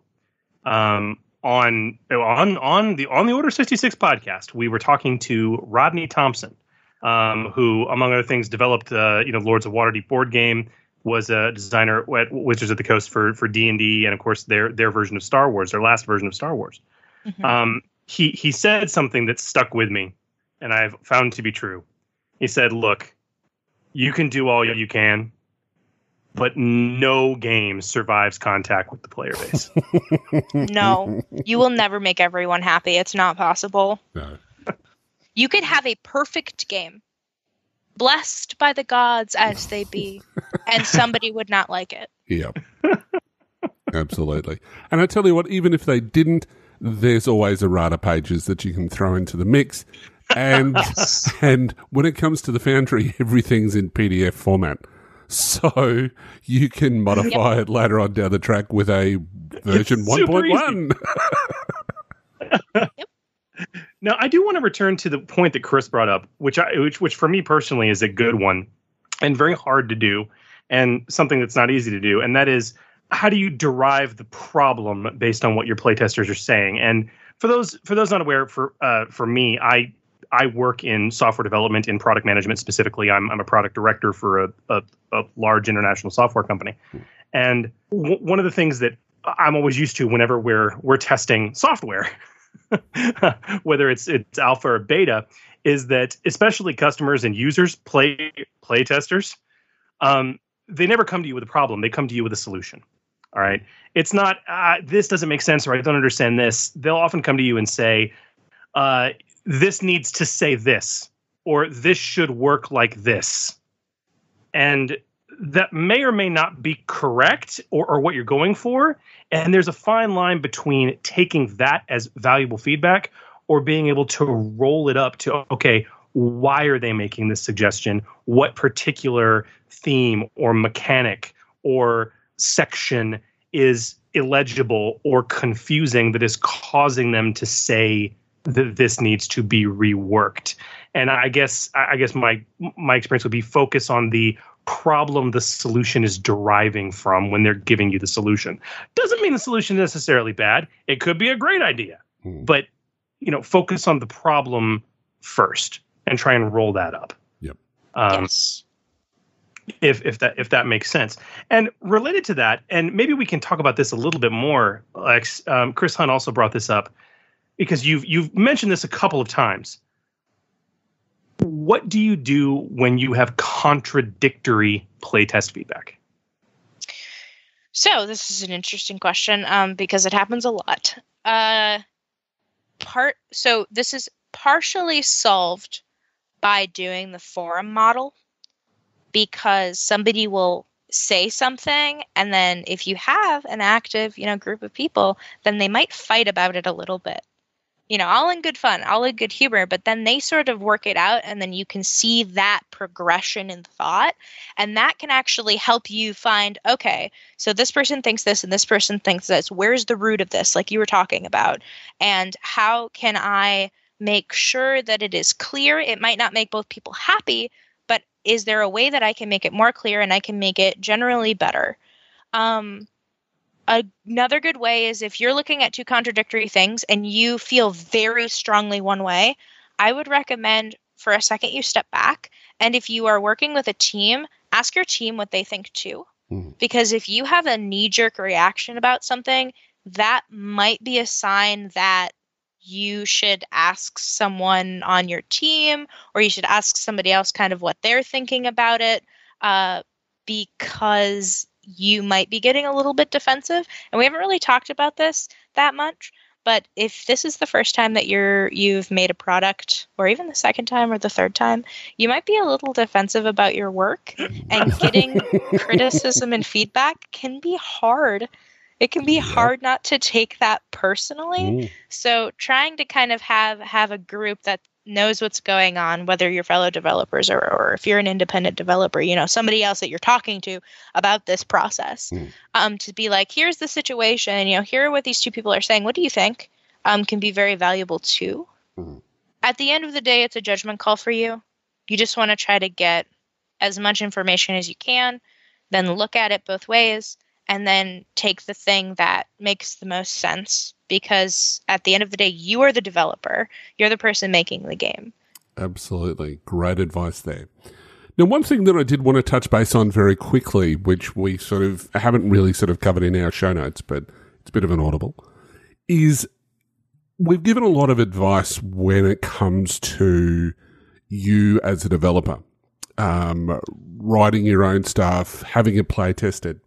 um on on on the on the order 66 podcast we were talking to rodney thompson um who among other things developed uh you know lords of waterdeep board game was a designer at wizards of the coast for for d&d and of course their their version of star wars their last version of star wars Mhm. um he he said something that stuck with me and i've found to be true he said look you can do all you can but no game survives contact with the player base. no you will never make everyone happy it's not possible No. You could have a perfect game, blessed by the gods as they be, and somebody would not like it. Yep. Absolutely. And I tell you what, even if they didn't, there's always errata pages that you can throw into the mix. And Yes. and when it comes to the Foundry, everything's in PDF format. so you can modify it later on down the track with a version It's super 1.1. Now, I do want to return to the point that Chris brought up, which I, which, which for me personally is a good one, and very hard to do, and something that's not easy to do, and that is how do you derive the problem based on what your playtesters are saying? And for those for those not aware, for uh, for me, I I work in software development in product management specifically. I'm I'm a product director for a a, a large international software company, and w- one of the things that I'm always used to whenever we're we're testing software whether it's it's alpha or beta, is that especially customers and users, play play testers, um, they never come to you with a problem. They come to you with a solution. All right. It's not uh, this doesn't make sense or I don't understand this. They'll often come to you and say, uh, "This needs to say this," or "This should work like this," and that may or may not be correct or, or what you're going for. And there's a fine line between taking that as valuable feedback or being able to roll it up to, okay, why are they making this suggestion? What particular theme or mechanic or section is illegible or confusing that is causing them to say that this needs to be reworked? And I guess I guess my my experience would be focus on the problem the solution is deriving from when they're giving you the solution. Doesn't mean the solution is necessarily bad. It could be a great idea. Hmm. But you know, focus on the problem first and try and roll that up. Yep. Um, yes. If if that if that makes sense. And related to that, and maybe we can talk about this a little bit more. Like um, Chris Hunt also brought this up because you've you've mentioned this a couple of times. What do you do when you have contradictory playtest feedback? So this is an interesting question um, because it happens a lot. Uh, part so this is partially solved by doing the forum model because somebody will say something and then if you have an active you know group of people then they might fight about it a little bit. You know all in good fun all in good humor but then they sort of work it out and then you can see that progression in thought and that can actually help you find okay so this person thinks this and this person thinks this. Where's the root of this like you were talking about? And how can i make sure that it is clear? It might not make both people happy but is there a way that i can make it more clear and i can make it generally better um, another good way is if you're looking at two contradictory things and you feel very strongly one way i would recommend for a second you step back and if you are working with a team ask your team what they think too Mhm. because if you have a knee jerk reaction about something that might be a sign that you should ask someone on your team or you should ask somebody else kind of what they're thinking about it uh, because you might be getting a little bit defensive and we haven't really talked about this that much but if this is the first time that you're you've made a product or even the second time or the third time you might be a little defensive about your work and getting criticism and feedback can be hard it can be hard not to take that personally Mm. so trying to kind of have have a group that knows what's going on, whether you're fellow developers or, or if you're an independent developer, you know, somebody else that you're talking to about this process, Mm. um, to be like, here's the situation, you know, here are what these two people are saying. What do you think? Um, can be very valuable too. Mhm. At the end of the day, it's a judgment call for you. You just want to try to get as much information as you can, then look at it both ways, and then take the thing that makes the most sense because at the end of the day you are the developer you're the person making the game Absolutely. Great advice there. Now, one thing that I did want to touch base on very quickly, which we sort of haven't really sort of covered in our show notes, but it's a bit of an audible, is we've given a lot of advice when it comes to you as a developer, um, writing your own stuff, having it play tested.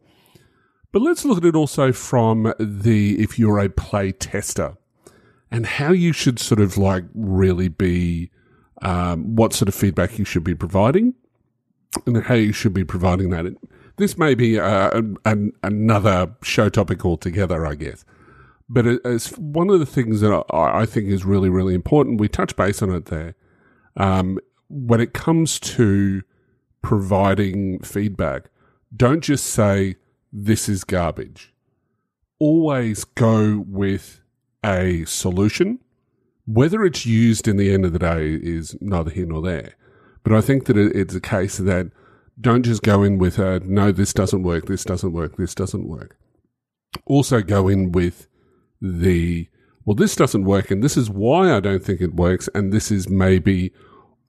But let's look at it also from the if you're a play tester and how you should sort of like really be um, what sort of feedback you should be providing and how you should be providing that. This may be uh, an, an, another show topic altogether, I guess. But it, it's one of the things that I, I think is really, really important. We touch base on it there. Um, when it comes to providing feedback, don't just say, this is garbage. Always go with a solution. Whether it's used in the end of the day is neither here nor there. But I think that it's a case that don't just go in with a, no, this doesn't work, this doesn't work, this doesn't work. Also go in with the, well, this doesn't work, and this is why I don't think it works, and this is maybe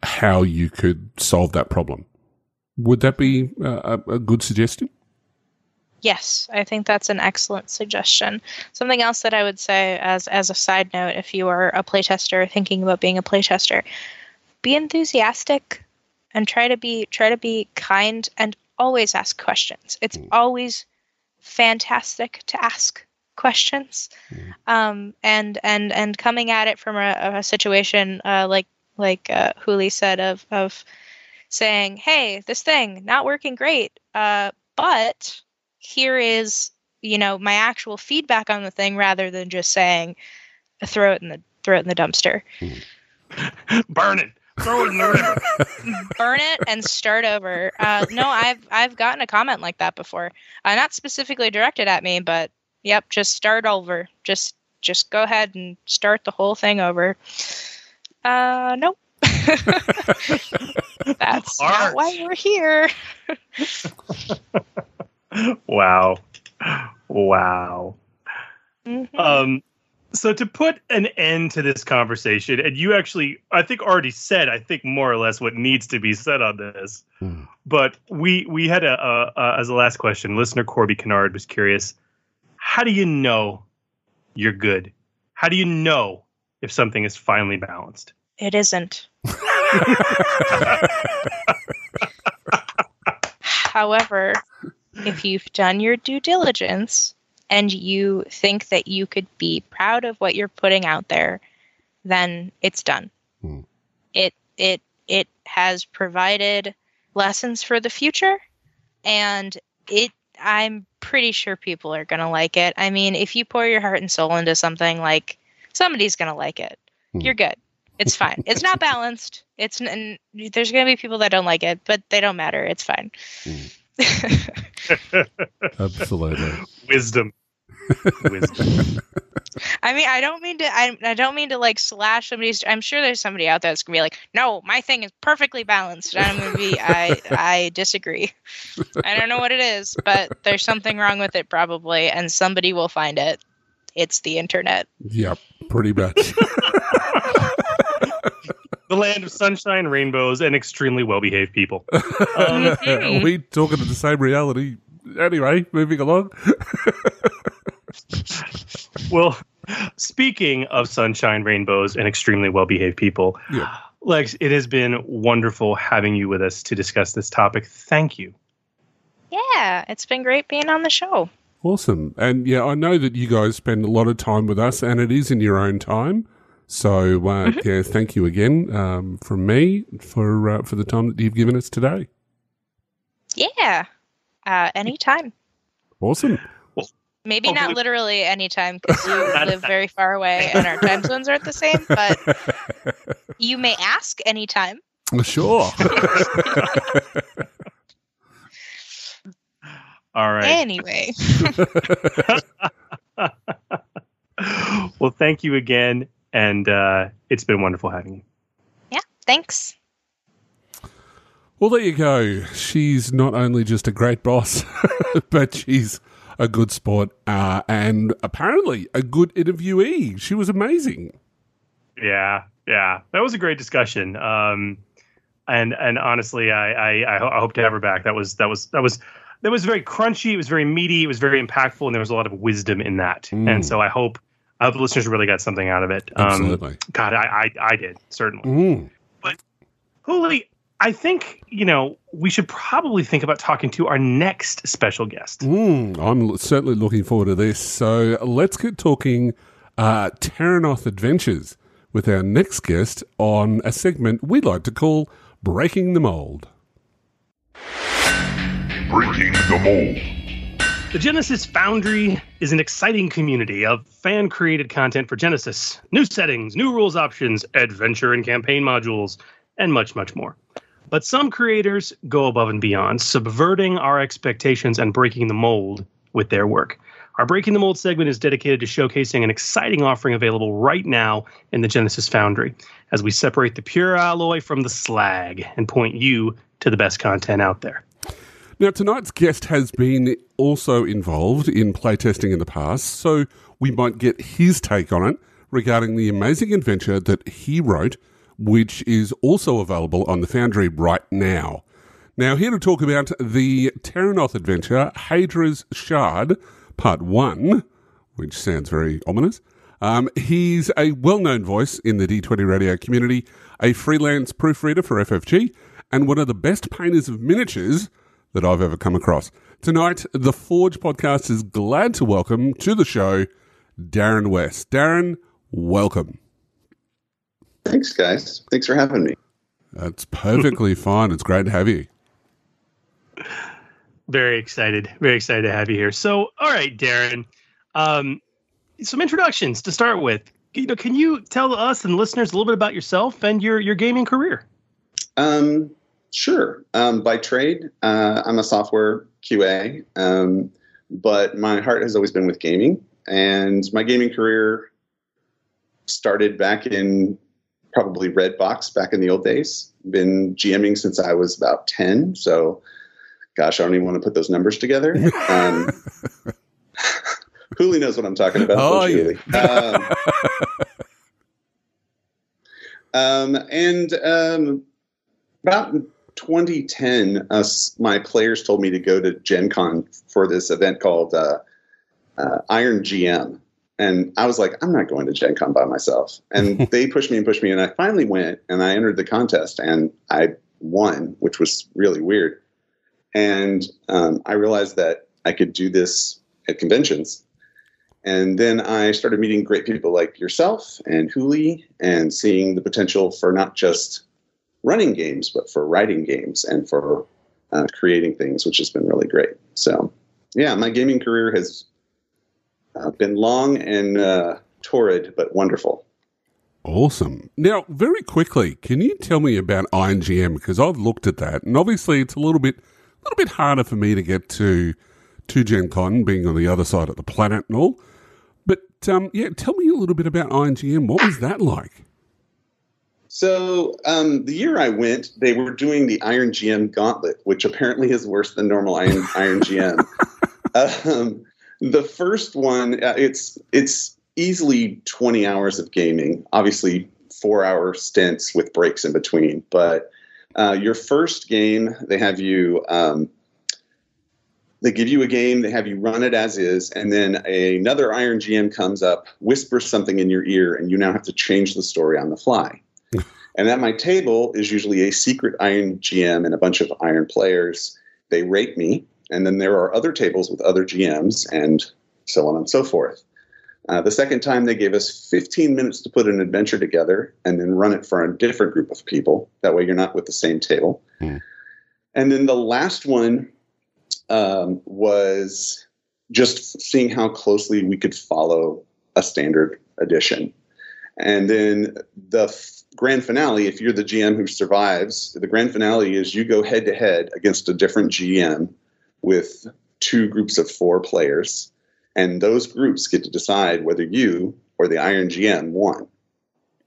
how you could solve that problem. Would that be a, a good suggestion? Yes, I think that's an excellent suggestion. Something else that I would say as as a side note, if you are a playtester thinking about being a playtester, be enthusiastic and try to be try to be kind and always ask questions. It's always fantastic to ask questions. Um, and and and coming at it from a, a situation uh, like like uh, Hooly said of of saying, "Hey, this thing not working great, uh, but here is you know my actual feedback on the thing rather than just saying throw it in the throw it in the dumpster. Burn it. Throw it in the river. burn it and start over. Uh, no i've i've gotten a comment like that before. Uh, not specifically directed at me but yep just start over. Just just go ahead and start the whole thing over. Uh nope. That's not why we're here wow. Wow. Mhm. Um, so to put an end to this conversation, and you actually, I think, already said, I think more or less what needs to be said on this. Hmm. But we we had a, a, a as a last question, listener Corby Kennard was curious. How do you know you're good? How do you know if something is finally balanced? it isn't However, if you've done your due diligence and you think that you could be proud of what you're putting out there, then it's done. Hmm. It it it has provided lessons for the future and it I'm pretty sure people are going to like it. I mean, if you pour your heart and soul into something like somebody's going to like it. Hmm. You're good. It's fine. It's not balanced. It's n- there's going to be people that don't like it, but they don't matter. It's fine. Absolutely. Wisdom. Wisdom. I mean, I don't mean to. I, I don't mean to like slash somebody's. I'm sure there's somebody out there that's gonna be like, no, my thing is perfectly balanced. And I'm gonna be. I I disagree. I don't know what it is, but there's something wrong with it probably, and somebody will find it. It's the internet. Yep, pretty much. the land of sunshine, rainbows, and extremely well-behaved people. Are Mhm. we talking to the same reality? Anyway, moving along. Well, speaking of sunshine, rainbows, and extremely well behaved people, Yeah. Lex, it has been wonderful having you with us to discuss this topic. Thank you. Yeah, it's been great being on the show. Awesome. And yeah, I know that you guys spend a lot of time with us, and it is in your own time. So uh, yeah, thank you again um, from me for uh, for the time that you've given us today. Yeah, uh, anytime. Awesome. Maybe Hopefully- not literally anytime because you live very far away and our time zones aren't the same, but you may ask anytime. sure. All right. Anyway, well, thank you again. And uh, it's been wonderful having you. Yeah, thanks. well, there you go. She's not only just a great boss, but she's a good sport uh, and apparently a good interviewee. She was amazing. Yeah, yeah, that was a great discussion. Um, and and honestly, I, I I ho- I hope to have her back. That was that was that was that was very crunchy. It was very meaty. It was very impactful, and there was a lot of wisdom in that. Mm. And so I hope I hope the listeners really got something out of it. Um, Absolutely. God, I, I I did certainly. Mm. Hooly, I think you know we should probably think about talking to our next special guest. Mm, I'm certainly looking forward to this. So let's get talking uh, Terrinoth Adventures with our next guest on a segment we like to call Breaking the Mold. Breaking the mold. The Genesys Foundry is an exciting community of fan created content for Genesys, new settings, new rules options, adventure and campaign modules, and much, much more. But some creators go above and beyond, subverting our expectations and breaking the mold with their work. Our Breaking the Mold segment is dedicated to showcasing an exciting offering available right now in the Genesys Foundry as we separate the pure alloy from the slag and point you to the best content out there. Now, tonight's guest has been also involved in playtesting in the past, so we might get his take on it regarding the amazing adventure that he wrote, which is also available on the Foundry right now. Now, here to talk about the Terrinoth adventure, Haedra's Shard, Part 1, which sounds very ominous. Um, he's a well known voice in the D20 radio community, a freelance proofreader for FFG, and one of the best painters of miniatures that I've ever come across. Tonight, the Forge podcast is glad to welcome to the show Darren West. Darren, welcome. Thanks, guys. Thanks for having me. That's perfectly fine. It's great to have you. Very excited. Very excited to have you here. So, all right, Darren. Um, some introductions to start with. You know, can you tell us and listeners a little bit about yourself and your your gaming career? Um, sure. Um, by trade, uh, I'm a software QA, um, but my heart has always been with gaming, and my gaming career started back in probably Redbox back in the old days. Been GMing since I was about ten, so gosh, I don't even want to put those numbers together. Um, knows what I'm talking about. Oh, yeah. Um, um, and um, about 2010, us my players told me to go to Gen Con for this event called uh, uh, Iron GM. And I was like, I'm not going to Gen Con by myself. And they pushed me and pushed me. And I finally went and I entered the contest and I won, which was really weird. And um, I realized that I could do this at conventions. And then I started meeting great people like yourself and Hooly and seeing the potential for not just running games, but for writing games and for uh, creating things, which has been really great. So, yeah, my gaming career has uh, been long and uh, torrid, but wonderful. Awesome. Now, very quickly, can you tell me about Iron GM? Because I've looked at that, and obviously it's a little bit, a little bit harder for me to get to to Gen Con, being on the other side of the planet and all. But um, yeah, tell me a little bit about Iron GM. What was that like? So um, the year I went, they were doing the Iron GM Gauntlet, which apparently is worse than normal Iron, Iron GM. Um, the first one, uh, it's it's easily 20 hours of gaming. Obviously, four hour stints with breaks in between. But uh, your first game, they have you. Um, they give you a game, they have you run it as is, and then another Iron GM comes up, whispers something in your ear, and you now have to change the story on the fly. And at my table is usually a secret Iron GM and a bunch of Iron players. They rate me, and then there are other tables with other GMs and so on and so forth. Uh, the second time, they gave us 15 minutes to put an adventure together and then run it for a different group of people. That way, you're not with the same table. Hmm. And then the last one um, was just seeing how closely we could follow a standard edition. And then the grand finale, if you're the GM who survives, the grand finale is you go head to head against a different GM with two groups of four players. And those groups get to decide whether you or the Iron GM won.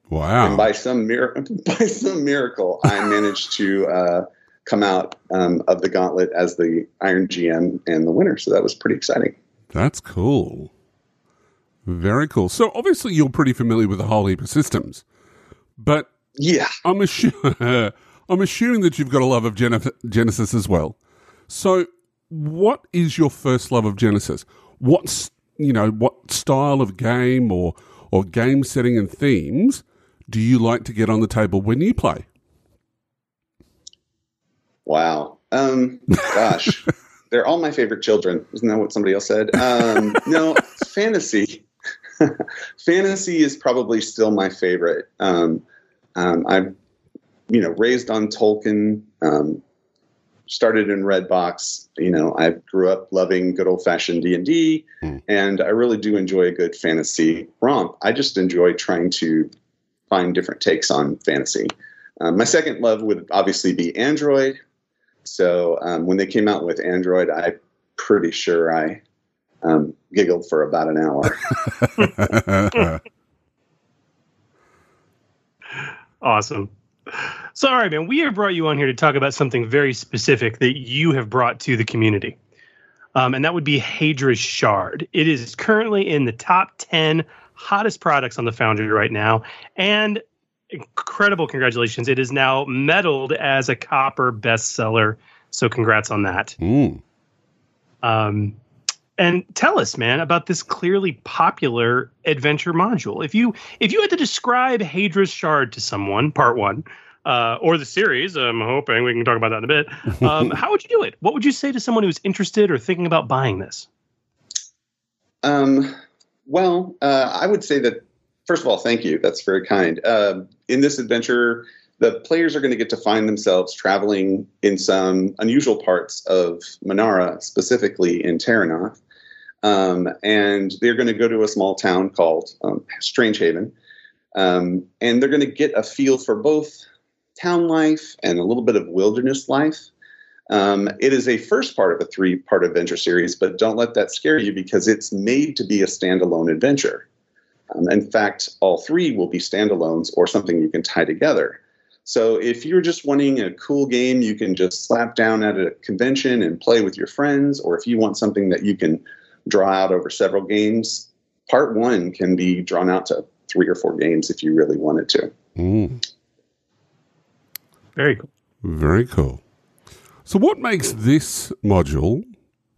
Wow. And by some, mir- by some miracle, I managed to uh, come out um, of the gauntlet as the Iron GM and the winner. So that was pretty exciting. That's cool. Very cool. So obviously you're pretty familiar with the whole heap of systems, but Yeah. I'm assu- I'm assuming that you've got a love of Gen- Genesys as well. So what is your first love of Genesys? What's you know what style of game or or game setting and themes do you like to get on the table when you play? Wow. Um, gosh, they're all my favorite children. Isn't that what somebody else said? Um, no, fantasy. fantasy is probably still my favorite. Um, um, I've, you know, raised on Tolkien. Um, started in Redbox. You know, I grew up loving good old fashioned D and D, and I really do enjoy a good fantasy romp. I just enjoy trying to find different takes on fantasy. Um, my second love would obviously be Android. So um, when they came out with Android, I'm pretty sure I um, giggled for about an hour. Awesome. So, all right, man, we have brought you on here to talk about something very specific that you have brought to the community. Um, and that would be Haedra's Shard. It is currently in the top 10 hottest products on the Foundry right now. And incredible congratulations. It is now medaled as a copper bestseller. So, congrats on that. Mm. Um, and tell us, man, about this clearly popular adventure module. If you if you had to describe Haedra's Shard to someone, part one, uh, or the series, I'm hoping we can talk about that in a bit. Um, how would you do it? What would you say to someone who's interested or thinking about buying this? Um, well, uh, I would say that first of all, thank you. That's very kind. Uh, in this adventure, the players are going to get to find themselves traveling in some unusual parts of Mennara, specifically in Terrinoth. Um, and they're going to go to a small town called um, Strange Haven. Um, and they're going to get a feel for both town life and a little bit of wilderness life. Um, it is a first part of a three part adventure series, but don't let that scare you because it's made to be a standalone adventure. Um, in fact, all three will be standalones or something you can tie together. So if you're just wanting a cool game you can just slap down at a convention and play with your friends, or if you want something that you can draw out over several games, part one can be drawn out to three or four games if you really wanted to. Mm. Very cool. Very cool. So, what makes this module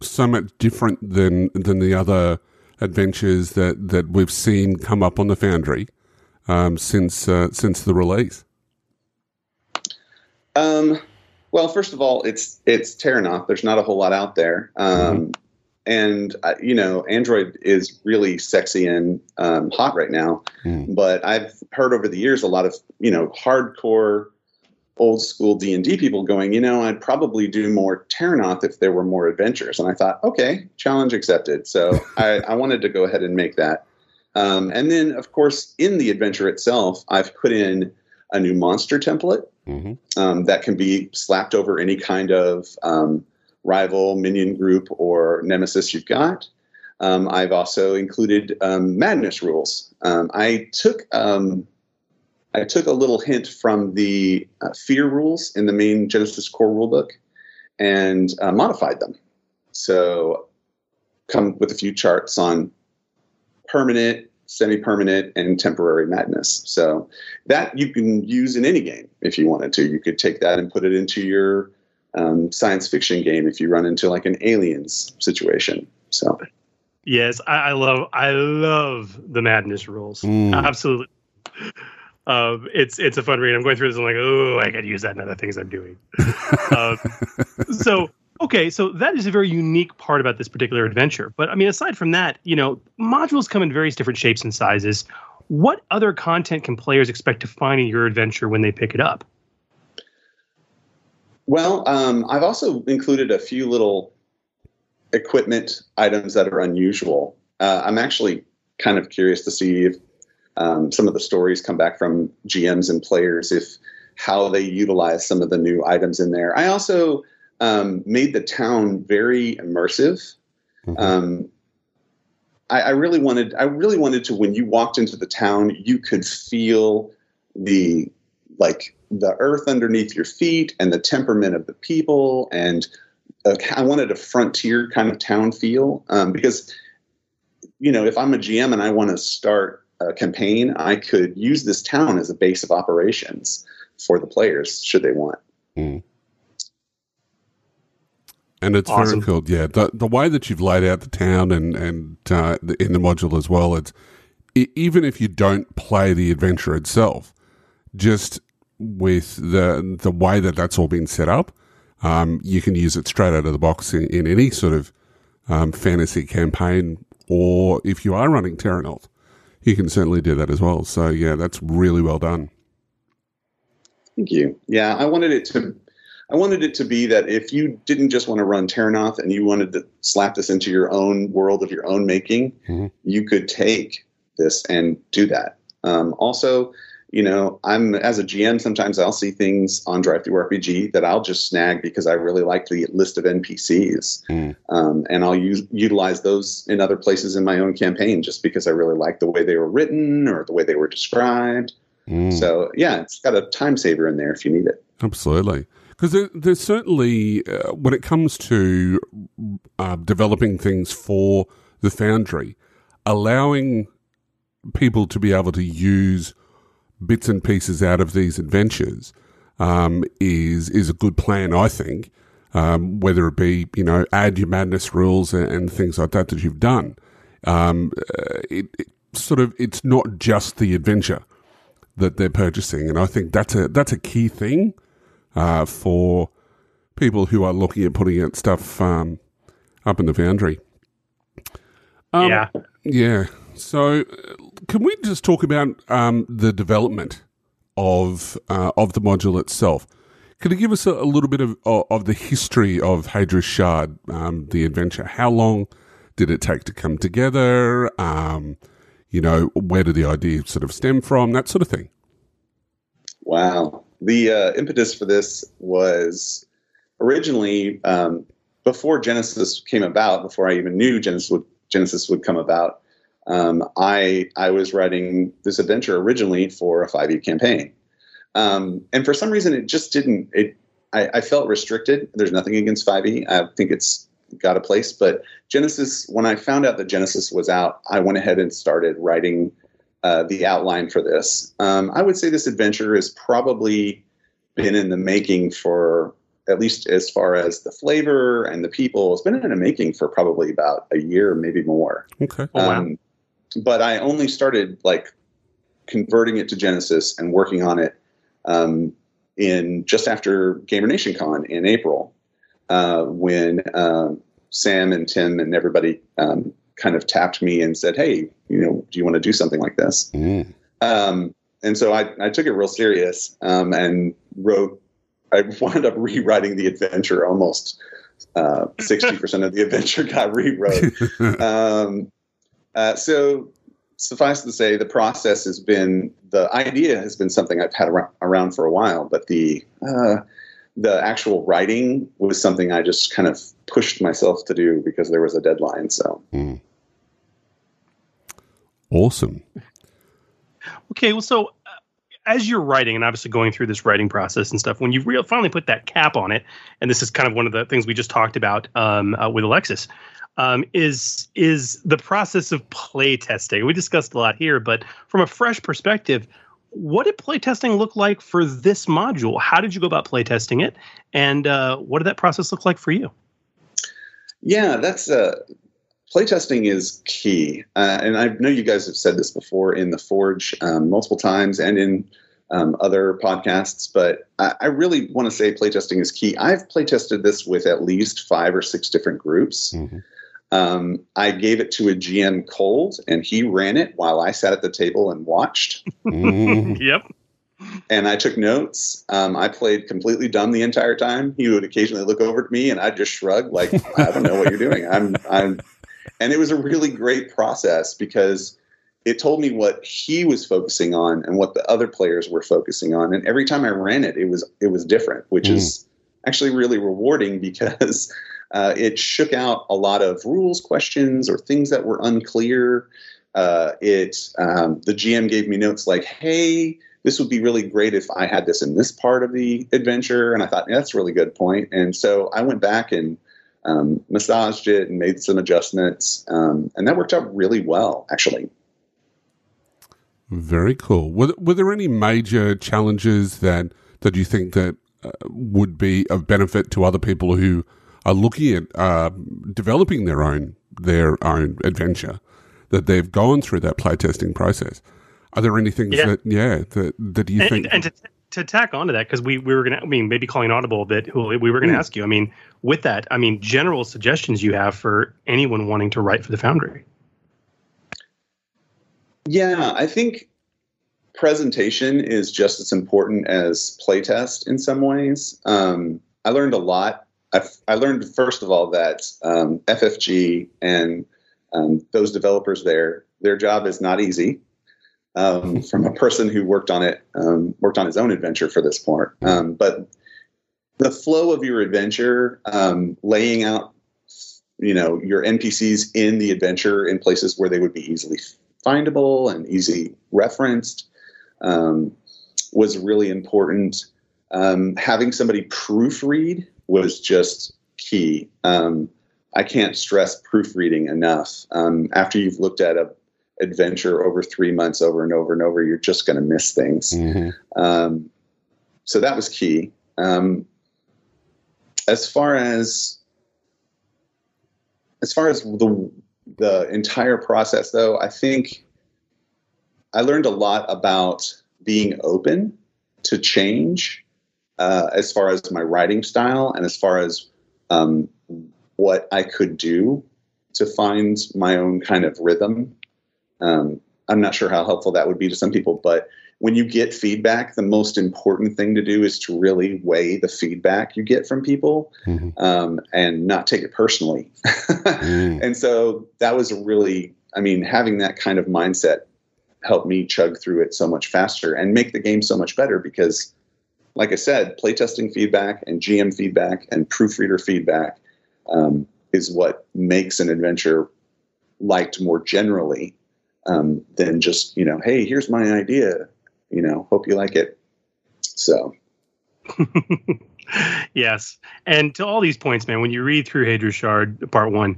so much different than than the other adventures that, that we've seen come up on the Foundry um, since uh, since the release? Um, well, first of all, it's it's Terrinoth. There's not a whole lot out there, um, and uh, you know, Android is really sexy and um, hot right now. Mm. But I've heard over the years a lot of you know hardcore, old school D and D people going, you know, I'd probably do more Terrinoth if there were more adventures. And I thought, okay, challenge accepted. So I, I wanted to go ahead and make that. Um, and then, of course, in the adventure itself, I've put in a new monster template hmm um, that can be slapped over any kind of um, rival minion group or nemesis you've got. Um, I've also included um, madness rules. Um, I took um, I took a little hint from the uh, fear rules in the main Genesys core rulebook and uh, modified them. So come with a few charts on permanent, semi-permanent, and temporary madness. So that you can use in any game if you wanted to. You could take that and put it into your um, science fiction game if you run into like an aliens situation. So Yes, I, I love I love the madness rules. Mm. Absolutely. Um, it's it's a fun read. I'm going through this. I'm like, oh, I could use that in other things I'm doing. um, so okay, so that is a very unique part about this particular adventure. But I mean, aside from that, you know, modules come in various different shapes and sizes. What other content can players expect to find in your adventure when they pick it up? Well, um, I've also included a few little equipment items that are unusual. Uh, I'm actually kind of curious to see if um, some of the stories come back from GMs and players, if how they utilize some of the new items in there. I also um, made the town very immersive. Mhm. Um, I, I really wanted, I really wanted to, when you walked into the town, you could feel the like the earth underneath your feet and the temperament of the people and uh, I wanted a frontier kind of town feel um, because you know if I'm a GM and I want to start a campaign, I could use this town as a base of operations for the players should they want. And it's Awesome. very cool. Yeah, the the way that you've laid out the town and and uh, in the module as well. It's e- even if you don't play the adventure itself, just with the the way that that's all been set up, um, you can use it straight out of the box in, in any sort of um, fantasy campaign, or if you are running Terrinoth, you can certainly do that as well. So yeah, that's really well done. Thank you. Yeah, I wanted it to. I wanted it to be that if you didn't just want to run Terrinoth and you wanted to slap this into your own world of your own making, Mhm. you could take this and do that. Um, also, you know, I'm as a GM, sometimes I'll see things on DriveThruRPG that I'll just snag because I really like the list of NPCs. Mm. Um, and I'll use, utilize those in other places in my own campaign just because I really like the way they were written or the way they were described. Mm. So, yeah, it's got a time saver in there if you need it. Absolutely. Because there, there's certainly, uh, when it comes to uh, developing things for the Foundry, allowing people to be able to use bits and pieces out of these adventures um, is is a good plan, I think. Um, whether it be you know add your madness rules and, and things like that that you've done, um, uh, it, it sort of it's not just the adventure that they're purchasing, and I think that's a that's a key thing uh, for people who are looking at putting out stuff um, up in the foundry. Um, yeah. Yeah. So, can we just talk about um, the development of uh, of the module itself? Can you give us a, a little bit of of the history of Hadrian's Shard, um, the adventure? How long did it take to come together? Um, you know, where did the idea sort of stem from? That sort of thing. Wow. The uh, impetus for this was originally um, before Genesys came about, before I even knew Genesys would, Genesys would come about. Um, I I was writing this adventure originally for a 5e campaign, um, and for some reason it just didn't. It I, I felt restricted. There's nothing against 5e. I think it's got a place, but Genesys. When I found out that Genesys was out, I went ahead and started writing uh, the outline for this. Um, I would say this adventure has probably been in the making for at least as far as the flavor and the people. It's been in the making for probably about a year, maybe more. Okay. Oh, wow. Um, but I only started like converting it to Genesys and working on it um, in just after Gamer Nation Con in April, uh, when um, Sam and Tim and everybody um, kind of tapped me and said, "Hey, you know, do you want to do something like this?" Mm. Um, and so I, I took it real serious um, and wrote. I wound up rewriting the adventure. Almost uh, sixty percent of the adventure got rewrote. Uh, so suffice to say, the process has been the idea has been something I've had around for a while, but the uh, the actual writing was something I just kind of pushed myself to do because there was a deadline. So Mm. Awesome. Okay, well, so uh, as you're writing and obviously going through this writing process and stuff, when you real finally put that cap on it, and this is kind of one of the things we just talked about um, uh, with Alexis, um, is is the process of play testing. We discussed a lot here, but from a fresh perspective, what did play testing look like for this module? How did you go about play testing it, and uh, what did that process look like for you? yeah, that's uh, playtesting is key, uh, and I know you guys have said this before in the Forge um, multiple times and in um, other podcasts, but I, I really want to say playtesting is key. I've playtested this with at least five or six different groups. Mhm. Um, I gave it to a GM cold, and he ran it while I sat at the table and watched. Mm. Yep. and I took notes. Um, I played completely dumb the entire time. He would occasionally look over at me, and I'd just shrug, like, "I don't know what you're doing." I'm, I'm, and it was a really great process because it told me what he was focusing on and what the other players were focusing on. And every time I ran it, it was it was different, which Mm. is actually really rewarding because uh, it shook out a lot of rules questions or things that were unclear. Uh, it um, the GM gave me notes like, "Hey, this would be really great if I had this in this part of the adventure," and I thought yeah, that's a really good point. And so I went back and um, massaged it and made some adjustments, um, and that worked out really well, actually. Very cool. Were, were there any major challenges that that you think that would be of benefit to other people who are looking at uh, developing their own their own adventure that they've gone through that playtesting process? Are there any things Yeah. that yeah that that you and, think? and to, to tack onto that because we, we were gonna i mean maybe calling audible a bit we were gonna Mm. ask you i mean with that i mean general suggestions you have for anyone wanting to write for the foundry Yeah, I think presentation is just as important as playtest in some ways. Um, I learned a lot. I, I learned first of all that um, FFG and um, those developers there, their job is not easy. um, from a person who worked on it, um, worked on his own adventure for this part. Um, but the flow of your adventure, laying out, you know, your NPCs in the adventure in places where they would be easily findable and easy referenced, um, was really important. Um, having somebody proofread was just key. Um, I can't stress proofreading enough. Um, after you've looked at a adventure over three months over and over and over, you're just going to miss things. Mhm. Um, so that was key. Um, as far as as far as the the entire process, though, I think I learned a lot about being open to change uh, as far as my writing style and as far as um, what I could do to find my own kind of rhythm. Um, I'm not sure how helpful that would be to some people, but when you get feedback, the most important thing to do is to really weigh the feedback you get from people Mhm. um, and not take it personally. Mm. and so that was a really, I mean, having that kind of mindset helped me chug through it so much faster and make the game so much better because, like I said, playtesting feedback and GM feedback and proofreader feedback um, is what makes an adventure liked more generally um, than just, you know, hey, here's my idea, you know, hope you like it. So, yes, and to all these points, man, when you read through Hadrian Shard Part One,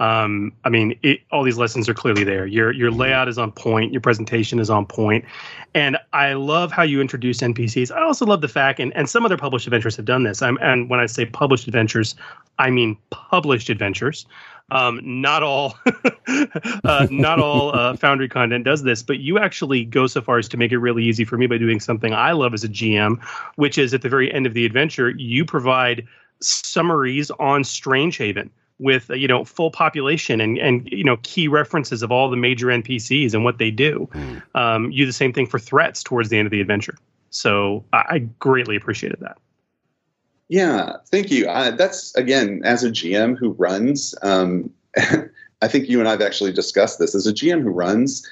um, I mean, it, all these lessons are clearly there. Your your layout is on point. Your presentation is on point, and I love how you introduce NPCs. I also love the fact, and, and some other published adventures have done this. I'm, and when I say published adventures, I mean published adventures. Um, not all, uh, not all uh, Foundry content does this, but you actually go so far as to make it really easy for me by doing something I love as a GM, which is at the very end of the adventure, you provide summaries on Strangehaven with you know full population and and you know key references of all the major NPCs and what they do. Mm. Um, you do the same thing for threats towards the end of the adventure. So I, I greatly appreciated that. Yeah, thank you. Uh, that's again, as a GM who runs, um, I think you and I've actually discussed this. As a GM who runs,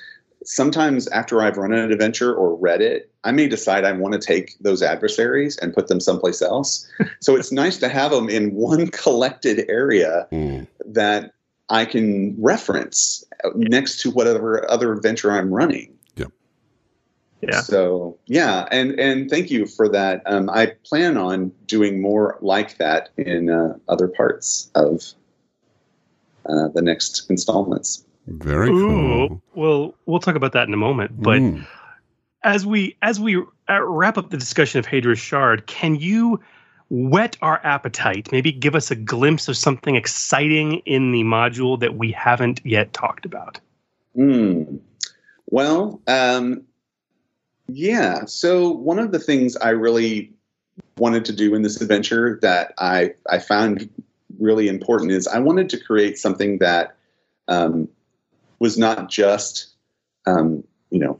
sometimes after I've run an adventure or read it, I may decide I want to take those adversaries and put them someplace else. so it's nice to have them in one collected area Mm. that I can reference next to whatever other adventure I'm running. Yeah. So yeah, and and thank you for that. Um, I plan on doing more like that in uh, other parts of uh, the next installments. Very Ooh, cool. well, we'll talk about that in a moment. But Mm. as we as we uh, wrap up the discussion of Hadrian's Shard, can you whet our appetite? Maybe give us a glimpse of something exciting in the module that we haven't yet talked about. Hmm. Well, um, yeah. So one of the things I really wanted to do in this adventure that I I found really important is I wanted to create something that um, was not just um, you know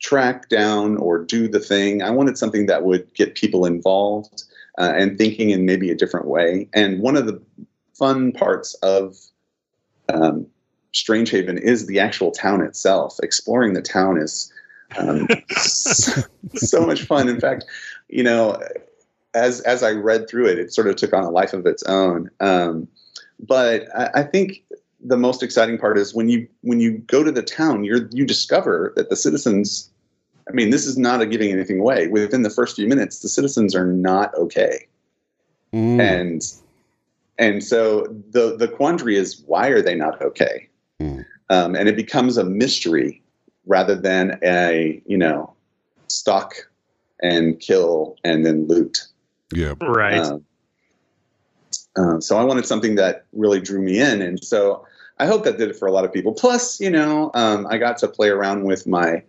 track down or do the thing. I wanted something that would get people involved uh, and thinking in maybe a different way. And one of the fun parts of um, Strangehaven is the actual town itself. Exploring the town is um, so, so much fun. In fact, you know, as as I read through it, it sort of took on a life of its own. Um, but I, I think the most exciting part is when you when you go to the town, you're you discover that the citizens. I mean, this is not a giving anything away. Within the first few minutes, the citizens are not okay Mm. and and so the the quandary is why are they not okay Mm. um, and it becomes a mystery rather than a you know stalk and kill and then loot yeah. Right. um, uh, so I wanted something that really drew me in, and so I hope that did it for a lot of people. Plus, you know, um, I got to play around with my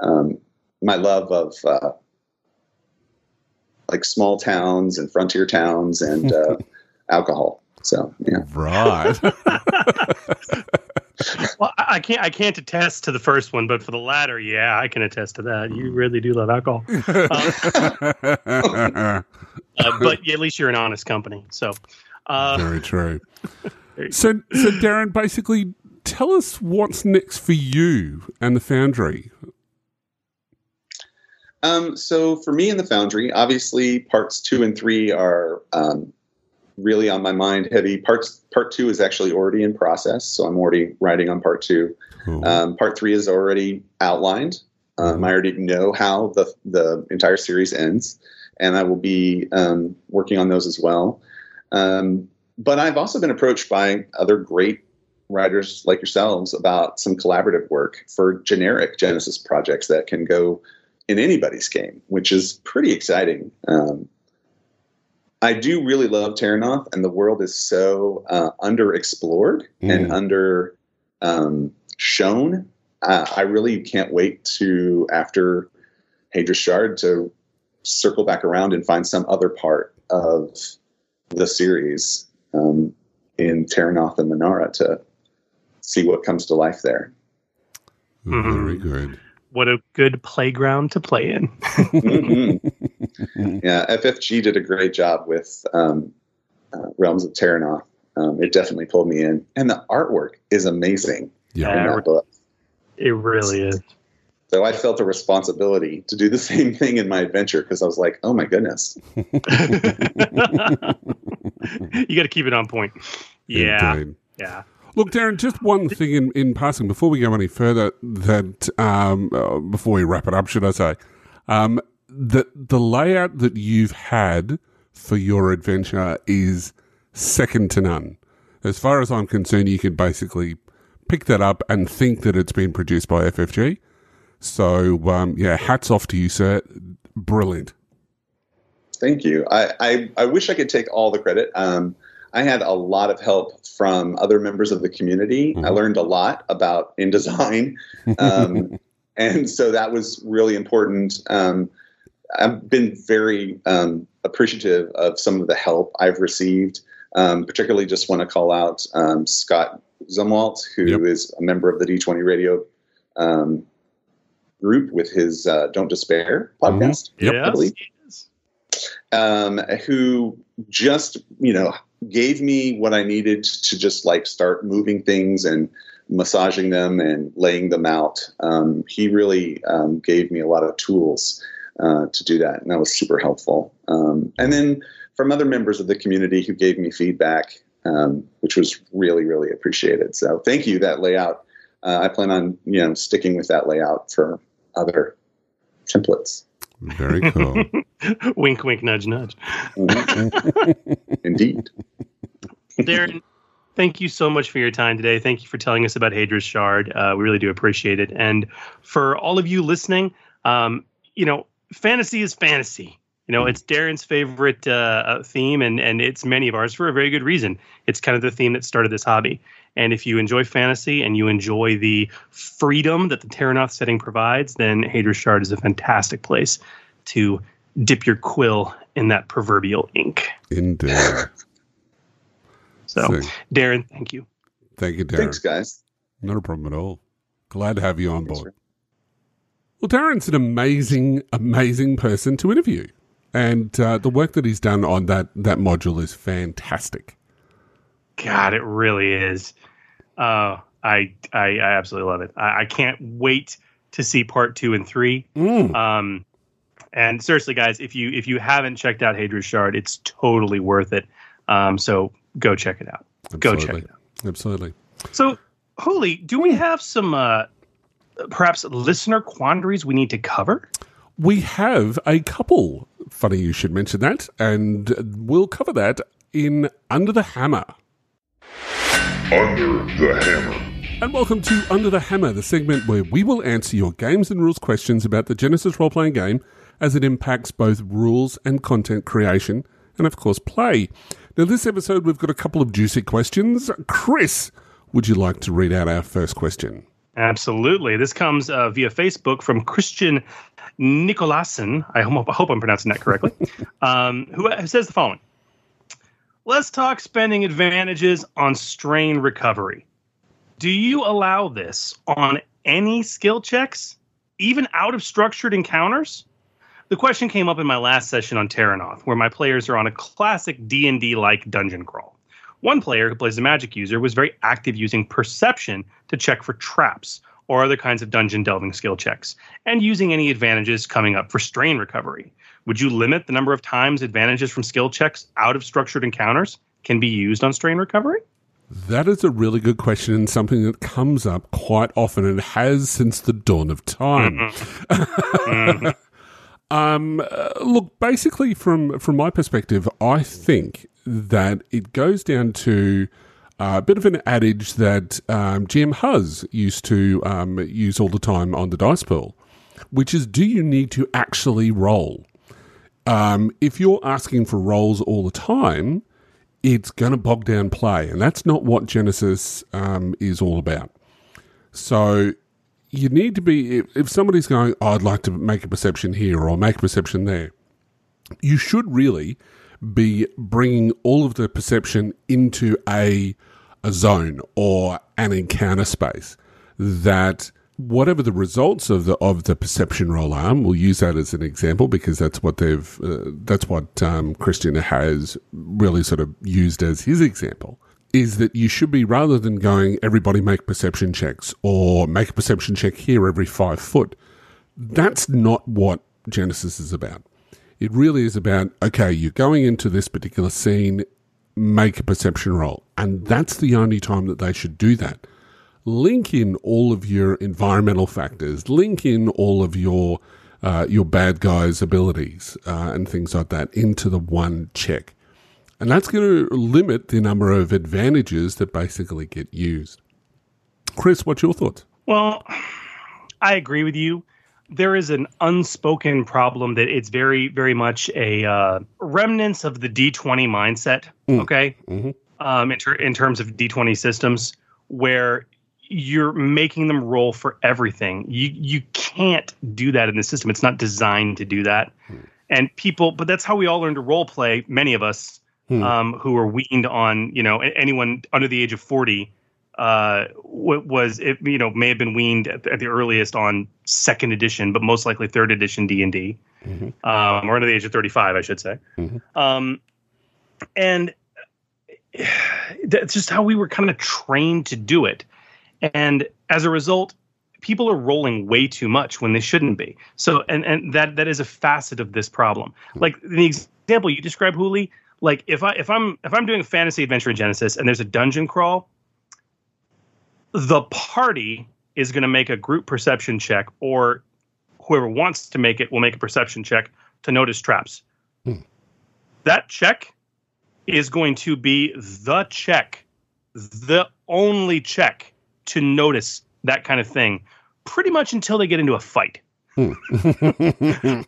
um, my love of uh, like small towns and frontier towns and uh, alcohol. So yeah, Right. well, I I can't I can't attest to the first one, but for the latter, yeah, I can attest to that. You really do love alcohol, uh, but at least you're an honest company. So, uh, Very true. So, so Darren, basically, tell us what's next for you and the Foundry. Um, so for me in the Foundry, obviously parts two and three are um, really on my mind heavy. Parts part two is actually already in process, so I'm already writing on part two. Cool. Um, part three is already outlined. Um, I already know how the the entire series ends, and I will be um, working on those as well. Um, but I've also been approached by other great writers like yourselves about some collaborative work for generic Genesys projects that can go in anybody's game, which is pretty exciting. Um, I do really love Terrinoth, and the world is so uh, underexplored and Mm. under um, shown. Uh, I really can't wait to after Hadrian Shard to circle back around and find some other part of the series um, in Terrinoth and Mennara to see what comes to life there. Very good. What a good playground to play in. Mhm. yeah, FFG did a great job with um, uh, Realms of Terrinoth. Um, it definitely pulled me in, and the artwork is amazing Yeah. in that book. It really is. So I felt a responsibility to do the same thing in my adventure because I was like, "Oh my goodness!" you got to keep it on point. Yeah, Indeed. yeah. Look, Darren, just one thing in, in passing before we go any further. That um, uh, before we wrap it up, should I say, um, that the layout that you've had for your adventure is second to none. As far as I'm concerned, you could basically pick that up and think that it's been produced by FFG. So, um, yeah, hats off to you, sir. Brilliant. Thank you. I, I, I wish I could take all the credit. Um, I had a lot of help from other members of the community. I Mhm. learned a lot about InDesign. Um, and so that was really important. Um, I've been very um, appreciative of some of the help I've received. Um, particularly, just want to call out um, Scott Zumwalt, who is Yep. a member of the D20 Radio um, group with his uh, "Don't Despair" podcast. Yep. I believe Yes. um, who just you know gave me what I needed to just like start moving things and massaging them and laying them out. Um, he really um, gave me a lot of tools uh, to do that, and that was super helpful. Um, and then from other members of the community who gave me feedback, um, which was really really appreciated. So thank you. That layout. Uh, I plan on you know sticking with that layout for other templates. Very cool. wink, wink, nudge, nudge. Indeed. Darren, thank you so much for your time today. Thank you for telling us about Haedra's Shard. Uh, we really do appreciate it. And for all of you listening, um, you know, fantasy is fantasy. You know, it's Darren's favorite uh, uh, theme, and and it's many of ours for a very good reason. It's kind of the theme that started this hobby. And if you enjoy fantasy and you enjoy the freedom that the Terrinoth setting provides, then Haedra's Shard is a fantastic place to dip your quill in that proverbial ink. Indeed. So, So, Darren, thank you. thank you, Darren. Thanks, guys. Not a problem at all. Glad to have you on Thanks, board. Well, Darren's an amazing, amazing person to interview, and uh, the work that he's done on that that module is fantastic. God, it really is. Uh, I, I I absolutely love it. I, I can't wait to see part two and three. Mm. Um, and seriously, guys, if you if you haven't checked out Haedra's Shard, it's totally worth it. Um, so go check it out. Go check Absolutely. it out. Absolutely. So, Hooly, do we have some uh, perhaps listener quandaries we need to cover? We have a couple. Funny you should mention that, and we'll cover that in Under the Hammer. Under the Hammer. And welcome to Under the Hammer, the segment where we will answer your games and rules questions about the Genesys role playing game as it impacts both rules and content creation, and of course, play. Now, this episode, we've got a couple of juicy questions. Chris, would you like to read out our first question? Absolutely. This comes uh, via Facebook from Christian Nicolasen. I hope, I hope I'm pronouncing that correctly. um, who, who says the following Let's talk spending advantages on strain recovery. Do you allow this on any skill checks, even out of structured encounters? The question came up in my last session on Terrinoth, where my players are on a classic D&D like dungeon crawl. One player who plays a magic user was very active using perception to check for traps, or other kinds of dungeon delving skill checks, and using any advantages coming up for strain recovery. Would you limit the number of times advantages from skill checks out of structured encounters can be used on strain recovery? That is a really good question and something that comes up quite often and has since the dawn of time. Mm-hmm. um, uh, look, basically, from from my perspective, I think that it goes down to uh, a bit of an adage that um, GM Huz used to um, use all the time on the dice pool, which is: Do you need to actually roll? Um, if you're asking for roles all the time, it's going to bog down play, and that's not what Genesys um, is all about. So you need to be if, if somebody's going, oh, I'd like to make a perception here or make a perception there. You should really be bringing all of the perception into a a zone or an encounter space that whatever the results of the of the perception roll are, we'll use that as an example because that's what they've uh, that's what um, Christian has really sort of used as his example. Is that you should be rather than going everybody make perception checks or make a perception check here every five foot. That's not what Genesys is about. It really is about okay, you're going into this particular scene, make a perception roll, and that's the only time that they should do that link in all of your environmental factors, link in all of your uh, your bad guys' abilities uh, and things like that into the one check, and that's going to limit the number of advantages that basically get used. Chris, what's your thoughts? Well, I agree with you. There is an unspoken problem that it's very, very much a uh, remnants of the D20 mindset. Mm. Okay, Mhm. um, in, ter- in terms of D20 systems, where you're making them roll for everything. You you can't do that in the system. It's not designed to do that. And people, but that's how we all learn to role play. Many of us Hmm. um, who are weaned on, you know, anyone under the age of forty uh, was it, you know may have been weaned at, at the earliest on second edition, but most likely third edition D and D, Mhm. um, or under the age of thirty-five, I should say. Mhm. Um, and that's just how we were kind of trained to do it. And as a result, people are rolling way too much when they shouldn't be. So, and and that that is a facet of this problem. Like the example you described, Hooly. Like if I if I'm if I'm doing a fantasy adventure in Genesys and there's a dungeon crawl, the party is going to make a group perception check, or whoever wants to make it will make a perception check to notice traps. Hmm. That check is going to be the check, the only check to notice that kind of thing, pretty much until they get into a fight. Hmm.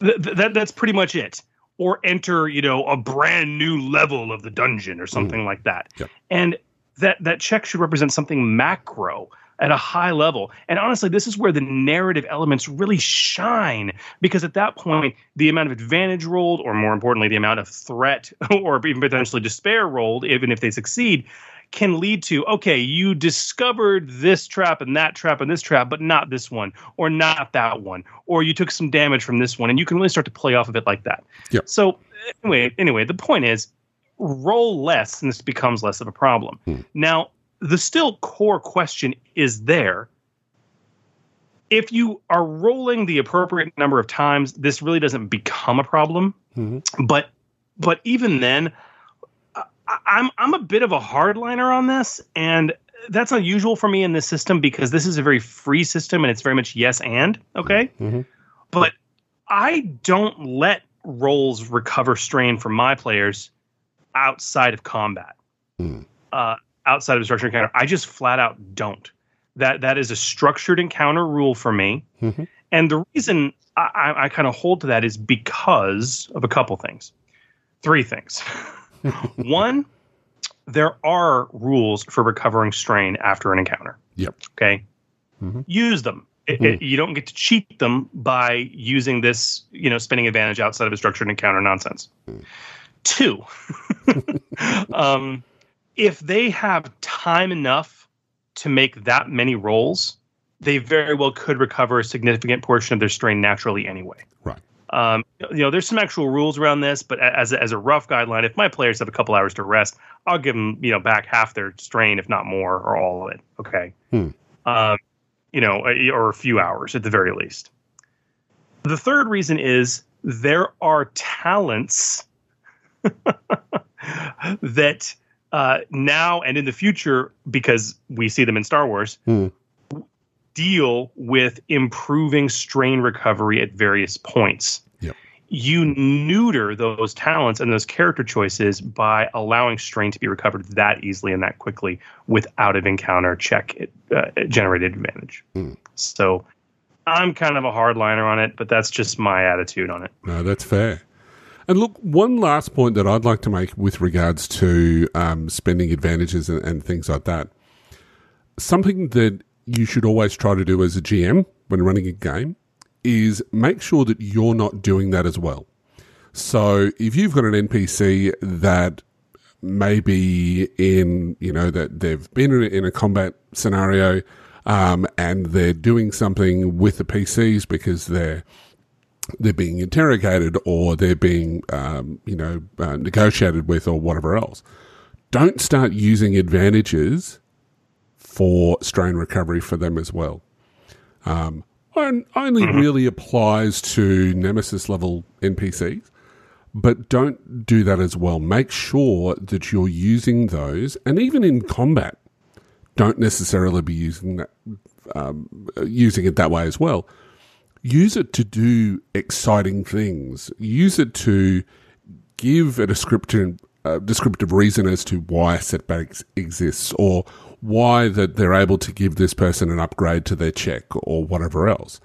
Th- th- that that's pretty much it. Or enter, you know, a brand new level of the dungeon or something like that. Yep. And that that check should represent something macro at a high level. And honestly, this is where the narrative elements really shine because at that point, the amount of advantage rolled, or more importantly, the amount of threat or even potentially despair rolled, even if they succeed, can lead to okay, you discovered this trap and that trap and this trap, but not this one, or not that one, or you took some damage from this one, and you can really start to play off of it like that. Yep. So anyway, anyway, the point is roll less, and this becomes less of a problem. Hmm. Now, the still core question is there. If you are rolling the appropriate number of times, this really doesn't become a problem. Mhm. But but even then, I'm I'm a bit of a hardliner on this, and that's unusual for me in this system because this is a very free system and it's very much yes and okay. Mhm. But I don't let rolls recover strain from my players outside of combat, Hmm. uh, outside of a structured encounter. I just flat out don't. That that is a structured encounter rule for me, Mhm. and the reason I, I, I kind of hold to that is because of a couple things, three things. One, there are rules for recovering strain after an encounter. Yep. Okay. Mhm. Use them. It- it- you don't get to cheat them by using this, you know, spending advantage outside of a structured encounter nonsense. Two, um, if they have time enough to make that many rolls, they very well could recover a significant portion of their strain naturally anyway. Right. Um, you know, there's some actual rules around this, but as a, as a rough guideline, if my players have a couple hours to rest, I'll give them you know back half their strain, if not more, or all of it. Okay. Hmm. Um, you know, or a few hours at the very least. The third reason is there are talents that uh, now and in the future, because we see them in Star Wars, Hmm. Deal with improving strain recovery at various points. Yep. You neuter those talents and those character choices by allowing strain to be recovered that easily and that quickly without an encounter check uh, generated advantage. Hmm. So I'm kind of a hardliner on it, but that's just my attitude on it. No, that's fair. And look, one last point that I'd like to make with regards to um, spending advantages and, and things like that. Something that you should always try to do as a GM when running a game is make sure that you're not doing that as well. So if you've got an NPC that maybe in you know that they've been in a, combat scenario um, and they're doing something with the PCs because they're they're being interrogated or they're being um, you know uh, negotiated with or whatever else. Don't start using advantages for strain recovery for them as well. Um, on- only really applies to Nemesis level NPCs, but don't do that as well. Make sure that you're using those, and even in combat, don't necessarily be using that, um, using it that way as well. Use it to do exciting things. Use it to give a descriptive, uh, descriptive reason as to why a setback exists or why that they're able to give this person an upgrade to their check or whatever else.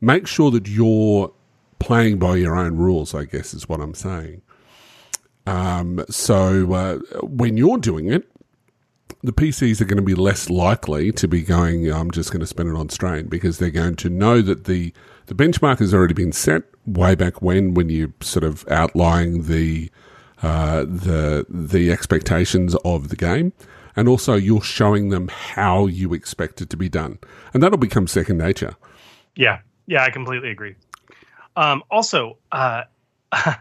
Make sure that you're playing by your own rules, I guess is what I'm saying. Um, so uh, when you're doing it, the PCs are going to be less likely to be going, I'm just going to spend it on strain because they're going to know that the, the benchmark has already been set way back when, when you sort of outlying the, uh, the, the expectations of the game. And also you're showing them how you expect it to be done. And that'll become second nature. Yeah, yeah, I completely agree. Um, also, uh,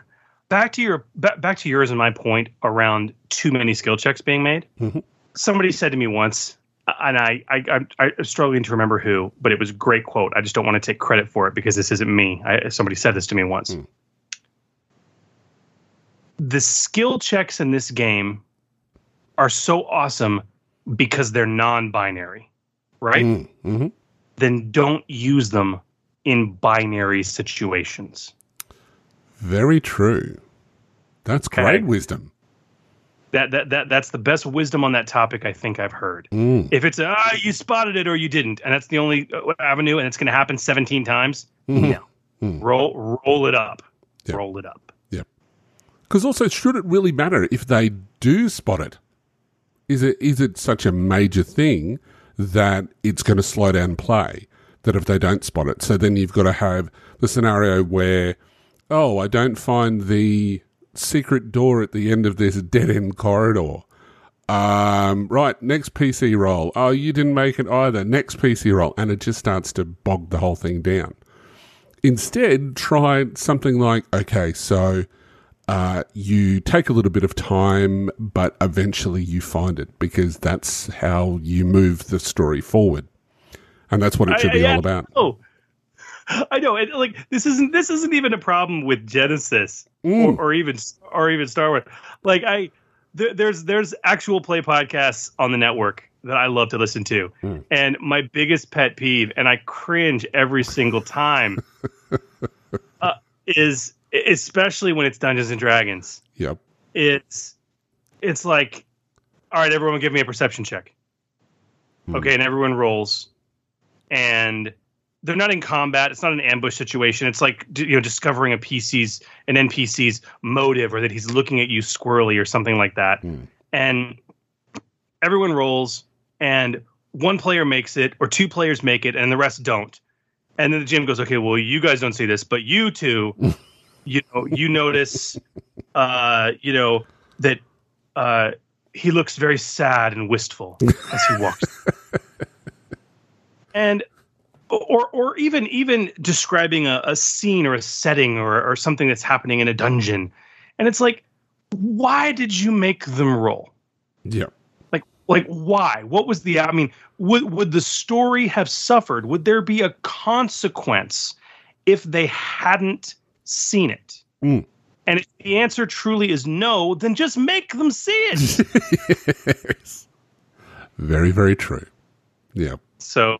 back to your back to yours and my point around too many skill checks being made. Mhm. Somebody said to me once, and I, I I'm, I'm struggling to remember who, but it was a great quote. I just don't want to take credit for it because this isn't me. I, somebody said this to me once. Mm. The skill checks in this game are so awesome because they're non-binary, right? Mm, mhm. then don't use them in binary situations. Very true. That's Okay. great wisdom. That, that that that's the best wisdom on that topic I think I've heard. Mm, If it's ah you spotted it or you didn't, and that's the only uh, avenue, and it's going to happen 17 times, mhm. no, Mm. roll roll it up, Yeah. roll it up. Yeah. Because also, should it really matter if they do spot it? Is it is it such a major thing that it's going to slow down play? That if they don't spot it, so then you've got to have the scenario where, oh, I don't find the secret door at the end of this dead end corridor. Um, right, next PC roll. Oh, you didn't make it either. Next PC roll, and it just starts to bog the whole thing down. Instead, try something like, okay, so uh, you take a little bit of time, but eventually you find it because that's how you move the story forward, and that's what it should I- be all about. Oh, I know. It, like this isn't this isn't even a problem with Genesys Mm. or, or even or even Star Wars. Like I, there, there's there's actual play podcasts on the network that I love to listen to, Mm. and my biggest pet peeve, and I cringe every single time, uh, is especially when it's Dungeons and Dragons. Yep. It's it's like, all right, everyone, give me a perception check. Hmm. Okay, and everyone rolls, and they're not in combat. It's not an ambush situation. It's like you know discovering a PC's an NPC's motive, or that he's looking at you squirrely, or something like that. Hmm. And everyone rolls, and one player makes it, or two players make it, and the rest don't. And then the GM goes, "Okay, well, you guys don't see this, but you two, you know, you notice, uh, you know, that uh, he looks very sad and wistful as he walks." and or or even even describing a, a scene or a setting or or something that's happening in a dungeon and it's like why did you make them roll Yep. Like, why? What was the? I mean, would would the story have suffered? Would there be a consequence if they hadn't seen it? Mm. And if the answer truly is no, then just make them see it. Yes. Very, very true. Yeah. so,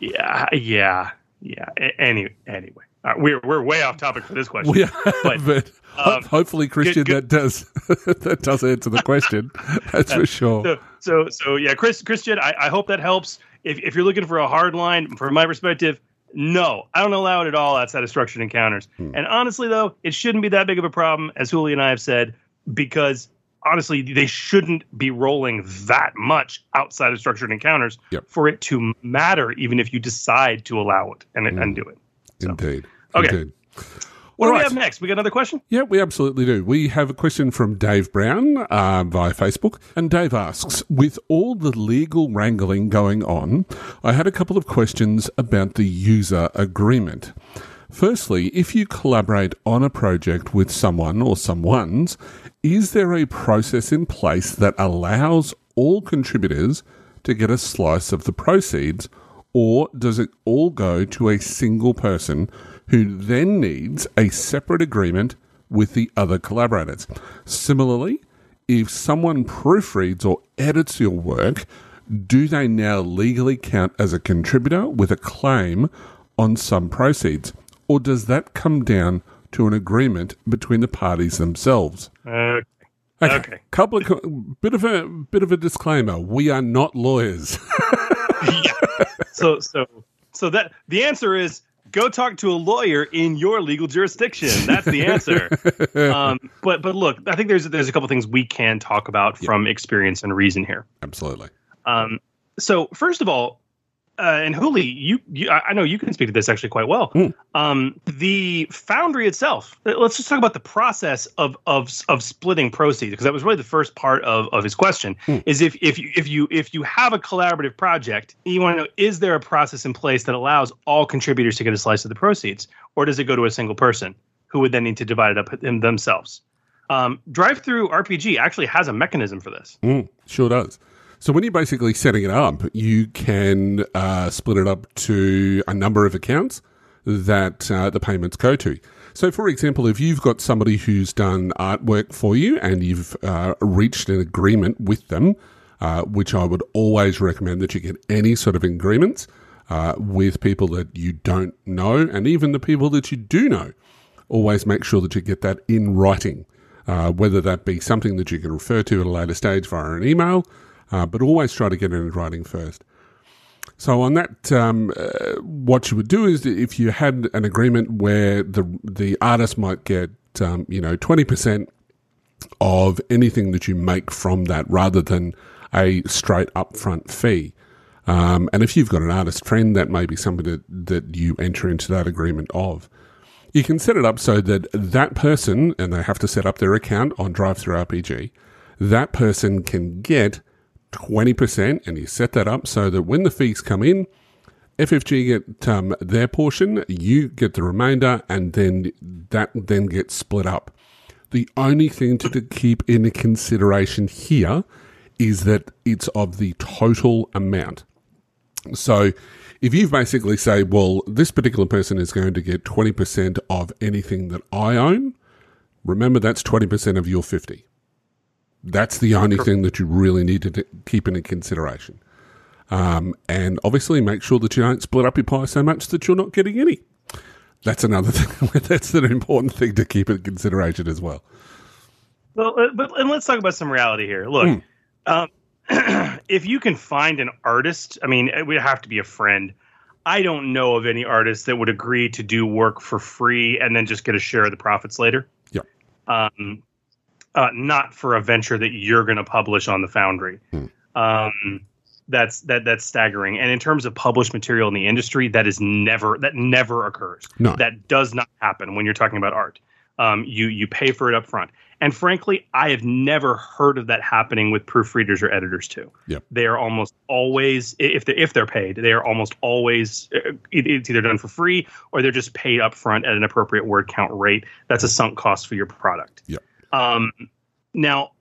yeah, yeah, yeah. A- Any anyway, uh, we're we're way off topic for this question. We are, But, but um, hopefully, Christian, good- that does that does answer the question. That's for sure. so so so yeah chris christian I, I hope that helps if, if you're looking for a hard line from my perspective no i don't allow it at all outside of structured encounters Hmm. and honestly though it shouldn't be that big of a problem as Hooly and i have said because honestly they shouldn't be rolling that much outside of structured encounters Yep. for it to matter even if you decide to allow it and, Hmm. and do it so. Indeed. Okay. Indeed. What do we have next we got another question Yeah, we absolutely do. We have a question from Dave Brown uh, via Facebook. And Dave asks With all the legal wrangling going on, I had a couple of questions about the user agreement. Firstly, if you collaborate on a project with someone or someone's, is there a process in place that allows all contributors to get a slice of the proceeds, or does it all go to a single person who then needs a separate agreement with the other collaborators? Similarly, if someone proofreads or edits your work, do they now legally count as a contributor with a claim on some proceeds? Or does that come down to an agreement between the parties themselves? uh, Okay. Okay. Couple of bit of a bit of a disclaimer. We are not lawyers. yeah. So so so that the answer is go talk to a lawyer in your legal jurisdiction. That's the answer. um, but but look, I think there's there's a couple things we can talk about from experience and reason here. Absolutely. Um, so first of all, uh, and Hooly, you, you I know you can speak to this actually quite well. Mm. Um, the foundry itself. uh, Let's just talk about the process of of of splitting proceeds because that was really the first part of, of his question. Mm. Is if if you if you if you have a collaborative project, you want to know is there a process in place that allows all contributors to get a slice of the proceeds, or does it go to a single person who would then need to divide it up in themselves? Um, DriveThruRPG actually has a mechanism for this. Mm, sure does. So when you're basically setting it up, you can uh, split it up to a number of accounts that uh, the payments go to. So, for example, if you've got somebody who's done artwork for you and you've uh, reached an agreement with them, uh, which I would always recommend that you get any sort of agreements uh, with people that you don't know and even the people that you do know. Always make sure that you get that in writing, uh, whether that be something that you can refer to at a later stage via an email, uh, but always try to get it in writing first. So on that, um, uh, what you would do is if you had an agreement where the the artist might get, um, you know, twenty percent of anything that you make from that, rather than a straight upfront fee. Um, and if you've got an artist friend, that may be something that, that you enter into that agreement of. You can set it up so that that person, and they have to set up their account on DriveThruRPG, that person can get 20%, and you set that up so that when the fees come in, FFG get um, their portion, you get the remainder, and then that then gets split up. The only thing to, keep in consideration here is that it's of the total amount. So if you basically say, well, this particular person is going to get 20% of anything that I own, remember that's 20% of your 50. That's the only thing that you really need to t- keep in consideration. Um, and obviously make sure that you don't split up your pie so much that you're not getting any. That's another thing. that's an important thing to keep in consideration as well. Well, uh, but and let's talk about some reality here. Look, Mm. um, if you can find an artist, I mean, it would have to be a friend. I don't know of any artist that would agree to do work for free and then just get a share of the profits later. Yep. Um, uh, not for a venture that you're going to publish on the Foundry. Hmm. Um, that's that that's staggering. And in terms of published material in the industry, that is never that never occurs. No. That does not happen when you're talking about art. Um, you you pay for it up front. And frankly, I have never heard of that happening with proofreaders or editors too. Yep. They are almost always, if they if they're paid, they are almost always uh, it's either done for free or they're just paid up front at an appropriate word count rate. That's a sunk cost for your product. Yep. Um, now,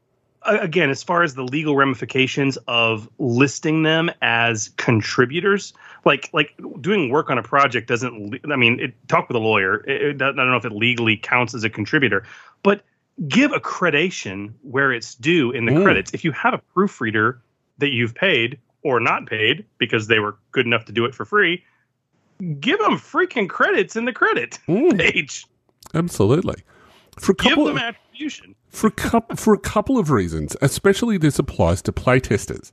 again, as far as the legal ramifications of listing them as contributors, like like doing work on a project doesn't. I mean, it, talk with a lawyer. It, it, I don't know if it legally counts as a contributor, but give accreditation where it's due in the Mm. credits. If you have a proofreader that you've paid or not paid because they were good enough to do it for free, give them freaking credits in the credit Mm, page. absolutely. For a Give couple them of, attribution. for a couple for a couple of reasons, especially this applies to playtesters.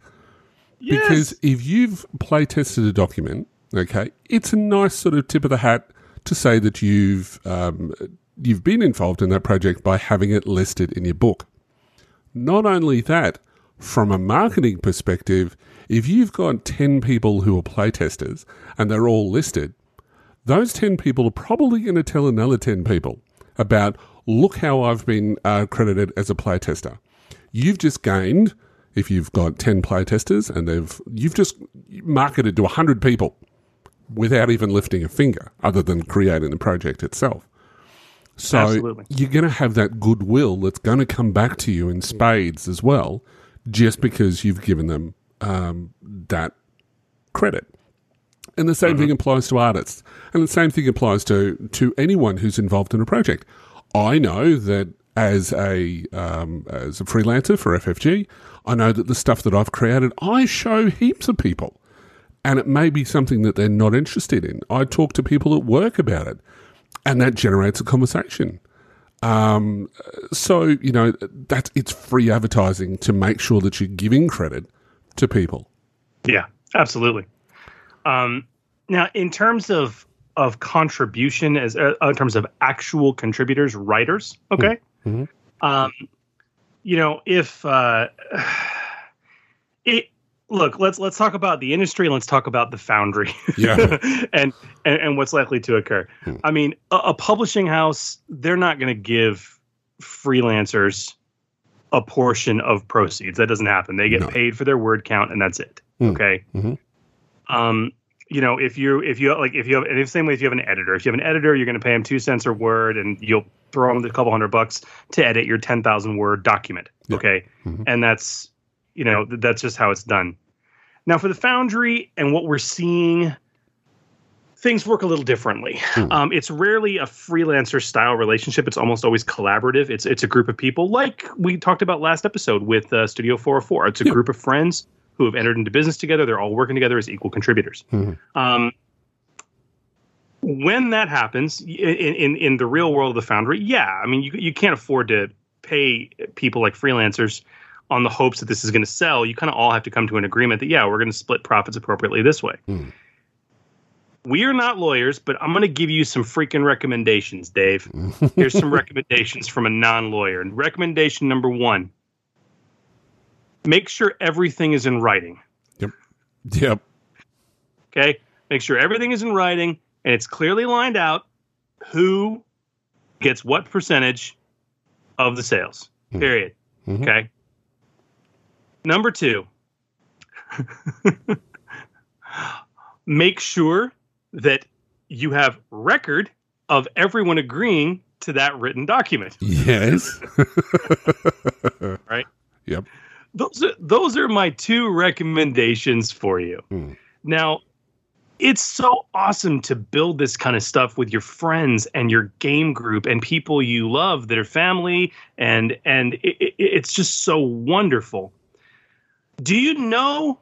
Yes. Because if you've playtested a document, okay, it's a nice sort of tip of the hat to say that you've um, you've been involved in that project by having it listed in your book. Not only that, from a marketing perspective, if you've got ten people who are playtesters and they're all listed, those 10 people are probably going to tell another 10 people about look how I've been uh, credited as a playtester. You've just gained, if you've got 10 playtesters and they've, you've just marketed to 100 people without even lifting a finger other than creating the project itself. So Absolutely. you're going to have that goodwill that's going to come back to you in spades as well, just because you've given them um, that credit. And the same thing applies to artists. And the same thing applies to, to anyone who's involved in a project. I know that as a um, as a freelancer for FFG, I know that the stuff that I've created, I show heaps of people. And it may be something that they're not interested in. I talk to people at work about it, and that generates a conversation. Um, so you know that's it's free advertising to make sure that you're giving credit to people. Yeah, absolutely. Um, now, in terms of of contribution, as uh, in terms of actual contributors, writers, okay. Mhm. Um, you know, if uh, it look, let's let's talk about the industry. Let's talk about the foundry. Yeah. and, and and what's likely to occur. Hmm. I mean, a, a publishing house, they're not going to give freelancers a portion of proceeds. That doesn't happen. They get No. paid for their word count, and that's it. Hmm. Okay. Mhm. Um, you know, if you if you like if you have and the same way if you have an editor, if you have an editor, you're going to pay him two cents a word, and you'll throw him a couple hundred bucks to edit your ten thousand word document. Yeah. Okay, Mhm. and that's you know th- that's just how it's done. Now for the Foundry and what we're seeing, things work a little differently. Hmm. Um, it's rarely a freelancer style relationship. It's almost always collaborative. It's it's a group of people like we talked about last episode with uh, Studio 404. It's a Yeah. group of friends who have entered into business together. They're all working together as equal contributors. Mhm. Um, when that happens in, in in the real world of the foundry, yeah, I mean you you can't afford to pay people like freelancers on the hopes that this is going to sell. You kind of all have to come to an agreement that yeah, we're going to split profits appropriately this way. Mm. We are not lawyers, but I'm going to give you some freaking recommendations, Dave. Here's some recommendations from a non-lawyer. And recommendation number one: make sure everything is in writing. Yep. Yep. Okay. Make sure everything is in writing and it's clearly lined out who gets what percentage of the sales. Mhm. Period. Mhm. Okay. Number two, make sure that you have record of everyone agreeing to that written document. Yes. Right. Yep. Those are those are my two recommendations for you. Hmm. Now, it's so awesome to build this kind of stuff with your friends and your game group and people you love that are family and and it, it, it's just so wonderful. Do you know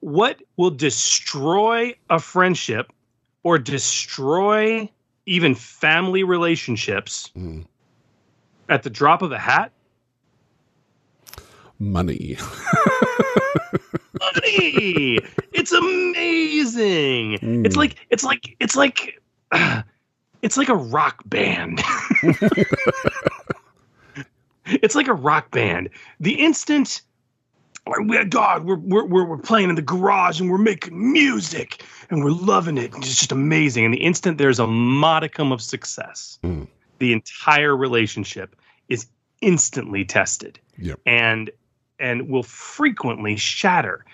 what will destroy a friendship or destroy even family relationships Mm. at the drop of a hat? Money. money. it's amazing. Mm. It's like it's like it's like it's like a rock band. it's like a rock band. The instant we God, we're, we're we're we're playing in the garage and we're making music and we're loving it. And it's just amazing. And the instant there's a modicum of success, Mm. the entire relationship is instantly tested Yep. and and will frequently shatter.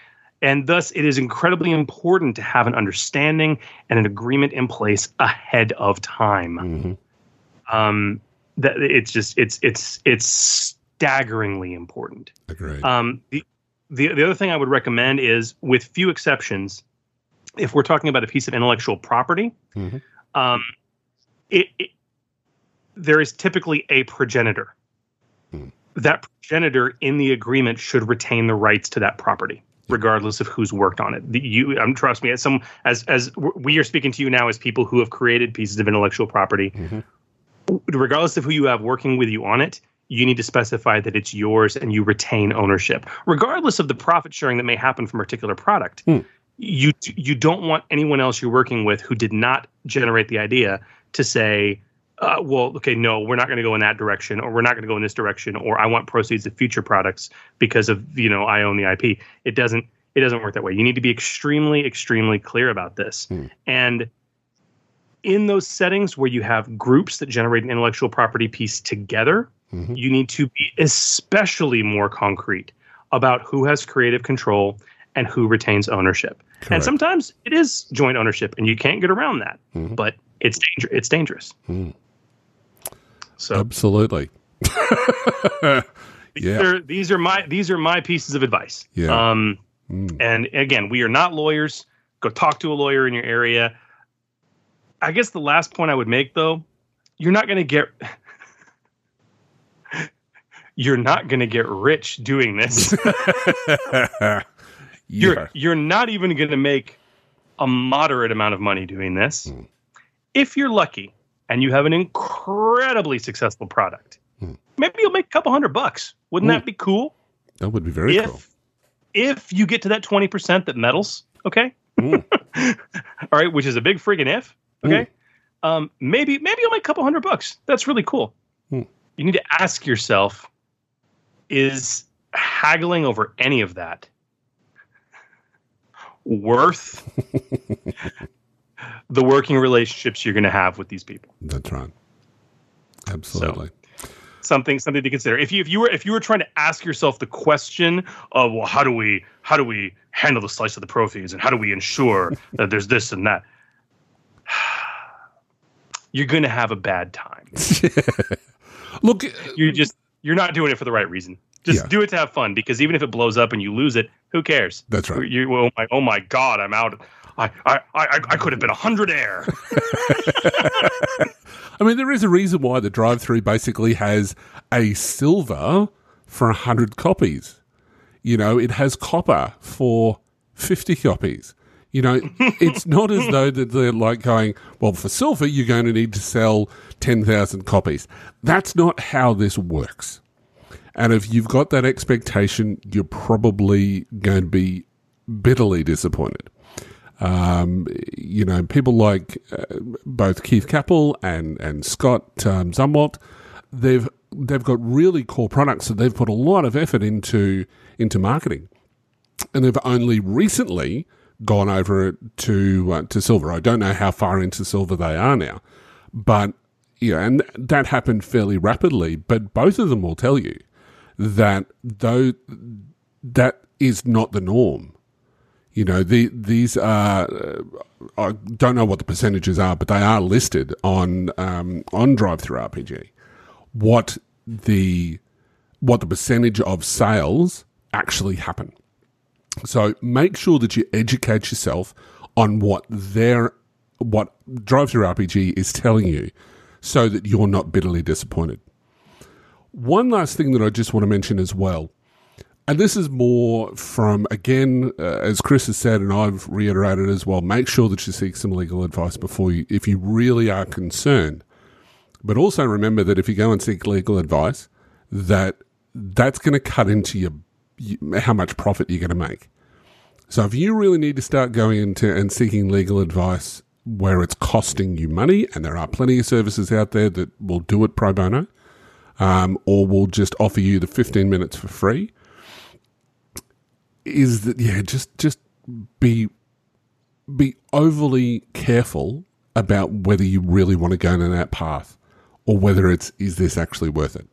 And thus, it is incredibly important to have an understanding and an agreement in place ahead of time. Mhm. Um, that it's just it's it's it's staggeringly important. Agreed. Um, the, the the other thing I would recommend is, with few exceptions, if we're talking about a piece of intellectual property, Mhm. um, it, it there is typically a progenitor. That progenitor in the agreement should retain the rights to that property, regardless of who's worked on it. The, you, um, trust me, as some as as we are speaking to you now as people who have created pieces of intellectual property, Mhm. regardless of who you have working with you on it, you need to specify that it's yours and you retain ownership, regardless of the profit sharing that may happen from a particular product. Hmm. You you don't want anyone else you're working with who did not generate the idea to say, uh, well, okay, no, we're not going to go in that direction, or we're not going to go in this direction, or I want proceeds of future products because of you know I own the IP. It doesn't it doesn't work that way. You need to be extremely extremely clear about this, Hmm. and in those settings where you have groups that generate an intellectual property piece together, Mhm. you need to be especially more concrete about who has creative control and who retains ownership. And sometimes it is joint ownership, and you can't get around that. Mhm. But it's danger. It's dangerous. Hmm. So Absolutely. these, yeah. are, these are my these are my pieces of advice. Yeah. Um, Mm. and again, we are not lawyers. Go talk to a lawyer in your area. I guess the last point I would make, though, you're not going to get you're not going to get rich doing this. You're you're not even going to make a moderate amount of money doing this. Hmm. If you're lucky and you have an incredibly successful product, Hmm. maybe you'll make a couple hundred bucks. Wouldn't Ooh. that be cool? That would be very if cool. if you get to that 20% that metals, okay? Mm. All right, which is a big friggin' if, okay? Um, maybe maybe you'll make a couple hundred bucks. That's really cool. Mm. You need to ask yourself is haggling over any of that worth the working relationships you're going to have with these people? That's right. Absolutely. something something to consider. If you if you were if you were trying to ask yourself the question of well, how do we how do we handle the slice of the proceeds and how do we ensure that there's this and that, you're going to have a bad time. Look, uh, You're just you're not doing it for the right reason. Just Yeah. do it to have fun because even if it blows up and you lose it, who cares? that's right. You, oh my oh my god, I'm out. I I I, I could have been a hundred air. I mean, there is a reason why the drive-through basically has a silver for a hundred copies. You know, it has copper for fifty copies. You know, it's not as though that they're like going, well, for silver, you're going to need to sell ten thousand copies. That's not how this works. And if you've got that expectation, you're probably going to be bitterly disappointed. Um, you know, people like uh, both Keith Capel and and Scott um, Zumwalt, they've they've got really core products that they've put a lot of effort into into marketing, and they've only recently gone over to uh, to silver. I don't know how far into silver they are now, but yeah, and that happened fairly rapidly. But both of them will tell you that though that is not the norm. You know, the, these are, uh, I don't know what the percentages are, but they are listed on, um, on DriveThruRPG. What the, what the percentage of sales actually happen. So make sure that you educate yourself on what their, what DriveThruRPG is telling you so that you're not bitterly disappointed. One last thing that I just want to mention as well and this is more from, again, uh, as Chris has said, and I've reiterated as well, make sure that you seek some legal advice before you, if you really are concerned. But also remember that if you go and seek legal advice, that that's going to cut into your, you, how much profit you're going to make. So if you really need to start going into and seeking legal advice where it's costing you money, and there are plenty of services out there that will do it pro bono, um, or will just offer you the 15 minutes for free, is that yeah just just be be overly careful about whether you really want to go down that path or whether it's is this actually worth it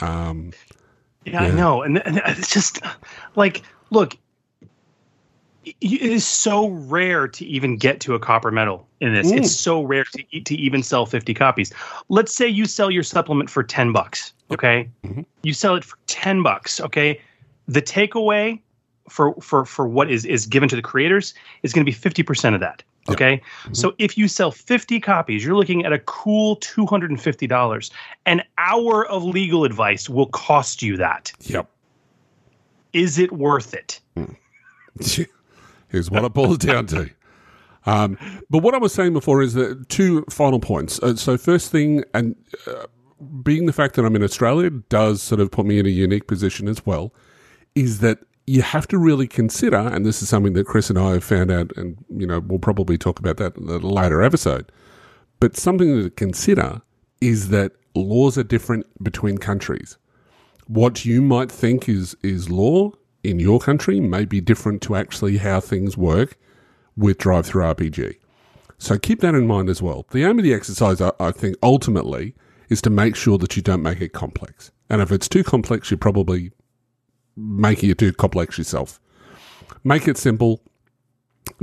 um Yeah, I know, and, and it's just like, look, it is so rare to even get to a copper medal in this. Mm. It's so rare to to even sell 50 copies. Let's say you sell your supplement for 10 bucks, okay? Mhm. You sell it for 10 bucks, okay? The takeaway for for for what is is given to the creators is going to be 50% of that. Okay? So if you sell 50 copies, you're looking at a cool $250. An hour of legal advice will cost you that. Yep. Is it worth it? Here's what it boils down to. Um, but what I was saying before is that two final points. Uh, so, first thing, and uh, being the fact that I'm in Australia does sort of put me in a unique position as well, is that you have to really consider, and this is something that Chris and I have found out, and you know we'll probably talk about that in a later episode. But something to consider is that laws are different between countries. What you might think is is law in your country may be different to actually how things work with DriveThruRPG. So keep that in mind as well. The aim of the exercise, I, I think, ultimately is to make sure that you don't make it complex. And if it's too complex, you're probably making it too complex yourself. Make it simple.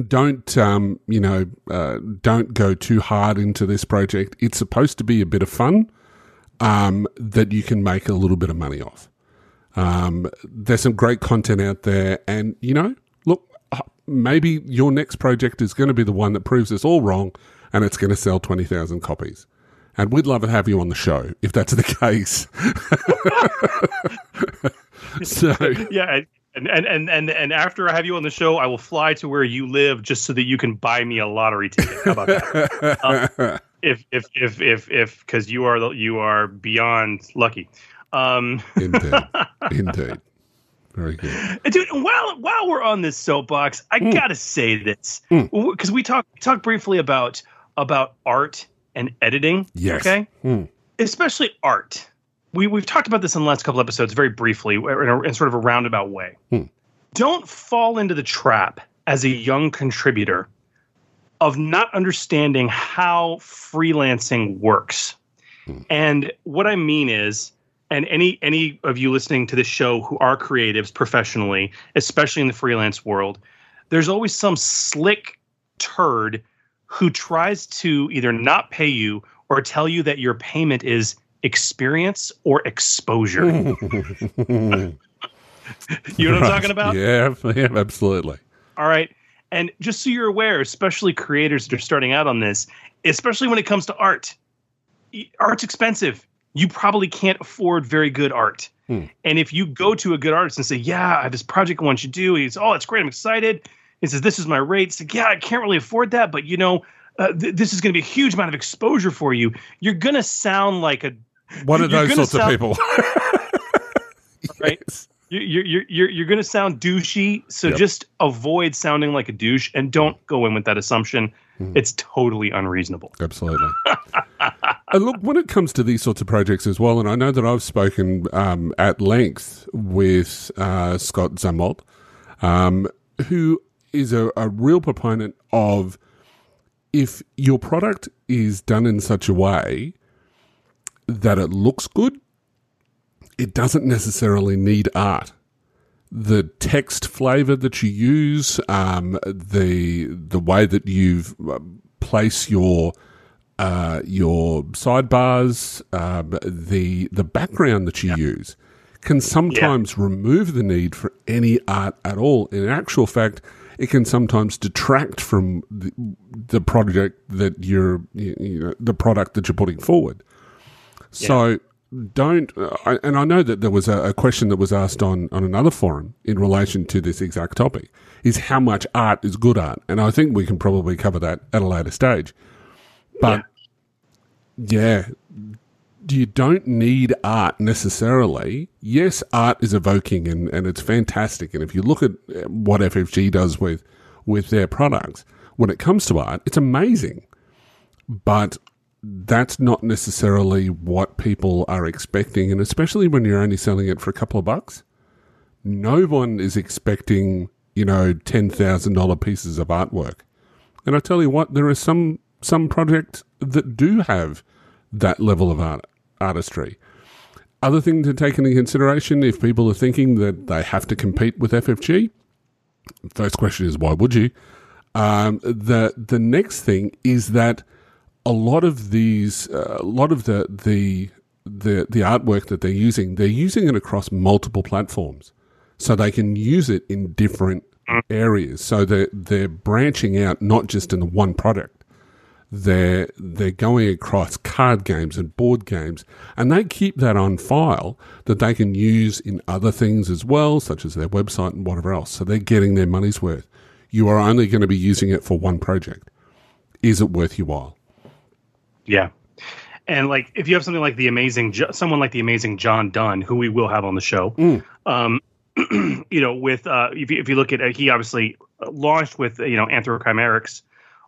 Don't um, you know? Uh, don't go too hard into this project. It's supposed to be a bit of fun um, that you can make a little bit of money off. Um, there's some great content out there, and you know, look, uh, maybe your next project is going to be the one that proves us all wrong, and it's going to sell twenty thousand copies. And we'd love to have you on the show if that's the case. so, yeah and, and and and and after i have you on the show i will fly to where you live just so that you can buy me a lottery ticket how about that if if if if if because you are you are beyond lucky um indeed, indeed, very good. dude while while we're on this soapbox i gotta say this Mm. because we talk talk briefly about about art and editing Yes. okay Hmm. especially art. We we've talked about this in the last couple episodes very briefly in, a, in sort of a roundabout way. Hmm. Don't fall into the trap as a young contributor of not understanding how freelancing works. And what I mean is and any any of you listening to this show who are creatives professionally, especially in the freelance world, there's always some slick turd who tries to either not pay you or tell you that your payment is experience or exposure. You know what I'm talking about? Yeah, yeah, absolutely. All right. And just so you're aware, especially creators that are starting out on this, especially when it comes to art, art's expensive. You probably can't afford very good art. Hmm. And if you go to a good artist and say, Yeah, I have this project I want you to do, he's, Oh, it's great. I'm excited. He says, This is my rate. It's like, Yeah, I can't really afford that, but you know, uh, th- this is going to be a huge amount of exposure for you. You're going to sound like a One of those sorts of people. Right. Yes. you're you're you're you're going to sound douchey so Yep. just avoid sounding like a douche and don't go in with that assumption Mhm. it's totally unreasonable Absolutely. and look, when it comes to these sorts of projects as well, and I know that I've spoken um, at length with uh, Scott Zumwalt, um, who is a, a real proponent of if your product is done in such a way that it looks good, it doesn't necessarily need art. The text flavor that you use, um, the the way that you place your uh, your sidebars, um, the the background that you use, can sometimes remove the need for any art at all. In actual fact, it can sometimes detract from the, the project that you're, you, you know, the product that you're putting forward. So don't, uh, and I know that there was a, a question that was asked on, on another forum in relation to this exact topic is how much art is good art. And I think we can probably cover that at a later stage. But yeah, you don't need art necessarily. Yes, art is evoking and, and it's fantastic. And if you look at uh, what FFG does with, with their products, when it comes to art, it's amazing. But that's not necessarily what people are expecting. And especially when you're only selling it for a couple of bucks, no one is expecting, you know, $10,000 pieces of artwork. And I tell you what, there are some, some projects that do have that level of art, artistry. Other thing to take into consideration if people are thinking that they have to compete with FFG, First question is why would you? Um, the the next thing is that a lot of these, uh, a lot of the the the the artwork that they're using, they're using it across multiple platforms, so they can use it in different areas. So they're they're branching out not just in the one product. They're they're going across card games and board games, and they keep that on file that they can use in other things as well, such as their website and whatever else. So they're getting their money's worth. You are only going to be using it for one project. Is it worth your while? Yeah. And like, if you have something like the amazing, someone like the amazing John Dunn, who we will have on the show, Mm. um, you know, with uh, if you, if you look at, uh, he obviously launched with you know Anthrochimerics,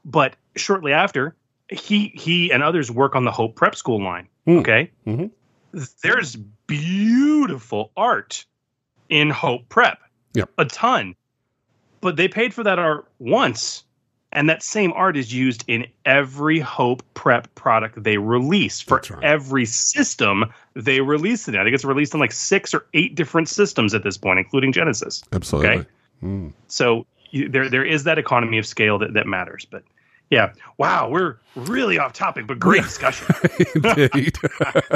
but shortly after, he he and others work on the Hope Prep School line. Mm. Okay, Mhm. there's beautiful art in Hope Prep. Yep. a ton, but they paid for that art once and that same art is used in every Hope Prep product they release for right. every system they release it in. I think it's released on like six or eight different systems at this point, including Genesys. Absolutely. Okay. Mm. So you, there there is that economy of scale that, that matters. But yeah, wow, we're really off topic, but great discussion. Indeed.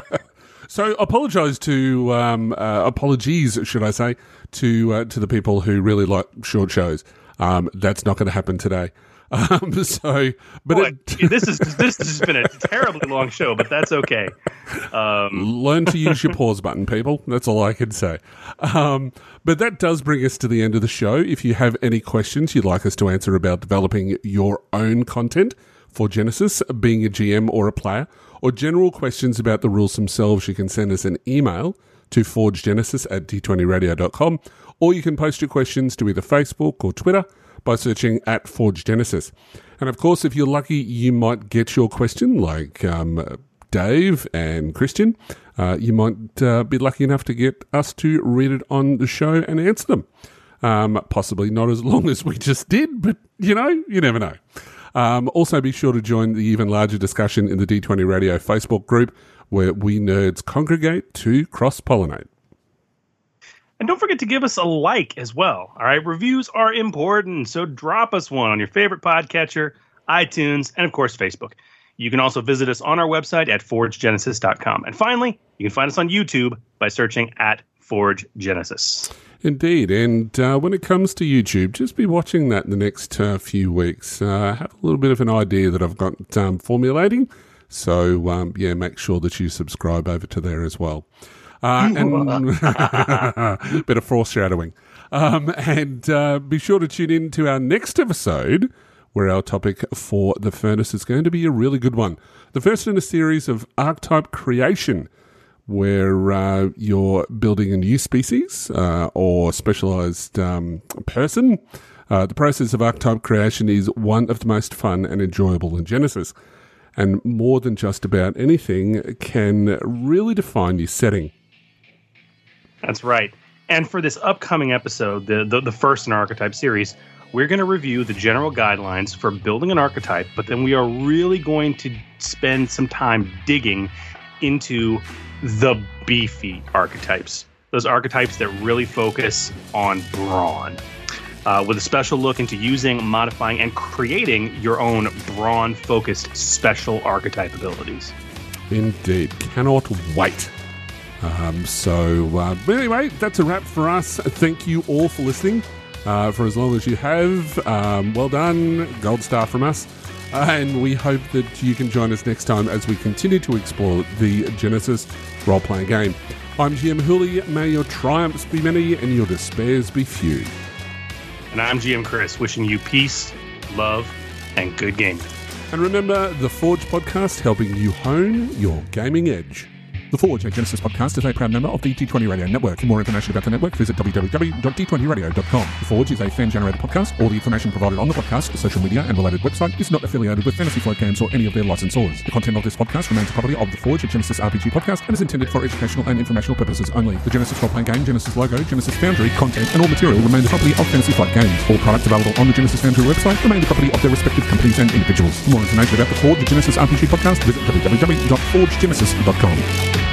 so, apologise to um, uh, apologies, should I say, to uh, to the people who really like short shows. Um, that's not going to happen today. Um, so, but Boy, it, this is this has been a terribly long show, but that's okay. Um, learn to use your pause button, people. That's all I can say. Um, but that does bring us to the end of the show. If you have any questions you'd like us to answer about developing your own content for Genesys, being a GM or a player, or general questions about the rules themselves, you can send us an email to forgegenesys at d20radio.com, or you can post your questions to either Facebook or Twitter by searching at Forge Genesys. And of course, if you're lucky, you might get your question, like um, Dave and Christian. Uh, you might uh, be lucky enough to get us to read it on the show and answer them. Um, possibly not as long as we just did, but you know, you never know. Um, also, be sure to join the even larger discussion in the D20 Radio Facebook group where we nerds congregate to cross pollinate. And don't forget to give us a like as well. All right, reviews are important, so drop us one on your favorite podcatcher, iTunes, and of course Facebook. You can also visit us on our website at forgegenesys.com. And finally, you can find us on YouTube by searching at Forge Genesys. Indeed. And uh, when it comes to YouTube, just be watching that in the next uh, few weeks. Uh, have a little bit of an idea that I've got um, formulating. So, um, yeah, make sure that you subscribe over to there as well. Uh, and bit of foreshadowing. Um, and uh, be sure to tune in to our next episode, where our topic for the furnace is going to be a really good one. The first in a series of archetype creation where uh, you're building a new species uh, or specialized um, person. Uh, the process of archetype creation is one of the most fun and enjoyable in Genesys. And more than just about anything, can really define your setting. That's right. And for this upcoming episode, the, the, the first in our archetype series, we're going to review the general guidelines for building an archetype, but then we are really going to spend some time digging into the beefy archetypes. Those archetypes that really focus on brawn. Uh, with a special look into using, modifying, and creating your own brawn focused special archetype abilities. Indeed. Cannot wait. Um, so, uh, but anyway, that's a wrap for us. Thank you all for listening uh, for as long as you have. Um, well done. Gold star from us. And we hope that you can join us next time as we continue to explore the Genesys role playing game. I'm GM Hooly. May your triumphs be many and your despairs be few. And I'm GM Chris, wishing you peace, love, and good gaming. And remember, the Forge podcast helping you hone your gaming edge. The Forge, a Genesys podcast, is a proud member of the D20 Radio Network. For more information about the network, visit www.d20radio.com. The Forge is a fan-generated podcast. All the information provided on the podcast, social media, and related website is not affiliated with Fantasy Flight Games or any of their licensors. The content of this podcast remains property of The Forge, a Genesys RPG podcast, and is intended for educational and informational purposes only. The Genesys role-playing game, Genesys logo, Genesys Foundry, content, and all material remain the property of Fantasy Flight Games. All products available on the Genesys Foundry website remain the property of their respective companies and individuals. For more information about The Forge, a Genesys RPG podcast, visit www.forgegenesys.com.